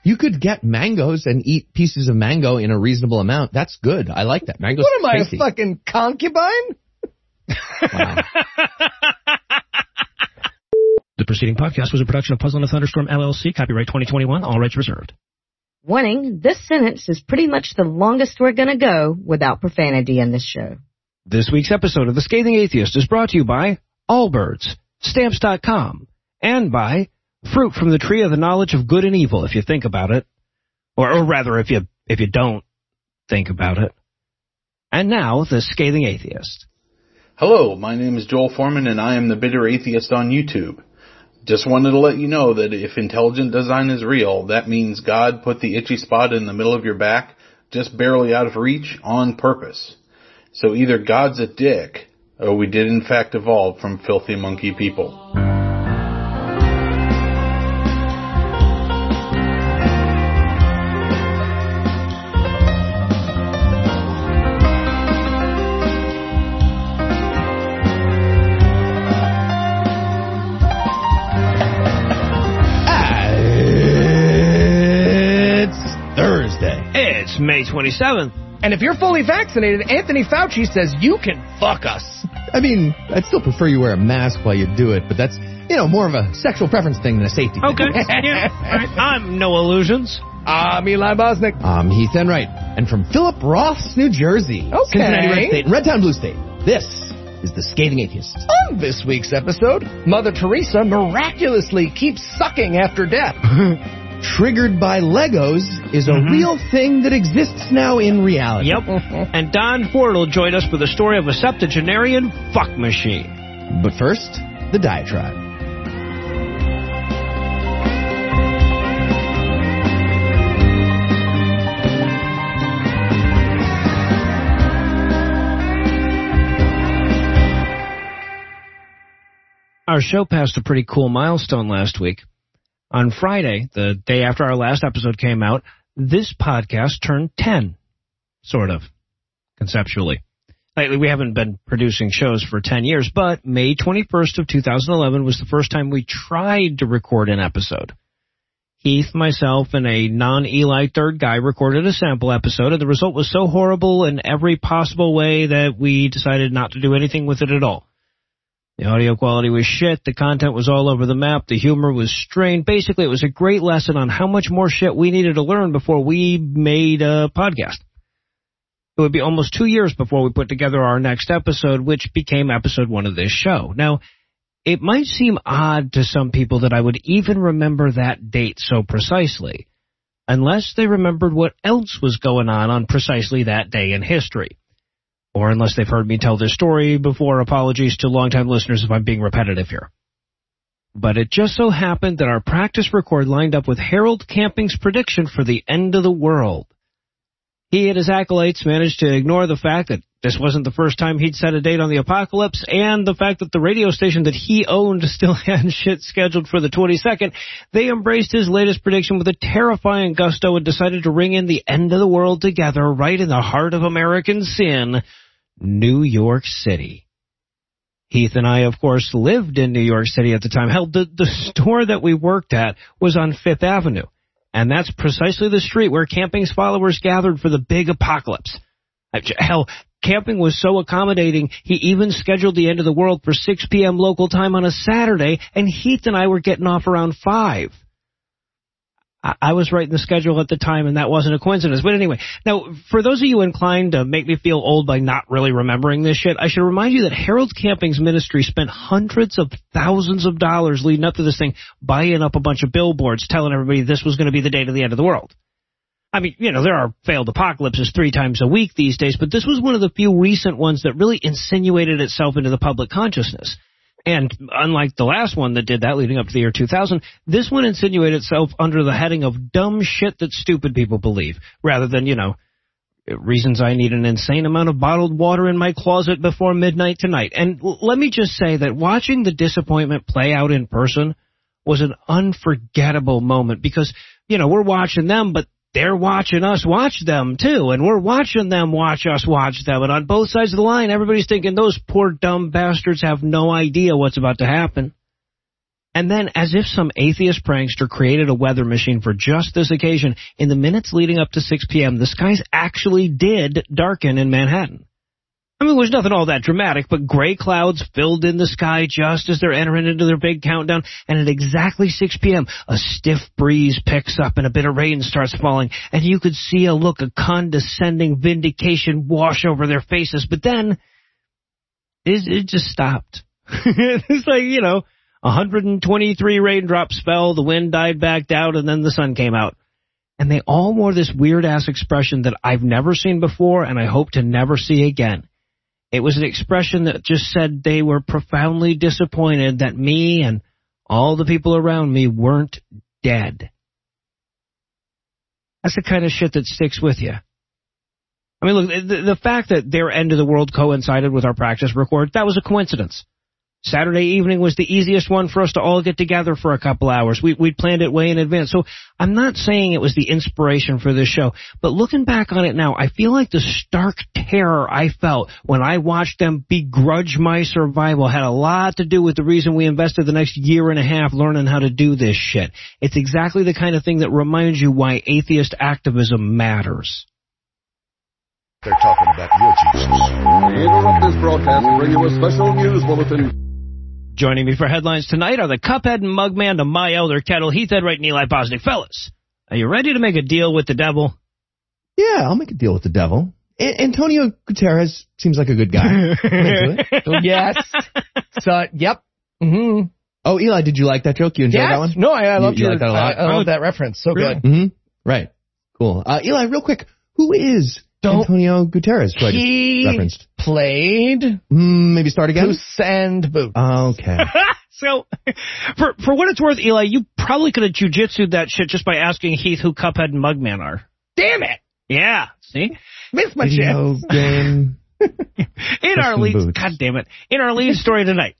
You could get mangoes and eat pieces of mango in a reasonable amount. That's good. I like that. Mangoes What am I, tasty. a fucking concubine? The preceding podcast was a production of Puzzle in a Thunderstorm LLC, copyright 2021, all rights reserved. Warning, this sentence is pretty much the longest we're gonna go without profanity in this show. This week's episode of The Scathing Atheist is brought to you by Allbirds, Stamps.com, and by Fruit from the Tree of the Knowledge of Good and Evil, if you think about it. Or, or rather, if you, if you don't think about it. And now, The Scathing Atheist. Hello, my name is Joel Foreman and I am the Bitter Atheist on YouTube. Just wanted to let you know that if intelligent design is real, that means God put the itchy spot in the middle of your back, just barely out of reach, on purpose. So either God's a dick, or we did in fact evolve from filthy monkey people. May 27th. And if you're fully vaccinated, Anthony Fauci says you can fuck us. I mean, I'd still prefer you wear a mask while you do it, but that's, you know, more of a sexual preference thing than a safety Okay. thing. (laughs) yeah. all right. I'm Noah Lugeons. I'm Eli Bosnick. I'm Heath Enright. And from Philip Roth's New Jersey, Okay. Cincinnati Red State, and Redtown Blue State, this is the Scathing Atheist. On this week's episode, Mother Teresa miraculously keeps sucking after death. (laughs) Triggered by Legos is a Mm-hmm. real thing that exists now in reality. Yep. (laughs) and Don Ford will join us with the story of a septuagenarian fuck machine. But first, the diatribe. Our show passed a pretty cool milestone last week. On Friday, the day after our last episode came out, this podcast turned 10. Sort of. Conceptually. Lately, we haven't been producing shows for 10 years, but May 21st of 2011 was the first time we tried to record an episode. Heath, myself, and a non-Eli third guy recorded a sample episode, and the result was so horrible in every possible way that we decided not to do anything with it at all. The audio quality was shit, the content was all over the map, the humor was strained. Basically, it was a great lesson on how much more shit we needed to learn before we made a podcast. It would be almost two years before we put together our next episode, which became episode one of this show. Now, it might seem odd to some people that I would even remember that date so precisely, unless they remembered what else was going on on precisely that day in history. Or unless they've heard me tell this story before, apologies to longtime listeners if I'm being repetitive here. But it just so happened that our practice record lined up with Harold Camping's prediction for the end of the world. He and his acolytes managed to ignore the fact that this wasn't the first time he'd set a date on the apocalypse and the fact that the radio station that he owned still (laughs) had shit scheduled for the 22nd. They embraced his latest prediction with a terrifying gusto and decided to ring in the end of the world together right in the heart of American sin, New York City. Heath and I, of course, lived in New York City at the time. Hell, the, the store that we worked at was on Fifth Avenue. And that's precisely the street where Camping's followers gathered for the big apocalypse. Hell, Camping was so accommodating, he even scheduled the end of the world for 6 p.m. local time on a Saturday, and Heath and I were getting off around 5. I was writing the schedule at the time, and that wasn't a coincidence. But anyway, now, for those of you inclined to make me feel old by not really remembering this shit, I should remind you that Harold Camping's ministry spent hundreds of thousands of dollars leading up to this thing, buying up a bunch of billboards, telling everybody this was going to be the date of the end of the world. I mean, you know, there are failed apocalypses three times a week these days, but this was one of the few recent ones that really insinuated itself into the public consciousness. And unlike the last one that did that leading up to the year 2000, this one insinuated itself under the heading of dumb shit that stupid people believe, rather than, you know, reasons I need an insane amount of bottled water in my closet before midnight tonight. And let me just say that watching the disappointment play out in person was an unforgettable moment because, you know, we're watching them, but they're watching us watch them too, and we're watching them watch us watch them, and on both sides of the line, everybody's thinking those poor dumb bastards have no idea what's about to happen. And then, as if some atheist prankster created a weather machine for just this occasion, in the minutes leading up to 6 p.m., the skies actually did darken in Manhattan. I mean, it was nothing all that dramatic, but gray clouds filled in the sky just as they're entering into their big countdown, and at exactly 6 p.m., a stiff breeze picks up and a bit of rain starts falling, and you could see a look of condescending vindication wash over their faces, but then, it, it just stopped. (laughs) it's like, you know, 123 raindrops fell, the wind died back down, and then the sun came out. And they all wore this weird ass expression that I've never seen before and I hope to never see again. It was an expression that just said they were profoundly disappointed that me and all the people around me weren't dead. That's the kind of shit that sticks with you. I mean, look, the, the fact that their end of the world coincided with our practice record, that was a coincidence. Saturday evening was the easiest one for us to all get together for a couple hours. We, we'd planned it way in advance. So I'm not saying it was the inspiration for this show, but looking back on it now, I feel like the stark terror I felt when I watched them begrudge my survival had a lot to do with the reason we invested the next year and a half learning how to do this shit. It's exactly the kind of thing that reminds you why atheist activism matters. They're talking about your Jesus. We interrupt this broadcast to bring you a special news bulletin. Joining me for headlines tonight are the Cuphead and Mugman to my elder kettle, Heath Enright and Eli Bosnick. Fellas, are you ready to make a deal with the devil? Yeah, I'll make a deal with the devil. A- Antonio Guterres seems like a good guy. (laughs) It. yes. (laughs) So, yep. Mm-hmm. Oh, Eli, did you like that joke? You enjoyed yes. that one? No, I, I You- loved you your, like that a lot? I, I love that reference. So good. hmm Right. Cool. Uh, Eli, real quick, who is Don't- Antonio Guterres? Who I just He referenced. played Mm, maybe start again. Puss and Boot. Okay. (laughs) so, for for what it's worth, Eli, you probably could have jujitsued that shit just by asking Heath who Cuphead and Mugman are. Damn it! Yeah, see? Missed my Video chance. game. (laughs) In our lead, boots. God damn it, in our lead story tonight,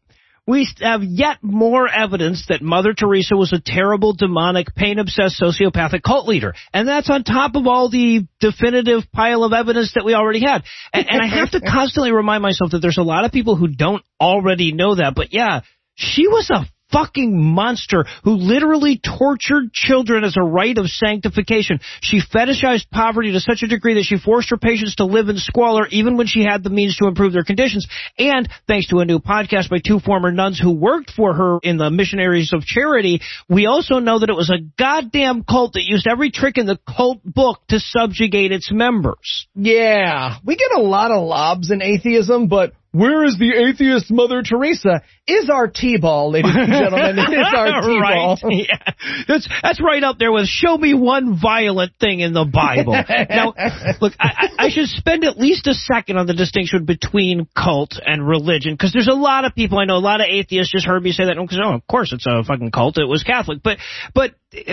we have yet more evidence that Mother Teresa was a terrible, demonic, pain-obsessed, sociopathic cult leader, and that's on top of all the definitive pile of evidence that we already had. And, and I have to constantly remind myself that there's a lot of people who don't already know that, but yeah, she was a fucking monster who literally tortured children as a rite of sanctification. She fetishized poverty to such a degree that she forced her patients to live in squalor even when she had the means to improve their conditions. And thanks to a new podcast by two former nuns who worked for her in the Missionaries of Charity, we also know that it was a goddamn cult that used every trick in the cult book to subjugate its members. Yeah, we get a lot of lobs in atheism, but where is the atheist Mother Teresa? Is our T-ball, ladies and (laughs) gentlemen. Is our T-ball. right. (laughs) Yeah. That's that's right up there with show me one violent thing in the Bible. (laughs) now, look, I, I should spend at least a second on the distinction between cult and religion because there's a lot of people I know, a lot of atheists just heard me say that because oh, of course it's a fucking cult. It was Catholic, but but. (sighs)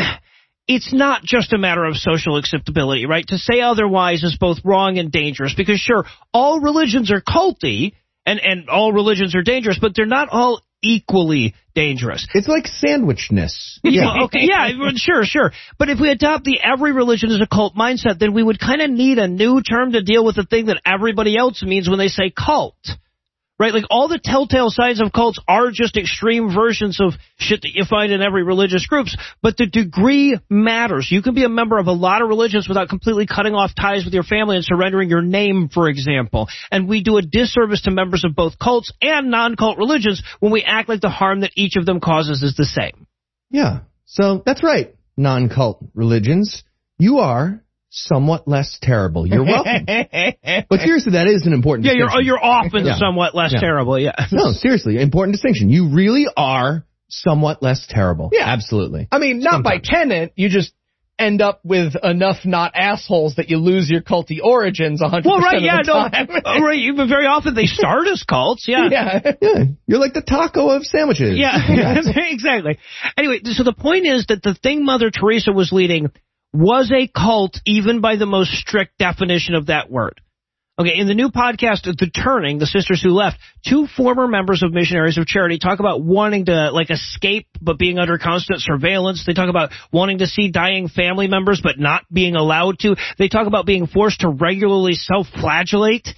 It's not just a matter of social acceptability, right? To say otherwise is both wrong and dangerous because sure, all religions are culty and, and all religions are dangerous, but they're not all equally dangerous. It's like sandwichness. (laughs) Yeah. (laughs) okay. Yeah. Sure. Sure. But if we adopt the every religion is a cult mindset, then we would kind of need a new term to deal with the thing that everybody else means when they say cult. Right? Like all the telltale signs of cults are just extreme versions of shit that you find in every religious groups, but the degree matters. You can be a member of a lot of religions without completely cutting off ties with your family and surrendering your name, for example. And we do a disservice to members of both cults and non-cult religions when we act like the harm that each of them causes is the same. Yeah. So that's right, non-cult religions. You are somewhat less terrible. You're welcome. (laughs) but seriously, that is an important Yeah, you're you're often Yeah. somewhat less Yeah. terrible, yeah. No, seriously, important distinction. You really are somewhat less terrible. Yeah. Absolutely. I mean, not by tenant. You just end up with enough not assholes that you lose your culty origins 100% Well, right, of yeah, the no, time. uh, (laughs) right. But very often they start as cults, yeah. (laughs) yeah. Yeah. You're like the taco of sandwiches. Yeah, exactly. Anyway, so the point is that the thing Mother Teresa was leading was a cult, even by the most strict definition of that word. Okay, in the new podcast, The Turning, The Sisters Who Left, two former members of Missionaries of Charity talk about wanting to, like, escape but being under constant surveillance. They talk about wanting to see dying family members but not being allowed to. They talk about being forced to regularly self-flagellate.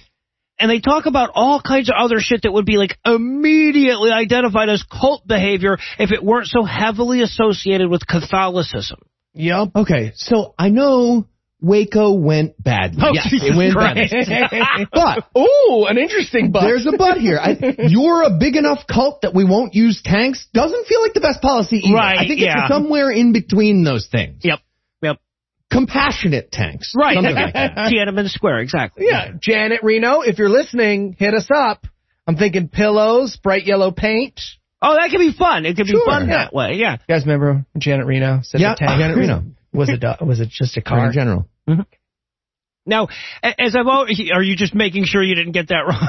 And they talk about all kinds of other shit that would be like immediately identified as cult behavior if it weren't so heavily associated with Catholicism. Yep. Okay, so I know Waco went badly. Oh, yes, Jesus it went Christ. badly. (laughs) but Ooh, an interesting but. there's a but here. I, you're a big enough cult that we won't use tanks. Doesn't feel like the best policy either. Right, I think yeah. it's somewhere in between those things. Yep. Yep. Compassionate tanks. Right. Something like that. (laughs) Tiananmen Square, exactly. Yeah, Janet Reno, if you're listening, hit us up. I'm thinking pillows, bright yellow paint. Oh, that could be fun. It could be Sure. fun Yeah. that way, yeah. You guys remember Janet Reno said Yeah, Janet Reno. was it was it just a car? in general. Mm-hmm. Now, as I've always, are you just making sure you didn't get that wrong?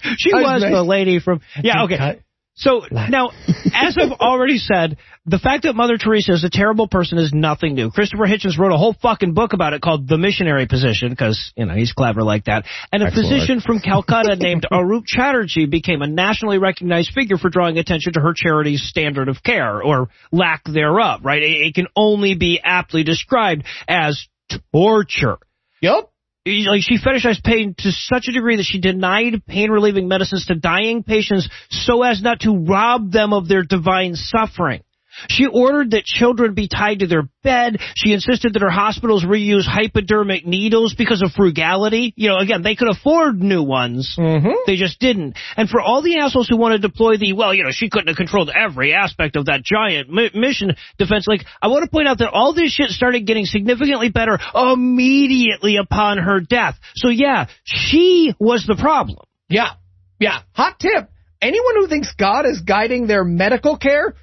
(laughs) she was was the lady from, yeah, okay. So now, as I've already said, the fact that Mother Teresa is a terrible person is nothing new. Christopher Hitchens wrote a whole fucking book about it called The Missionary Position because, you know, he's clever like that. And a Excellent. physician from Calcutta (laughs) named Aroup Chatterjee became a nationally recognized figure for drawing attention to her charity's standard of care or lack thereof, right? It, it can only be aptly described as torture. Yep. Like she fetishized pain to such a degree that she denied pain relieving medicines to dying patients so as not to rob them of their divine suffering. She ordered that children be tied to their bed. She insisted that her hospitals reuse hypodermic needles because of frugality. You know, again, they could afford new ones. Mm-hmm. They just didn't. And for all the assholes who want to deploy the, well, you know, she couldn't have controlled every aspect of that giant mi- mission defense. Like, I want to point out that all this shit started getting significantly better immediately upon her death. So yeah, she was the problem. Yeah. Yeah. Hot tip. Anyone who thinks God is guiding their medical care,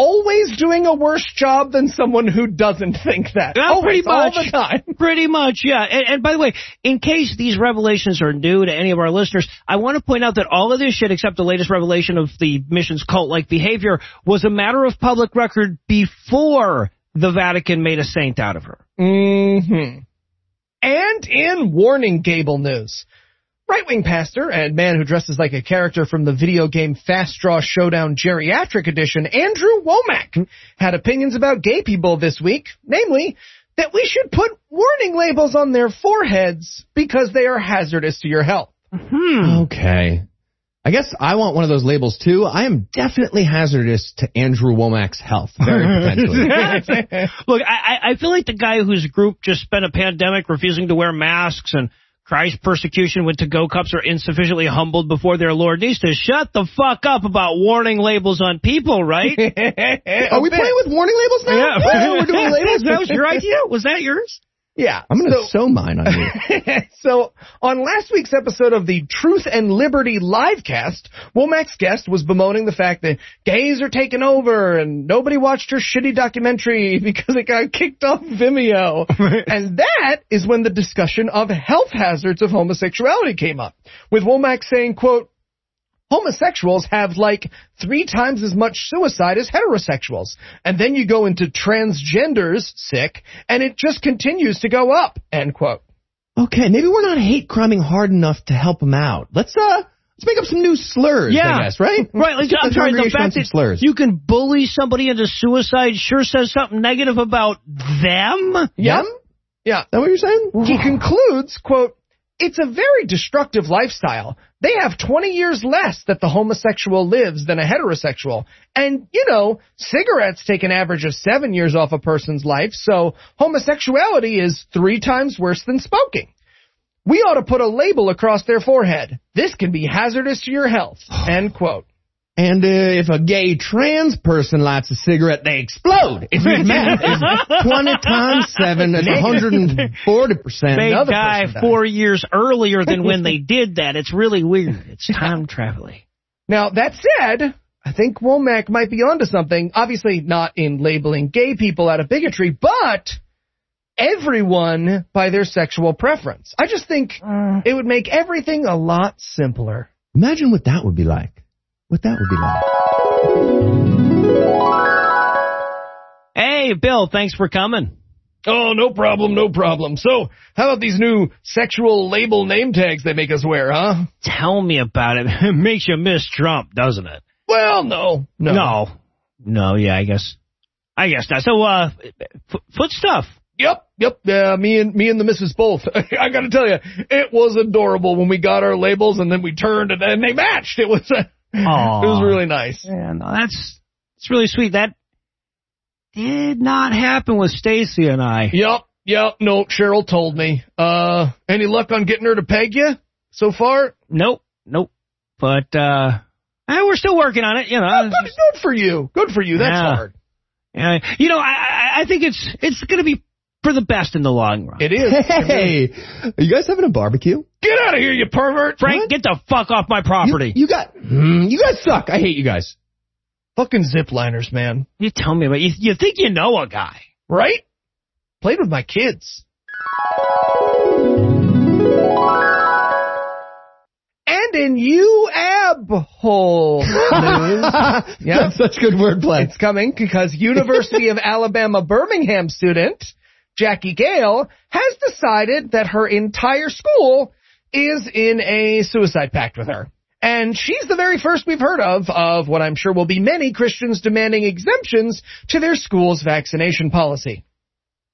always doing a worse job than someone who doesn't think that. Yeah, always, pretty much. All the time. (laughs) Pretty much, yeah. And, and by the way, in case these revelations are new to any of our listeners, I want to point out that all of this shit, except the latest revelation of the mission's cult-like behavior, was a matter of public record before the Vatican made a saint out of her. Mm-hmm. And in Warning Gable news. Right-wing pastor and man who dresses like a character from the video game Fast Draw Showdown Geriatric Edition, Andrew Wommack, had opinions about gay people this week, namely, that we should put warning labels on their foreheads because they are hazardous to your health. Hmm. Okay. I guess I want one of those labels too. I am definitely hazardous to Andrew Wommack's health. Very (laughs) potentially. Look, I, I I feel like the guy whose group just spent a pandemic refusing to wear masks and Christ persecution when to-go cups are insufficiently humbled before their Lord needs to shut the fuck up about warning labels on people, right? (laughs) Are we playing with warning labels now? Yeah. We're doing labels. (laughs) that was your idea? Was that yours? Yeah. I'm going to so- sew mine on you. (laughs) so, on last week's episode of the Truth and Liberty livecast, Wommack's guest was bemoaning the fact that gays are taking over and nobody watched her shitty documentary (laughs) because it got kicked off Vimeo. and that is when the discussion of health hazards of homosexuality came up, with Wommack saying, quote, homosexuals have like three times as much suicide as heterosexuals. And then you go into transgenders, sick, and it just continues to go up, end quote. Okay, maybe we're not hate criming hard enough to help them out. Let's uh, let's make up some new slurs. Yeah. I guess, right? (laughs) Right, like, I'm sorry, the fact that slurs. you can bully somebody into suicide sure says something negative about them. Yeah. Yeah. Is that what you're saying? He concludes, quote, it's a very destructive lifestyle. They have 20 years less that the homosexual lives than a heterosexual. And, you know, cigarettes take an average of seven years off a person's life, so homosexuality is three times worse than smoking. We ought to put a label across their forehead. This can be hazardous to your health. End quote. And uh, if a gay trans person lights a cigarette, they explode. It's his math. It's 20 times 7 is 140%. They Another guy person died. four years earlier than when they (laughs) did that. It's really weird. It's time traveling. Now, that said, I think Wommack might be onto something. Obviously, not in labeling gay people out of bigotry, but everyone by their sexual preference. I just think it would make everything a lot simpler. Imagine what that would be like. What that would be like. Hey, Bill, thanks for coming. Oh, no problem, no problem. So, how about these new sexual label name tags they make us wear, huh? Tell me about it. (laughs) It makes you miss Trump, doesn't it? Well, no, no. No. No, yeah, I guess. I guess not. So, uh, f- foot stuff. Yep, yep. Yeah, me and me and the missus both. (laughs) I got to tell you, it was adorable when we got our labels and then we turned and then they matched. It was uh, it was really nice. Yeah, no, that's it's really sweet. That did not happen with Stacy and I. Yep, yep. No, Cheryl told me. Uh, any luck on getting her to peg you so far? Nope, nope. But uh, eh, we're still working on it. You know, Oh, good, good for you. Good for you. That's Yeah. hard. yeah, you know, I, I I think it's it's going to be for the best in the long run. It is. Hey, are you guys having a barbecue? Get out of here, you pervert. Frank, get the fuck off my property. You, you got, hmm, you guys suck. I hate you guys. Fucking zipliners, man. You tell me about you. You think you know a guy? Right? Played with my kids. And in you ab hole news. Yeah. (laughs) That's such good wordplay. It's coming because University of Alabama Birmingham student Jackie Gale has decided that her entire school is in a suicide pact with her. And she's the very first we've heard of of what I'm sure will be many Christians demanding exemptions to their school's vaccination policy.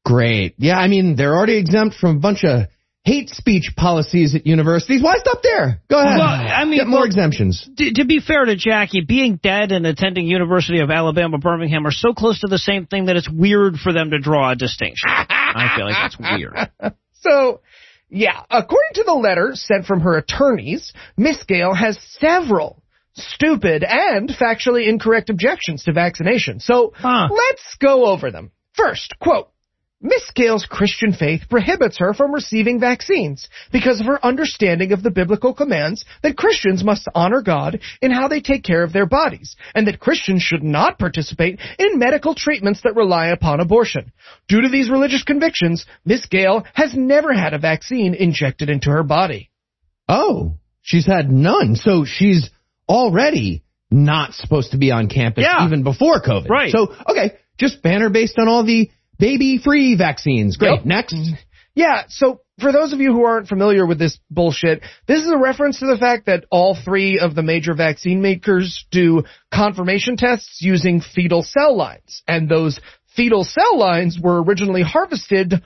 Great. Yeah, I mean, they're already exempt from a bunch of hate speech policies at universities. Why stop there? Go ahead. Well, I mean, Get more well, exemptions. D- to be fair to Jackie, being dead and attending University of Alabama Birmingham are so close to the same thing that it's weird for them to draw a distinction. I feel like that's weird. (laughs) So, yeah, according to the letter sent from her attorneys, Miss Gale has several stupid and factually incorrect objections to vaccination. So, Huh. let's go over them. First, quote, Miss Gale's Christian faith prohibits her from receiving vaccines because of her understanding of the biblical commands that Christians must honor God in how they take care of their bodies, and that Christians should not participate in medical treatments that rely upon abortion. Due to these religious convictions, Miss Gale has never had a vaccine injected into her body. Oh, she's had none. So she's already not supposed to be on campus Yeah. even before COVID. Right. So, okay, just banner based on all the baby-free vaccines. Great. Yep. Next. Mm-hmm. Yeah, so for those of you who aren't familiar with this bullshit, this is a reference to the fact that all three of the major vaccine makers do confirmation tests using fetal cell lines. And those fetal cell lines were originally harvested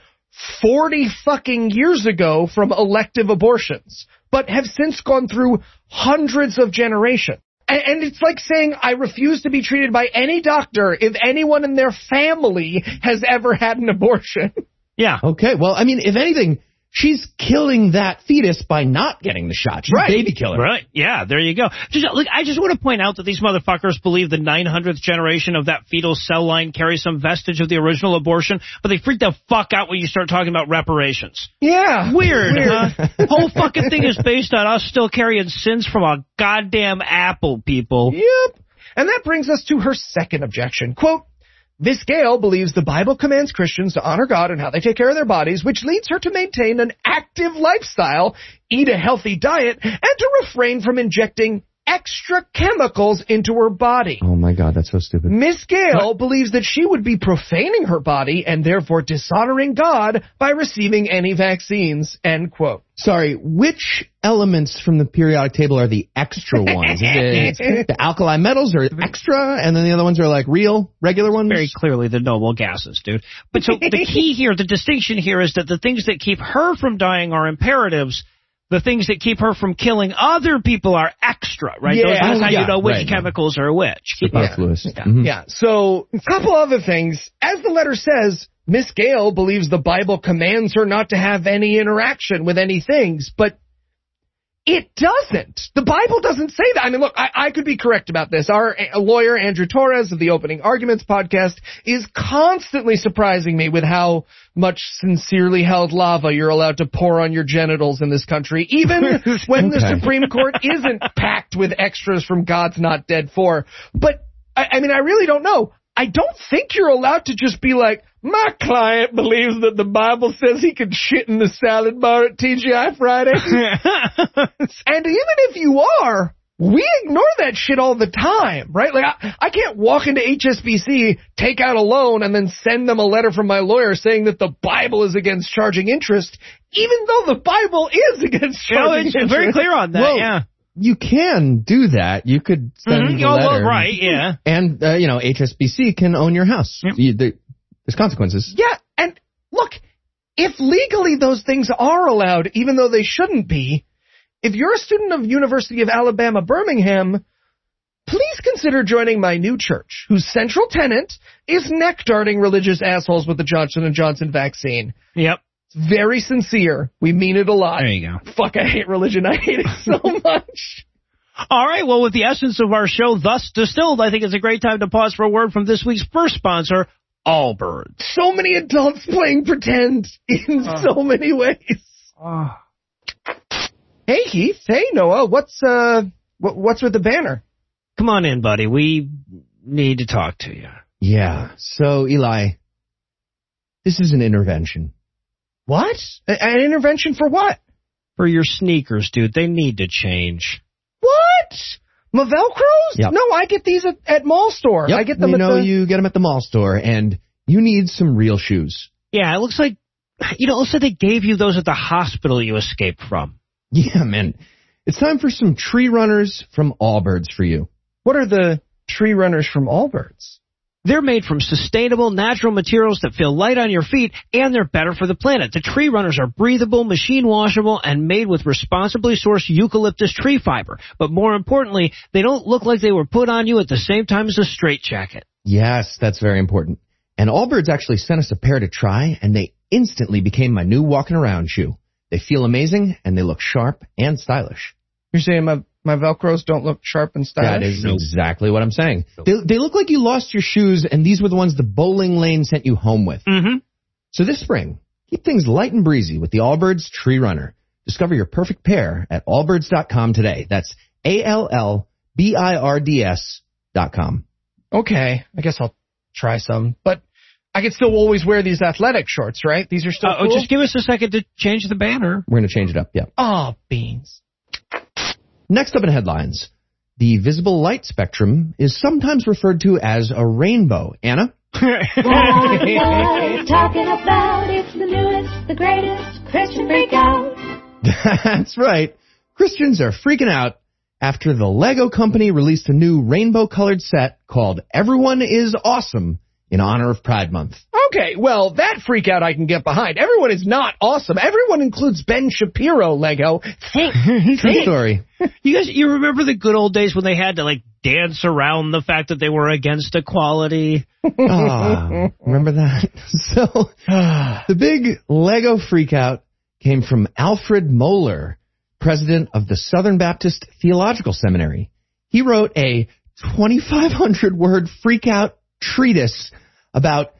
40 fucking years ago from elective abortions, but have since gone through hundreds of generations. And, and it's like saying, I refuse to be treated by any doctor if anyone in their family has ever had an abortion. Yeah. Okay. Well, I mean, if anything, she's killing that fetus by not getting the shot. She's a baby killer. Right. Yeah, there you go. Just, look, I just want to point out that these motherfuckers believe the 900th generation of that fetal cell line carries some vestige of the original abortion, but they freak the fuck out when you start talking about reparations. Yeah. Weird, Weird. huh? (laughs) Whole fucking thing is based on us still carrying sins from a goddamn apple, people. Yep. And that brings us to her second objection. Quote, Miss Gale believes the Bible commands Christians to honor God and how they take care of their bodies, which leads her to maintain an active lifestyle, eat a healthy diet, and to refrain from injecting extra chemicals into her body. Oh my god, that's so stupid. Miss Gale believes that she would be profaning her body and therefore dishonoring God by receiving any vaccines. End quote. Sorry, which elements from the periodic table are the extra (laughs) ones? Is it the alkali metals are extra, and then the other ones are like real, regular ones? Very clearly the noble gases, dude. But so the key (laughs) here, the distinction here is that the things that keep her from dying are imperatives. The things that keep her from killing other people are extra, right? Yeah. Those, that's Oh, how yeah, you know which right. chemicals are which. Superfluous. Yeah. Mhm. Yeah. So, a couple other things. As the letter says, Miss Gale believes the Bible commands her not to have any interaction with any things, but it doesn't. The Bible doesn't say that. I mean, look, I, I could be correct about this. Our uh, lawyer, Andrew Torrez of the Opening Arguments podcast, is constantly surprising me with how much sincerely held lava you're allowed to pour on your genitals in this country, even (laughs) when the Supreme Court isn't packed with extras from God's Not Dead 4. But, I, I mean, I really don't know. I don't think you're allowed to just be like, my client believes that the Bible says he can shit in the salad bar at TGI Friday. (laughs) and even if you are, we ignore that shit all the time, right? Like, I, I can't walk into HSBC, take out a loan, and then send them a letter from my lawyer saying that the Bible is against charging interest, even though the Bible is (laughs) against You know, charging it's interest. very clear on that, Well, yeah. You can do that. You could send Mhm. the Oh, well, letter. right, yeah. And, uh, you know, HSBC can own your house. You- there- there's consequences. Yeah, and look, if legally those things are allowed, even though they shouldn't be, if you're a student of University of Alabama Birmingham, please consider joining my new church, whose central tenant is neck darting religious assholes with the Johnson and Johnson vaccine. Yep. It's very sincere. We mean it a lot. There you go. Fuck, I hate religion. I hate it so (laughs) much. All right, well, with the essence of our show thus distilled, I think it's a great time to pause for a word from this week's first sponsor, Allbirds. So many adults playing pretend in so many ways. Hey Keith, hey Noah, what's uh, what, what's with the banner? Come on in, buddy. We need to talk to you. Yeah. So, Eli, this is an intervention. What? A- an intervention for what? For your sneakers, dude. They need to change. What? My Velcros? Yep. No, I get these at, at mall store. Yep, I get them we know the. you get them at the mall store, and you need some real shoes. Yeah, it looks like, you know, Also, they gave you those at the hospital you escaped from. Yeah, man. It's time for some tree runners from Allbirds for you. What are the tree runners from Allbirds? They're made from sustainable, natural materials that feel light on your feet, and they're better for the planet. The tree runners are breathable, machine washable, and made with responsibly sourced eucalyptus tree fiber. But more importantly, they don't look like they were put on you at the same time as a straitjacket. Yes, that's very important. And Allbirds actually sent us a pair to try, and they instantly became my new walking around shoe. They feel amazing, and they look sharp and stylish. You're saying my my Velcros don't look sharp and stylish? That is exactly what I'm saying. They, they look like you lost your shoes, and these were the ones the bowling lane sent you home with. Mm-hmm. So this spring, keep things light and breezy with the Allbirds Tree Runner. Discover your perfect pair at allbirds.com today. That's A-L-L-B-I-R-D-S dot com. Okay, I guess I'll try some. But I can still always wear these athletic shorts, right? These are still Uh, cool? Oh, just give us a second to change the banner. We're going to change it up, yeah. Oh, beans. Next up in headlines, the visible light spectrum is sometimes referred to as a rainbow. Anna? Everybody's (laughs) talking about it's the newest, the greatest Christian freak out. That's right. Christians are freaking out after the Lego company released a new rainbow colored set called Everyone is Awesome in honor of Pride Month. Okay, well, that freak out I can get behind. Everyone is not awesome. Everyone includes Ben Shapiro, Lego. Think. (laughs) True story. (laughs) You guys, you remember the good old days when they had to like dance around the fact that they were against equality? Ah, remember that? (laughs) So, the big Lego freakout came from Albert Mohler, president of the Southern Baptist Theological Seminary. He wrote a 2,500 word freakout treatise about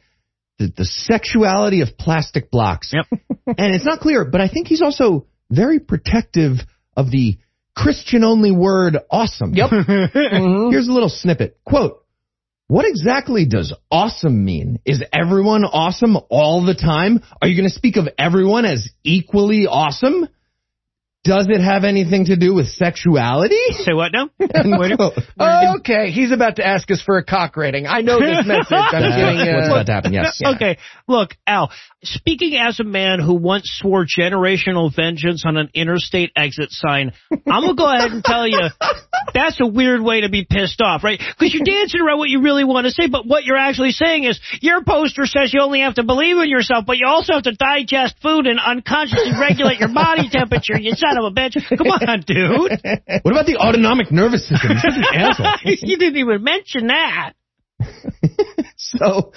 the, the sexuality of plastic blocks. Yep. (laughs) and it's not clear, but I think he's also very protective of the Christian only word awesome. Yep. (laughs) Mm-hmm. Here's a little snippet. Quote, what exactly does awesome mean? Is everyone awesome all the time? Are you going to speak of everyone as equally awesome? Does it have anything to do with sexuality? (laughs) Say what now? (laughs) okay, he's about to ask us for a cock rating. I know this message. I'm (laughs) getting. Uh, what's about to happen, yes. Okay, look, Al, speaking as a man who once swore generational vengeance on an interstate exit sign, I'm going to go ahead and tell you that's a weird way to be pissed off, right? Because you're dancing around what you really want to say, but what you're actually saying is your poster says you only have to believe in yourself, but you also have to digest food and unconsciously regulate your body temperature, you son of a bitch. Come on, dude. (laughs) What about the autonomic nervous system? You're such an asshole. (laughs) you didn't even mention that. (laughs) So,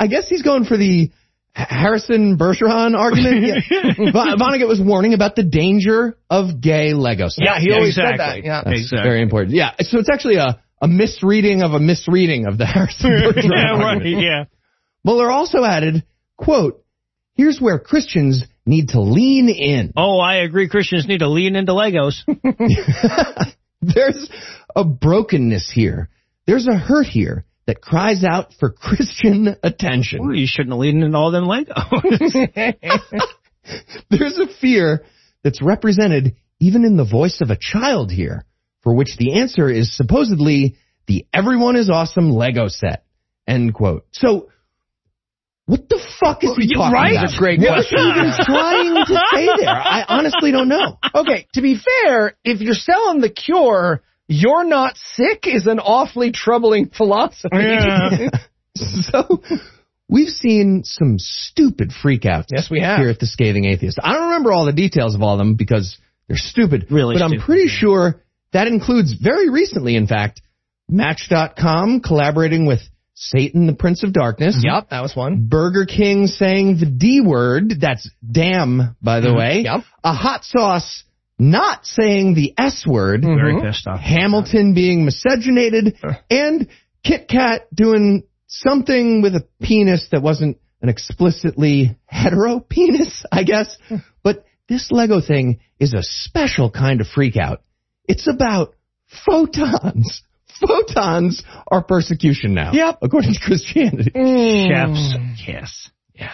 I guess he's going for the Harrison Bergeron argument. Yeah. Von- Vonnegut was warning about the danger of gay Lego sets. Yeah, he always said that. Yeah. That's Exactly. very important. Yeah, so it's actually a, a misreading of a misreading of the Harrison Bergeron yeah, right, argument. yeah. Mohler also added, quote, here's where Christians need to lean in. Oh, I agree. Christians need to lean into Legos. (laughs) There's a brokenness here. There's a hurt here that cries out for Christian attention. Well, you shouldn't have leaned into all them Legos. (laughs) (laughs) There's a fear that's represented even in the voice of a child here, for which the answer is supposedly the everyone is awesome Lego set. End quote. So, what the fuck is he Yeah, talking right? about? That's a great what is he even trying to say (laughs) there? I honestly don't know. Okay, to be fair, if you're selling the cure, you're not sick is an awfully troubling philosophy. Yeah. (laughs) so we've seen some stupid freakouts. Yes, we have. here at the Scathing Atheist. I don't remember all the details of all of them because they're stupid. Really but I'm pretty sure that includes very recently, in fact, Match.com collaborating with Satan, the Prince of Darkness. Yep, that was one. Burger King saying the D word. That's damn, by the mm-hmm. way. Yep. A hot sauce not saying the S word. Mm-hmm. Very pissed off. Hamilton being miscegenated, and Kit Kat doing something with a penis that wasn't an explicitly hetero penis, I guess. (laughs) But this Lego thing is a special kind of freakout. It's about photons. Photons are persecution now. Yep. According to Christianity. Mm. Chef's kiss. Yeah.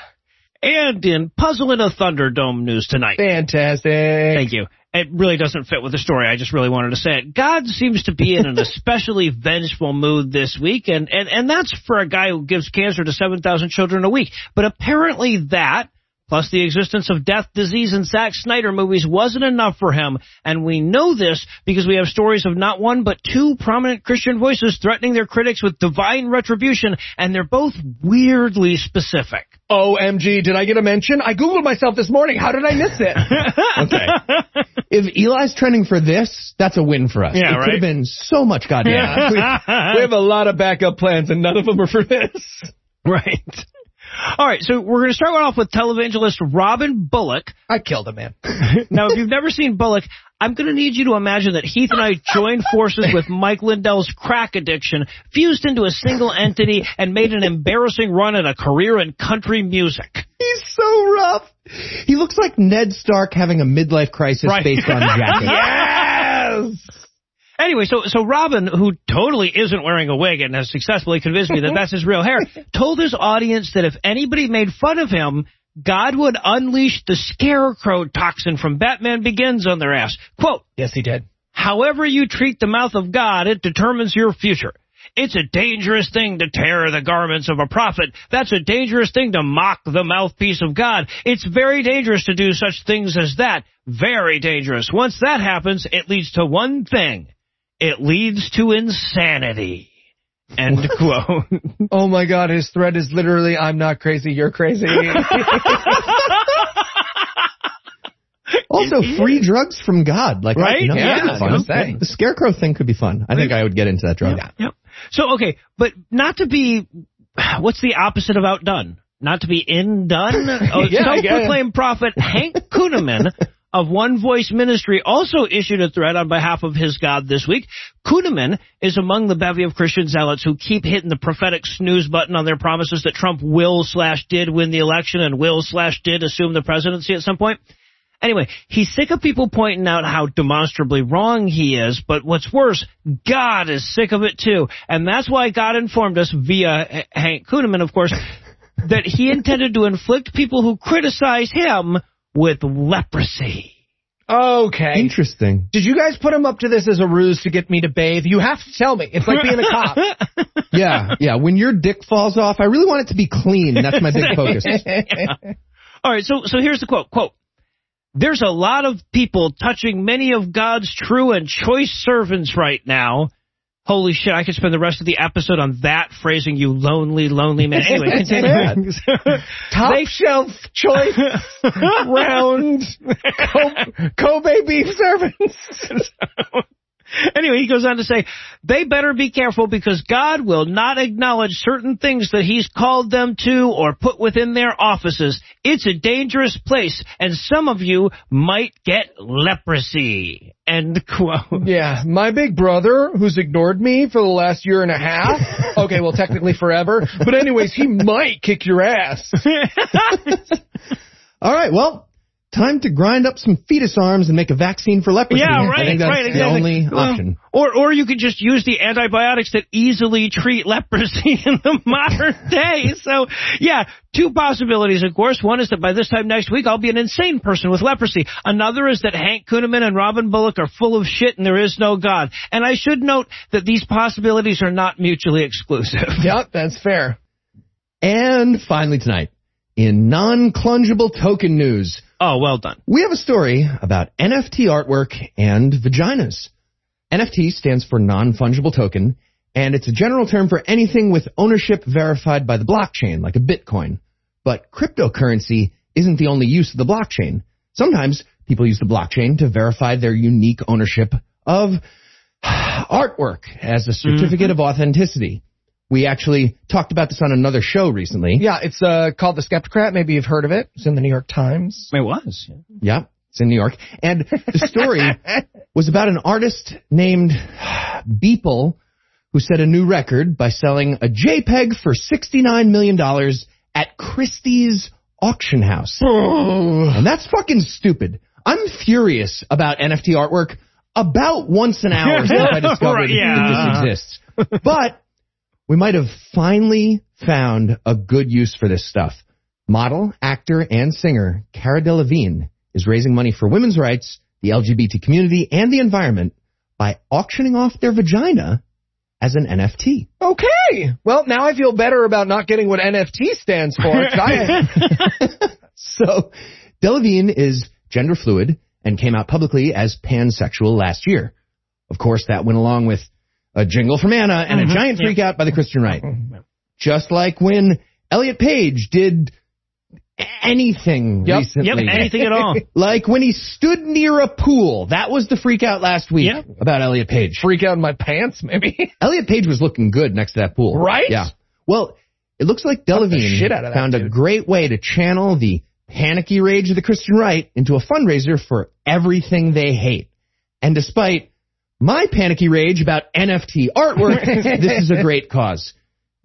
And in Puzzle in a Thunderdome news tonight. Fantastic. Thank you. It really doesn't fit with the story. I just really wanted to say it. God seems to be in an (laughs) especially vengeful mood this week, and, and, and that's for a guy who gives cancer to 7,000 children a week. But apparently that, plus the existence of death, disease, and Zack Snyder movies wasn't enough for him, and we know this because we have stories of not one but two prominent Christian voices threatening their critics with divine retribution, and they're both weirdly specific. OMG, did I get a mention? I Googled myself this morning. How did I miss it? (laughs) Okay. if Eli's trending for this, that's a win for us. Yeah, it could have been so much goddamn. (laughs) Yeah, we, we have a lot of backup plans, and none of them are for this. Right. All right, so we're going to start off with televangelist Robin Bullock. I killed a man. (laughs) (laughs) Now, if you've never seen Bullock, I'm going to need you to imagine that Heath and I joined forces with Mike Lindell's crack addiction, fused into a single entity, and made an embarrassing run at a career in country music. He's so rough. He looks like Ned Stark having a midlife crisis Right. based on (laughs) Jacket. yes! Anyway, so so Robin, who totally isn't wearing a wig and has successfully convinced me that (laughs) that's his real hair, told his audience that if anybody made fun of him, God would unleash the scarecrow toxin from Batman Begins on their ass. Quote, Yes, he did. However you treat the mouth of God, it determines your future. It's a dangerous thing to tear the garments of a prophet. That's a dangerous thing to mock the mouthpiece of God. It's very dangerous to do such things as that. Very dangerous. Once that happens, it leads to one thing. It leads to insanity. End quote. (laughs) Oh my god, his thread is literally, I'm not crazy, you're crazy. (laughs) Also, free drugs from God. Like, Right? You know, Yeah, that'd be I was fun. gonna. The scarecrow thing could be fun. I think I would get into that drug. Yep. So, okay, but not to be, what's the opposite of outdone? not to be in done. (laughs) Oh, Yeah, I get it. Self-proclaimed prophet Hank Kunneman of One Voice Ministry also issued a threat on behalf of his God this week. Kunneman is among the bevy of Christian zealots who keep hitting the prophetic snooze button on their promises that Trump will slash did win the election and will slash did assume the presidency at some point. Anyway, he's sick of people pointing out how demonstrably wrong he is, but what's worse, God is sick of it too. And that's why God informed us via Hank Kunneman, of course, that he intended to inflict people who criticize him with leprosy. Okay. Interesting. Did you guys put him up to this as a ruse to get me to bathe? You have to tell me. It's like being a cop. (laughs) Yeah, yeah. When your dick falls off, I really want it to be clean. That's my big focus. (laughs) All right, so so here's the quote. Quote. There's a lot of people touching many of God's true and choice servants right now. Holy shit, I could spend the rest of the episode on that phrasing, you lonely, lonely man. Anyway, (laughs) continuing. Top shelf choice (laughs) round Kobe beef servants. (laughs) (laughs) Anyway, he goes on to say, they better be careful because God will not acknowledge certain things that he's called them to or put within their offices. It's a dangerous place and some of you might get leprosy. End (laughs) quote. Yeah, my big brother, who's ignored me for the last year and a half. (laughs) Okay, well, technically forever. But anyways, he might kick your ass. All right, well, time to grind up some fetus arms and make a vaccine for leprosy. Yeah, right, I think that's right, the exactly. only Well, option. Or, or you could just use the antibiotics that easily treat leprosy (laughs) in the modern day. So, yeah, two possibilities, of course. One is that by this time next week, I'll be an insane person with leprosy. Another is that Hank Kunneman and Robin Bullock are full of shit and there is no God. And I should note that these possibilities are not mutually exclusive. (laughs) yep, that's fair. And finally tonight, in non-clungible token news, Oh, well done. we have a story about NFT artwork and vaginas. NFT stands for non-fungible token, and it's a general term for anything with ownership verified by the blockchain, like a Bitcoin. But cryptocurrency isn't the only use of the blockchain. Sometimes people use the blockchain to verify their unique ownership of (sighs) artwork as a certificate mm-hmm. of authenticity. We actually talked about this on another show recently. Yeah, it's uh, called The Skeptocrat. Maybe you've heard of it. It's in the New York Times. It was. Yeah, it's in New York. And the story (laughs) was about an artist named Beeple who set a new record by selling a JPEG for $69 million at Christie's auction house. and that's fucking stupid. I'm furious about NFT artwork about once an hour since I (laughs) discovered Right, yeah. that this exists. But we might have finally found a good use for this stuff. Model, actor, and singer Cara Delevingne is raising money for women's rights, the LGBT community, and the environment by auctioning off their vagina as an NFT. Okay. Well, now I feel better about not getting what NFT stands for. (laughs) (laughs) So, Delevingne is gender fluid and came out publicly as pansexual last year. Of course, that went along with a jingle from Anna and Mhm, a giant yeah. freak out by the Christian right. Just like when Elliot Page did anything Yep, recently. yep, anything at (laughs) all. like when he stood near a pool. That was the freak out last week Yep. about Elliot Page. freak out in my pants, maybe. (laughs) Elliot Page was looking good next to that pool. Right? Yeah. Well, it looks like Fuck the Delevingne shit out of that found a great way to channel the panicky rage of the Christian right into a fundraiser for everything they hate. And despite my panicky rage about NFT artwork, (laughs) this is a great cause.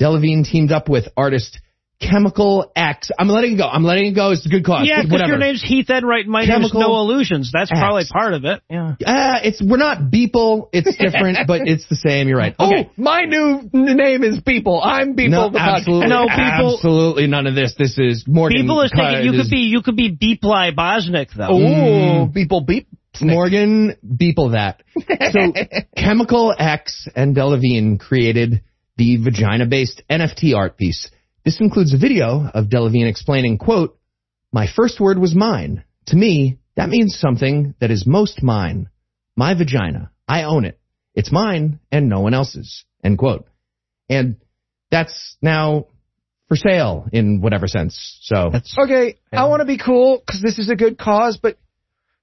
Delevingne teamed up with artist Chemical X. I'm letting it go. I'm letting it go. It's a good cause. Yeah, because your name's Heath Enright and my Chemical No Illusions. That's probably part of it. Yeah. Uh, it's we're not Beeple. It's different, (laughs) but it's the same. You're right. Okay. Oh, my new n- name is People. I'm People no, the absolutely. No, people- absolutely none of this. This is Morgan. People is thinking you is- could be you could be Beeply Bosnick though. Oh, People Beep. Morgan Beeple that. (laughs) So Chemical X and Delevingne created the vagina-based NFT art piece. This includes a video of Delevingne explaining, quote, My first word was mine. To me, that means something that is most mine. My vagina. I own it. It's mine and no one else's. End quote. And that's now for sale in whatever sense. So that's, Okay, I want to be cool because this is a good cause, but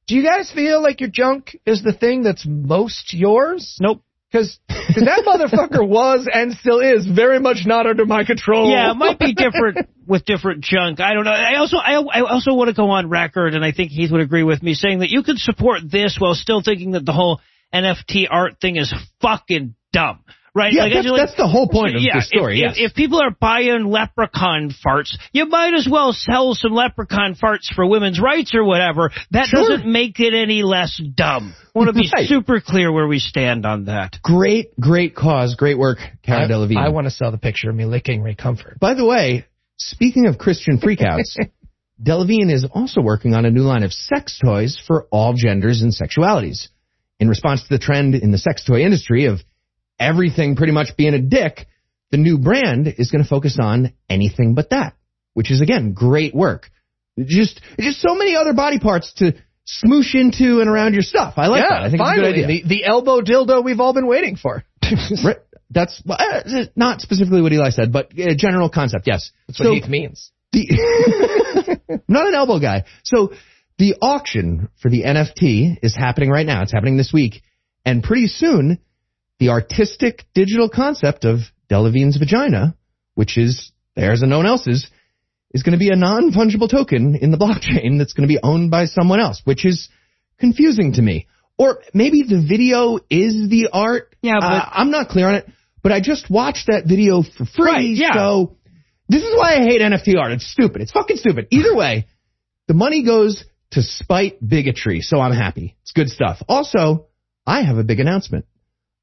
do you guys feel like your junk is the thing that's most yours? Nope. Because that motherfucker (laughs) was and still is very much not under my control. Yeah, it might be different with different junk. I don't know. I also I, I also want to go on record, and I think Heath would agree with me, saying that you can support this while still thinking that the whole NFT art thing is fucking dumb. Right? Yeah, like, that's, like- that's the whole point of yeah, the story. If, yes. if, if people are buying leprechaun farts, you might as well sell some leprechaun farts for women's rights or whatever. That Sure. doesn't make it any less dumb. I want to be Right. super clear where we stand on that. great, great cause, great work, Cara I, Delevingne. I want to sell the picture of me licking Ray Comfort. By the way, speaking of Christian freakouts, (laughs) Delevingne is also working on a new line of sex toys for all genders and sexualities. In response to the trend in the sex toy industry of everything pretty much being a dick, the new brand is going to focus on anything but that, which is again great work. Just just so many other body parts to smoosh into and around your stuff. I like yeah, that. I think finally, it's a good idea. The, the elbow dildo we've all been waiting for. (laughs) (laughs) That's uh, not specifically what Eli said, but uh, general concept. Yes. That's So what Heath means. the (laughs) not an elbow guy. So the auction for the NFT is happening right now. It's happening this week, and pretty soon, the artistic digital concept of Delevingne's vagina, which is theirs and no one else's, is going to be a non fungible token in the blockchain that's going to be owned by someone else, which is confusing to me. Or maybe the video is the art. Yeah, but- Uh, I'm not clear on it. But I just watched that video for free, Right, yeah. so this is why I hate NFT art. It's stupid. It's fucking stupid. Either way, the money goes to spite bigotry, so I'm happy. It's good stuff. Also, I have a big announcement.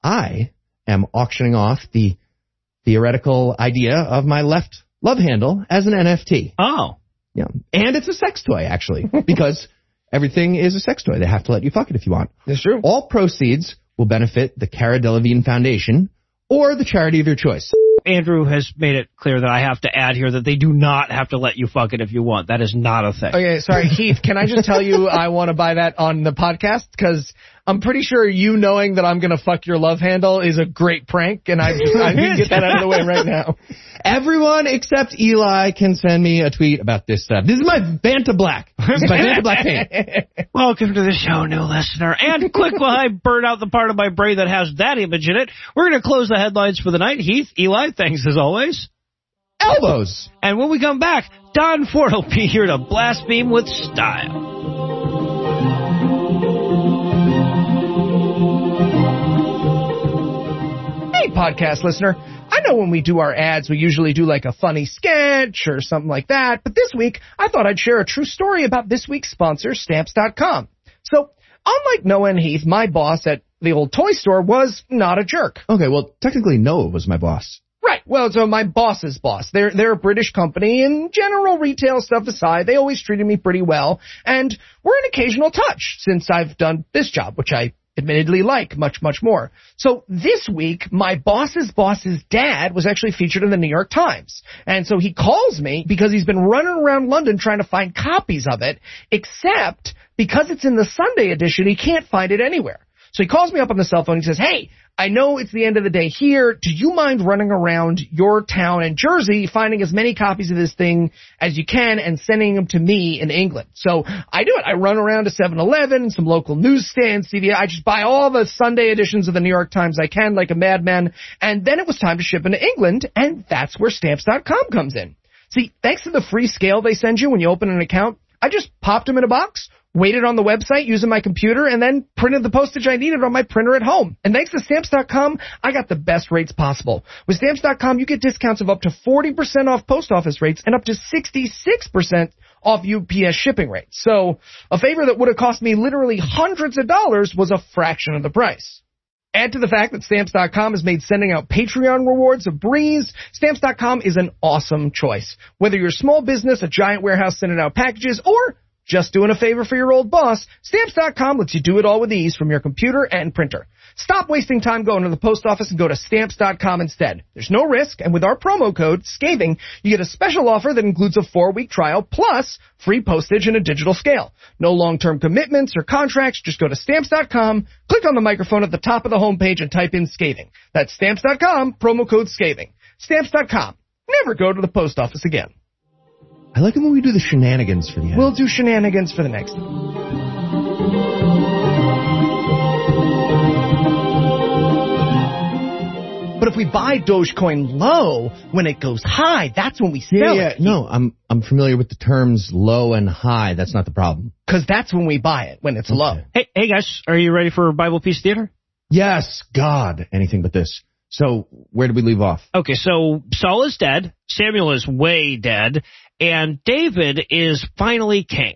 I am auctioning off the theoretical idea of my left love handle as an NFT. Oh. Yeah. And it's a sex toy, actually, (laughs) because everything is a sex toy. They have to let you fuck it if you want. That's true. All proceeds will benefit the Cara Delevingne Foundation or the charity of your choice. Andrew has made it clear that I have to add here that they do not have to let you fuck it if you want. That is not a thing. Okay, sorry, (laughs) Heath. Can I just tell you I want to buy that on the podcast because I'm pretty sure you knowing that I'm gonna fuck your love handle is a great prank, and I just I can get that out of the way right now. (laughs) Everyone except Eli can send me a tweet about this stuff. This is my Vantablack. (laughs) This is my Vantablack paint. (laughs) Welcome to the show, new listener. And quick while I burn out the part of my brain that has that image in it, we're going to close the headlines for the night. Heath, Eli, thanks as always. Elbows. And when we come back, Don Ford will be here to blaspheme with style. Podcast listener. I know when we do our ads, we usually do like a funny sketch or something like that, but this week I thought I'd share a true story about this week's sponsor, Stamps.com. So, unlike Noah and Heath, my boss at the old toy store was not a jerk. Okay, well, technically Noah was my boss. Right. Well, so my boss's boss. They're they're a British company, and general retail stuff aside, they always treated me pretty well, and we're an occasional touch since I've done this job, which I admittedly like much much more. So this week, my boss's boss's dad was actually featured in the New York Times, and so he calls me because he's been running around London trying to find copies of it, except because it's in the Sunday edition, he can't find it anywhere. So he calls me up on the cell phone. He says, "Hey." I know it's the end of the day here. Do you mind running around your town in Jersey, finding as many copies of this thing as you can and sending them to me in England? So I do it. I run around to 7-Eleven, some local newsstands, CVS. I just buy all the Sunday editions of the New York Times I can like a madman. And then it was time to ship into England. And that's where stamps.com comes in. See, thanks to the free scale they send you when you open an account, I just popped them in a box, waited on the website using my computer, and then printed the postage I needed on my printer at home. And thanks to Stamps.com, I got the best rates possible. With Stamps.com, you get discounts of up to 40% off post office rates and up to 66% off UPS shipping rates. So, a favor that would have cost me literally hundreds of dollars was a fraction of the price. Add to the fact that Stamps.com has made sending out Patreon rewards a breeze. Stamps.com is an awesome choice. Whether you're a small business, a giant warehouse sending out packages, or just doing a favor for your old boss, Stamps.com lets you do it all with ease from your computer and printer. Stop wasting time going to the post office and go to Stamps.com instead. There's no risk, and with our promo code, SCATHING, you get a special offer that includes a four-week trial plus free postage and a digital scale. No long-term commitments or contracts, just go to Stamps.com, click on the microphone at the top of the homepage and type in SCATHING. That's Stamps.com, promo code SCATHING. Stamps.com. Never go to the post office again. I like it when we do the shenanigans for the end. We'll do shenanigans for the next. But if we buy Dogecoin low, when it goes high, that's when we sell Yeah, yeah. it. No, I'm I'm familiar with the terms low and high. That's not the problem. Because that's when we buy it, when it's low. Hey, hey guys, are you ready for Bible Peace Theater? Yes, God, anything but this. So where did we leave off? Okay, so Saul is dead, Samuel is way dead, and David is finally king.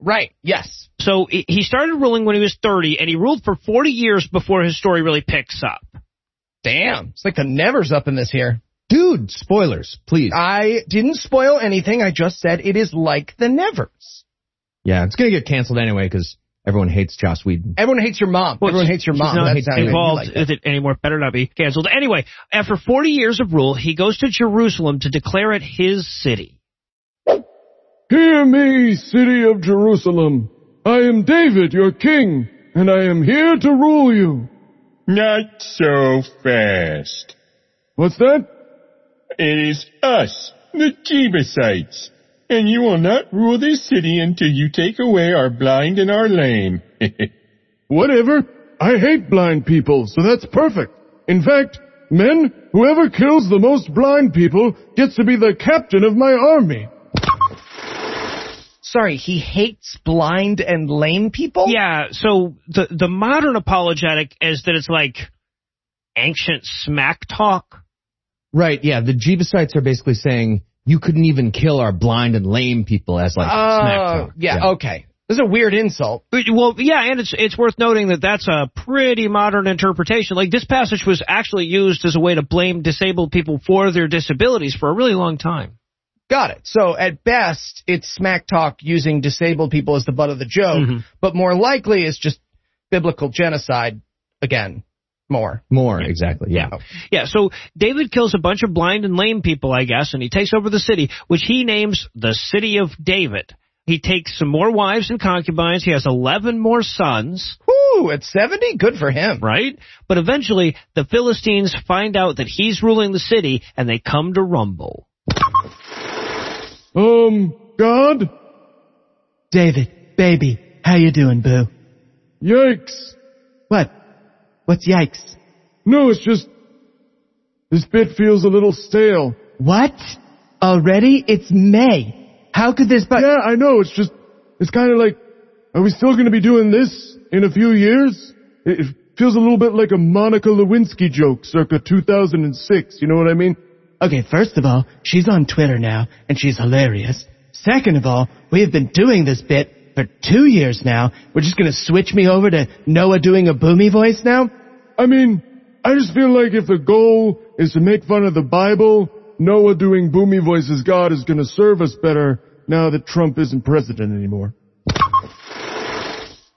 Right, yes. So he he started ruling when he was 30, and he ruled for 40 years before his story really picks up. Damn. It's like the nevers up in this here. Dude, spoilers, please. I didn't spoil anything. I just said it is like the nevers. Yeah, it's gonna get canceled anyway because everyone hates Joss Whedon. Everyone hates your mom. Well, Everyone hates your mom. not That's involved like that. with it anymore. Better not be canceled. Anyway, after 40 years of rule, he goes to Jerusalem to declare it his city. Hear me, city of Jerusalem. I am David, your king, and I am here to rule you. Not so fast. What's that? It is us, the Jebusites, and you will not rule this city until you take away our blind and our lame. (laughs) Whatever. I hate blind people, so that's perfect. In fact, men, whoever kills the most blind people gets to be the captain of my army. Sorry, he hates blind and lame people? Yeah, so the the modern apologetic is that it's like ancient smack talk. Right, yeah. The Jebusites are basically saying you couldn't even kill our blind and lame people as like Oh, smack talk. yeah, okay. This is a weird insult. Well, yeah, and it's it's worth noting that that's a pretty modern interpretation. Like this passage was actually used as a way to blame disabled people for their disabilities for a really long time. Got it. So at best, it's smack talk using disabled people as the butt of the joke, Mm-hmm. but more likely it's just biblical genocide again. More. More, exactly, yeah. Yeah, so David kills a bunch of blind and lame people, I guess, and he takes over the city, which he names the City of David. He takes some more wives and concubines. He has 11 more sons. Whoo, at 70? Good for him. Right? But eventually, the Philistines find out that he's ruling the city, and they come to rumble. Um, God? David, baby, how you doing, boo? Yikes. What? What's yikes? No, it's just, this bit feels a little stale. What? Already? It's May. How could this but- Yeah, I know, it's just, it's kind of like, are we still gonna be doing this in a few years? It, it feels a little bit like a Monica Lewinsky joke circa 2006, you know what I mean? Okay, first of all, she's on Twitter now, and she's hilarious. Second of all, we have been doing this bit for two years now. We're just gonna switch me over to Noah doing a boomy voice now? I mean, I just feel like if the goal is to make fun of the Bible, Noah doing boomy voices God is gonna serve us better now that Trump isn't president anymore.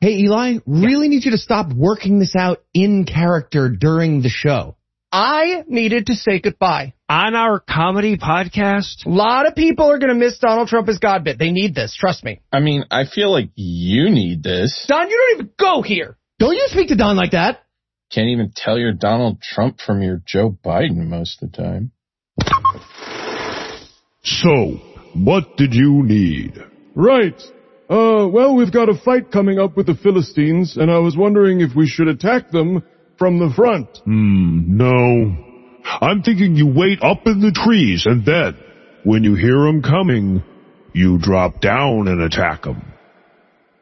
Hey Eli, really need you to stop working this out in character during the show. I needed to say goodbye. On our comedy podcast? A lot of people are going to miss Donald Trump as God bit. They need this. Trust me. I mean, I feel like you need this. Don, you don't even go here. Don't you speak to Don like that? Can't even tell you're Donald Trump from your Joe Biden most of the time. So, what did you need? Right. Uh, well, we've got a fight coming up with the Philistines, and I was wondering if we should attack them from the front. Hmm, no. I'm thinking you wait up in the trees and then, when you hear 'em coming, you drop down and attack 'em.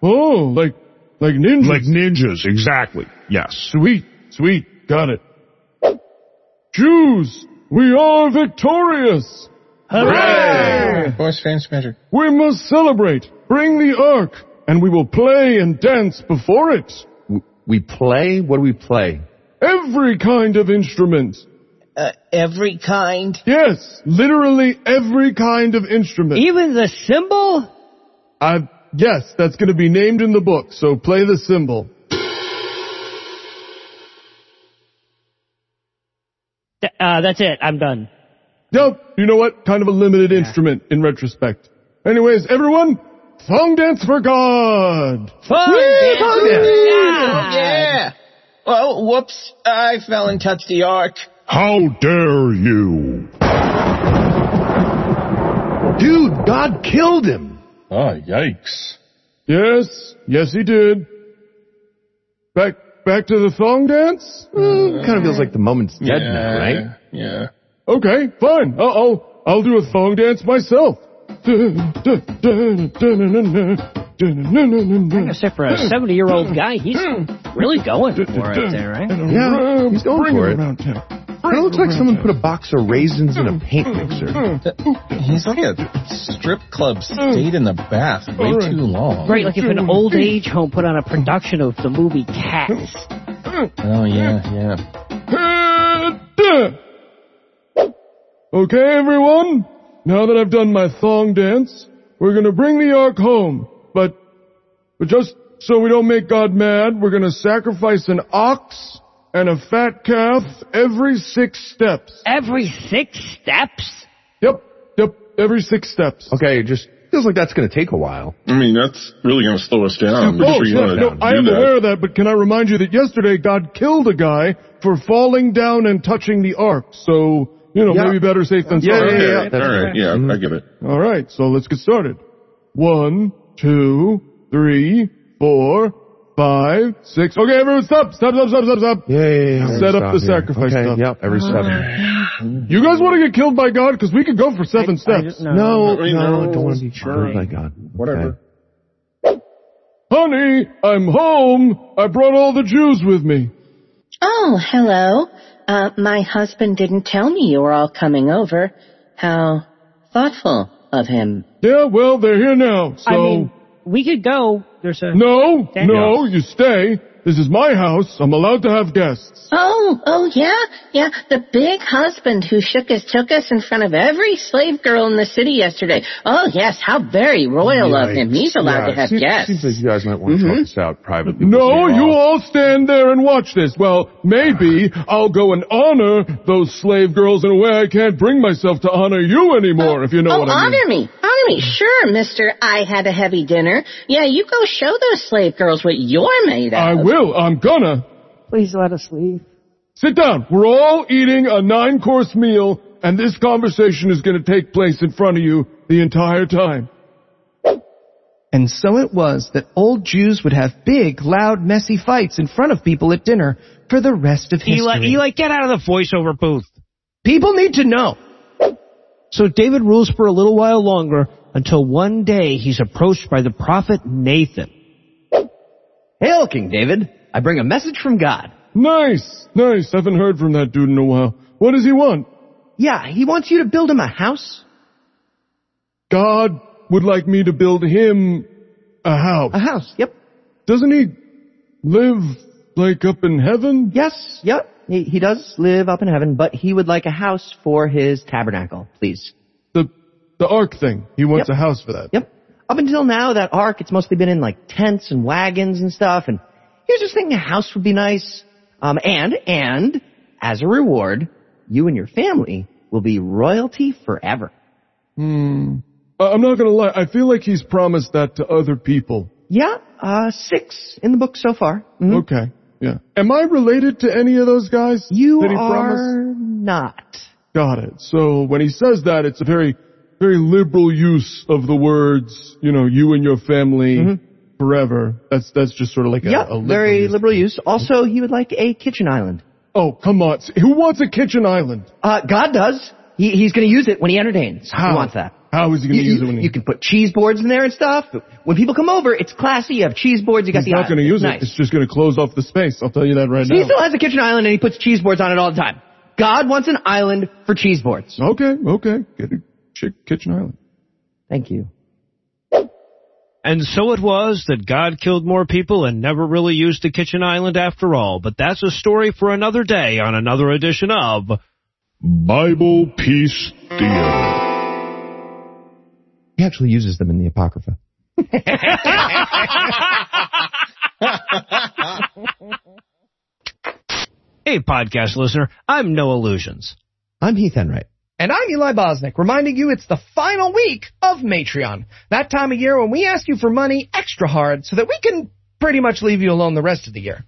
Oh, like, like ninjas? Like ninjas, exactly. Yes. Sweet, sweet, got it. Jews, we are victorious! Hooray! Boys, fans, measure. We must celebrate. Bring the ark, and we will play and dance before it. We play? What do we play? Every kind of instrument. Uh, every kind? Yes, literally every kind of instrument. Even the cymbal? Uh, yes, that's gonna be named in the book, so play the cymbal. Uh, that's it. I'm done. Yep, you know what? Kind of a limited instrument in retrospect. Anyways, everyone, song dance for God! Fun Whee, dance song for dance! God. Yeah. Well, whoops. I fell and touched the ark. How dare you? Dude, God killed him. Ah, yikes. Yes, yes he did. Back, back to the thong dance? kind of feels like the moment's dead yeah, now, right? Yeah. Okay, fine. I'll, I'll, I'll do a thong dance myself. (laughs) (laughs) Except for a hmm. 70 year old guy, he's hmm. really going hmm. for it there, right? Yeah, he's going Bring for it it. around town. Kind looks like someone put a box of raisins in a paint mixer. He's like a strip club stayed in the bath way too long. Right, like if an old age home put on a production of the movie Cats. Oh yeah, yeah. Okay, everyone. Now that I've done my thong dance, we're gonna bring the ark home. But, but just so we don't make God mad, we're gonna sacrifice an ox and a fat calf every six steps. Every six steps? Yep, yep, every six steps. Okay, it just feels like that's going to take a while. I mean, that's really going to slow us down. I'm Oh, sure you no, I am that. aware of that, but can I remind you that yesterday God killed a guy for falling down and touching the ark. So, you know, Yeah. maybe better safe than sorry. yeah, yeah, Okay, that's all right. right. Yeah, I get it. All right, so let's get started. One, two, three, four, five, six. Okay, everyone stop, stop, stop, stop, stop, stop. Yeah, yeah, yeah. Set up the here. sacrifice okay, stuff. Yep, every seven. (sighs) You guys want to get killed by God? Because we could go for seven steps. No, No, no, no, don't want to be killed by God. Whatever. Honey, I'm home. I brought all the Jews with me. Oh, hello. Uh, my husband didn't tell me you were all coming over. How thoughtful of him. Yeah, well, they're here now. So, I mean, we could go. There's a. no, no, you stay. This is my house. I'm allowed to have guests. Oh, oh yeah, yeah, the big husband who shook his took us in front of every slave girl in the city yesterday. Oh yes, how very royal of him. He's allowed Yeah, to have seems, guests. Seems like you guys might want to talk mm-hmm. this out privately. No, you all stand there and watch this. Well, maybe I'll go and honor those slave girls in a way I can't bring myself to honor you anymore, oh, if you know oh, what I mean. honor me, honor me, sure, Mister. I had a heavy dinner. Yeah, you go show those slave girls what you're made of. I will. I'm gonna. Please let us leave. Sit down. We're all eating a nine course meal and this conversation is gonna take place in front of you the entire time. And so it was that old Jews would have big, loud, messy fights in front of people at dinner for the rest of history. Eli, Eli, get out of the voiceover booth. People need to know. So David rules for a little while longer until one day he's approached by the prophet Nathan. Hail, King David. I bring a message from God. Nice, nice. Haven't heard from that dude in a while. What does he want? Yeah, he wants you to build him a house. God would like me to build him a house. A house, yep. Doesn't he live like up in heaven? Yes, yep. He, he does live up in heaven, but he would like a house for his tabernacle, please. The the ark thing. He wants Yep. a house for that. Yep. Up until now, that ark, it's mostly been in like tents and wagons and stuff, and he was just thinking a house would be nice. Um, and, and, as a reward, you and your family will be royalty forever. Hmm. I'm not gonna lie. I feel like he's promised that to other people. Yeah, uh, six in the book so far. Mhm. Okay. Yeah. Am I related to any of those guys? You Did he are promise? not. Got it. So when he says that, it's a very, very liberal use of the words, you know, you and your family forever. That's, that's just sort of like a, Yeah, a liberal very use. liberal use. Also, he would like a kitchen island. Oh, come on. Who wants a kitchen island? Uh, God does. He, he's gonna use it when he entertains. How? He wants that. How is he gonna use it when he... you can put cheese boards in there and stuff. When people come over, it's classy. You have cheese boards. You got He's the not gonna use nice. it. It's just gonna close off the space. I'll tell you that right He now. still has a kitchen island and he puts cheese boards on it all the time. God wants an island for cheese boards. Okay, okay. Get chick kitchen island. Thank you. And so it was that God killed more people and never really used the kitchen island after all. But that's a story for another day on another edition of Bible Peace Deal. He actually uses them in the Apocrypha. (laughs) Hey, podcast listener, I'm Noah Lugeons. I'm Heath Enright. And I'm Eli Bosnick, reminding you it's the final week of Maytreon. That time of year when we ask you for money extra hard so that we can pretty much leave you alone the rest of the year.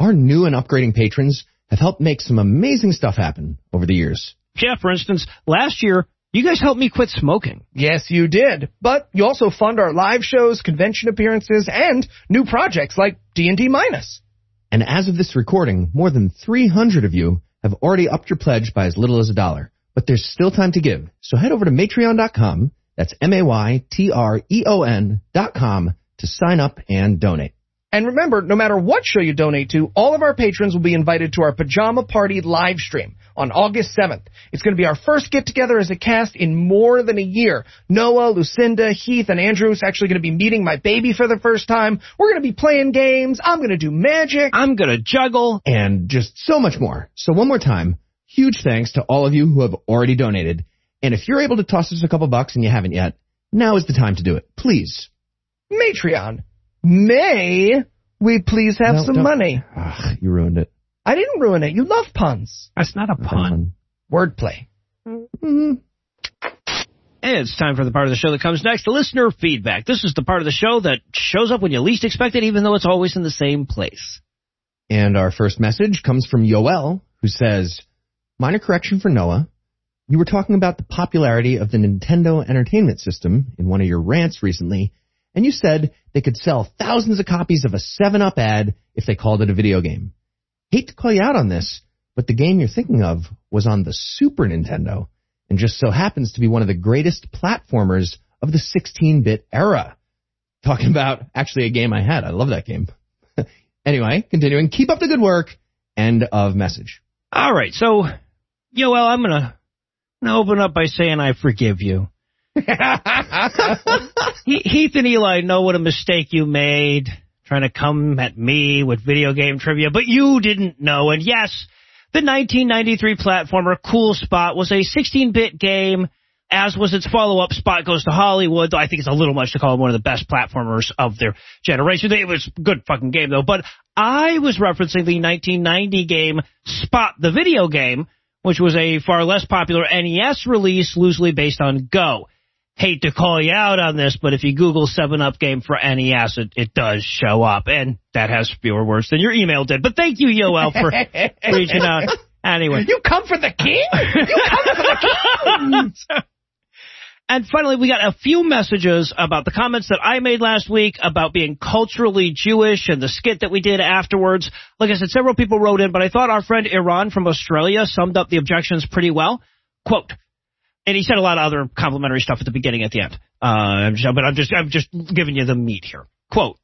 Our new and upgrading patrons have helped make some amazing stuff happen over the years. Yeah, for instance, last year, you guys helped me quit smoking. Yes, you did. But you also fund our live shows, convention appearances, and new projects like D&D Minus. And as of this recording, more than 300 of you have already upped your pledge by as little as a dollar. But there's still time to give. So head over to maytreon.com, that's M-A-Y-T-R-E-O-N dot com to sign up and donate. And remember, no matter what show you donate to, all of our patrons will be invited to our Pajama Party live stream on August 7th. It's going to be our first get together as a cast in more than a year. Noah, Lucinda, Heath, and Andrew's actually going to be meeting my baby for the first time. We're going to be playing games. I'm going to do magic. I'm going to juggle. And just so much more. So one more time, huge thanks to all of you who have already donated. And if you're able to toss us a couple bucks and you haven't yet, now is the time to do it. Please. Maytreon. May we please have No, some don't- money? Ugh, you ruined it. I didn't ruin it. You love puns. That's not a pun. Wordplay. Mm-hmm. And it's time for the part of the show that comes next, listener feedback. This is the part of the show that shows up when you least expect it, even though it's always in the same place. And our first message comes from Yoel, who says, minor correction for Noah. You were talking about the popularity of the Nintendo Entertainment System in one of your rants recently, and you said they could sell thousands of copies of a 7-Up ad if they called it a video game. Hate to call you out on this, but the game you're thinking of was on the Super Nintendo, and just so happens to be one of the greatest platformers of the 16-bit era. Talking about actually a game I had. I love that game. (laughs) anyway, continuing. Keep up the good work. End of message. All right, so, Yoel, I'm gonna, I'm gonna open up by saying I forgive you. (laughs) Heath and Eli know what a mistake you made, trying to come at me with video game trivia, but you didn't know. And yes, the 1993 platformer Cool Spot was a 16-bit game, as was its follow-up Spot Goes to Hollywood, though I think it's a little much to call it one of the best platformers of their generation. It was a good fucking game though, but I was referencing the 1990 game Spot the video game, which was a far less popular NES release loosely based on Go hate to call you out on this, but if you Google 7-Up game for NES, it, it does show up, and that has fewer words than your email did. But thank you, Yoel, for (laughs) reaching out. Anyway. You come for the king? You come for the king? (laughs) And finally, we got a few messages about the comments that I made last week about being culturally Jewish and the skit that we did afterwards. Like I said, several people wrote in, but I thought our friend Iran from Australia summed up the objections pretty well. Quote, and he said a lot of other complimentary stuff at the beginning, at the end. Uh, I'm just- but I'm just, I'm just giving you the meat here. Quote,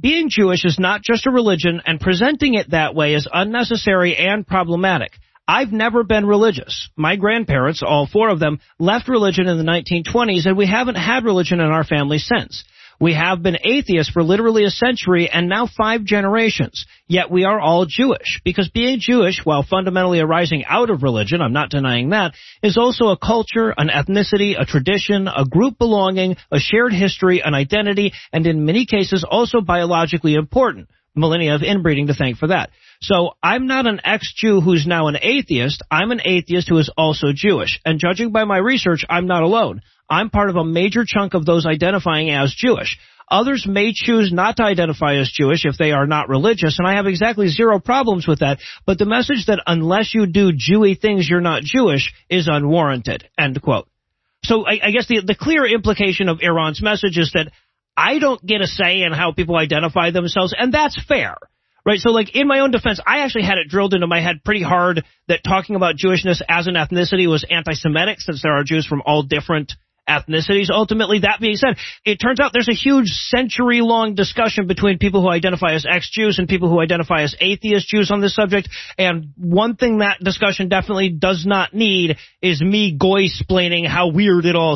being Jewish is not just a religion, and presenting it that way is unnecessary and problematic. I've never been religious. My grandparents, all four of them, left religion in the 1920s, and we haven't had religion in our family since. We have been atheists for literally a century and now five generations. Yet we are all Jewish. Because being Jewish, while fundamentally arising out of religion, I'm not denying that, is also a culture, an ethnicity, a tradition, a group belonging, a shared history, an identity, and in many cases also biologically important. Millennia of inbreeding to thank for that. So I'm not an ex-Jew who's now an atheist. I'm an atheist who is also Jewish. And judging by my research, I'm not alone. I'm part of a major chunk of those identifying as Jewish. Others may choose not to identify as Jewish if they are not religious, and I have exactly zero problems with that. But the message that unless you do Jewy things, you're not Jewish is unwarranted. End quote. So I, I guess the, the clear implication of Iran's message is that I don't get a say in how people identify themselves, and that's fair. Right, so like in my own defense, I actually had it drilled into my head pretty hard that talking about Jewishness as an ethnicity was anti-Semitic, since there are Jews from all different ethnicities. Ultimately, that being said, it turns out there's a huge century-long discussion between people who identify as ex-Jews and people who identify as atheist Jews on this subject. And one thing that discussion definitely does not need is me goy-splaining how weird it all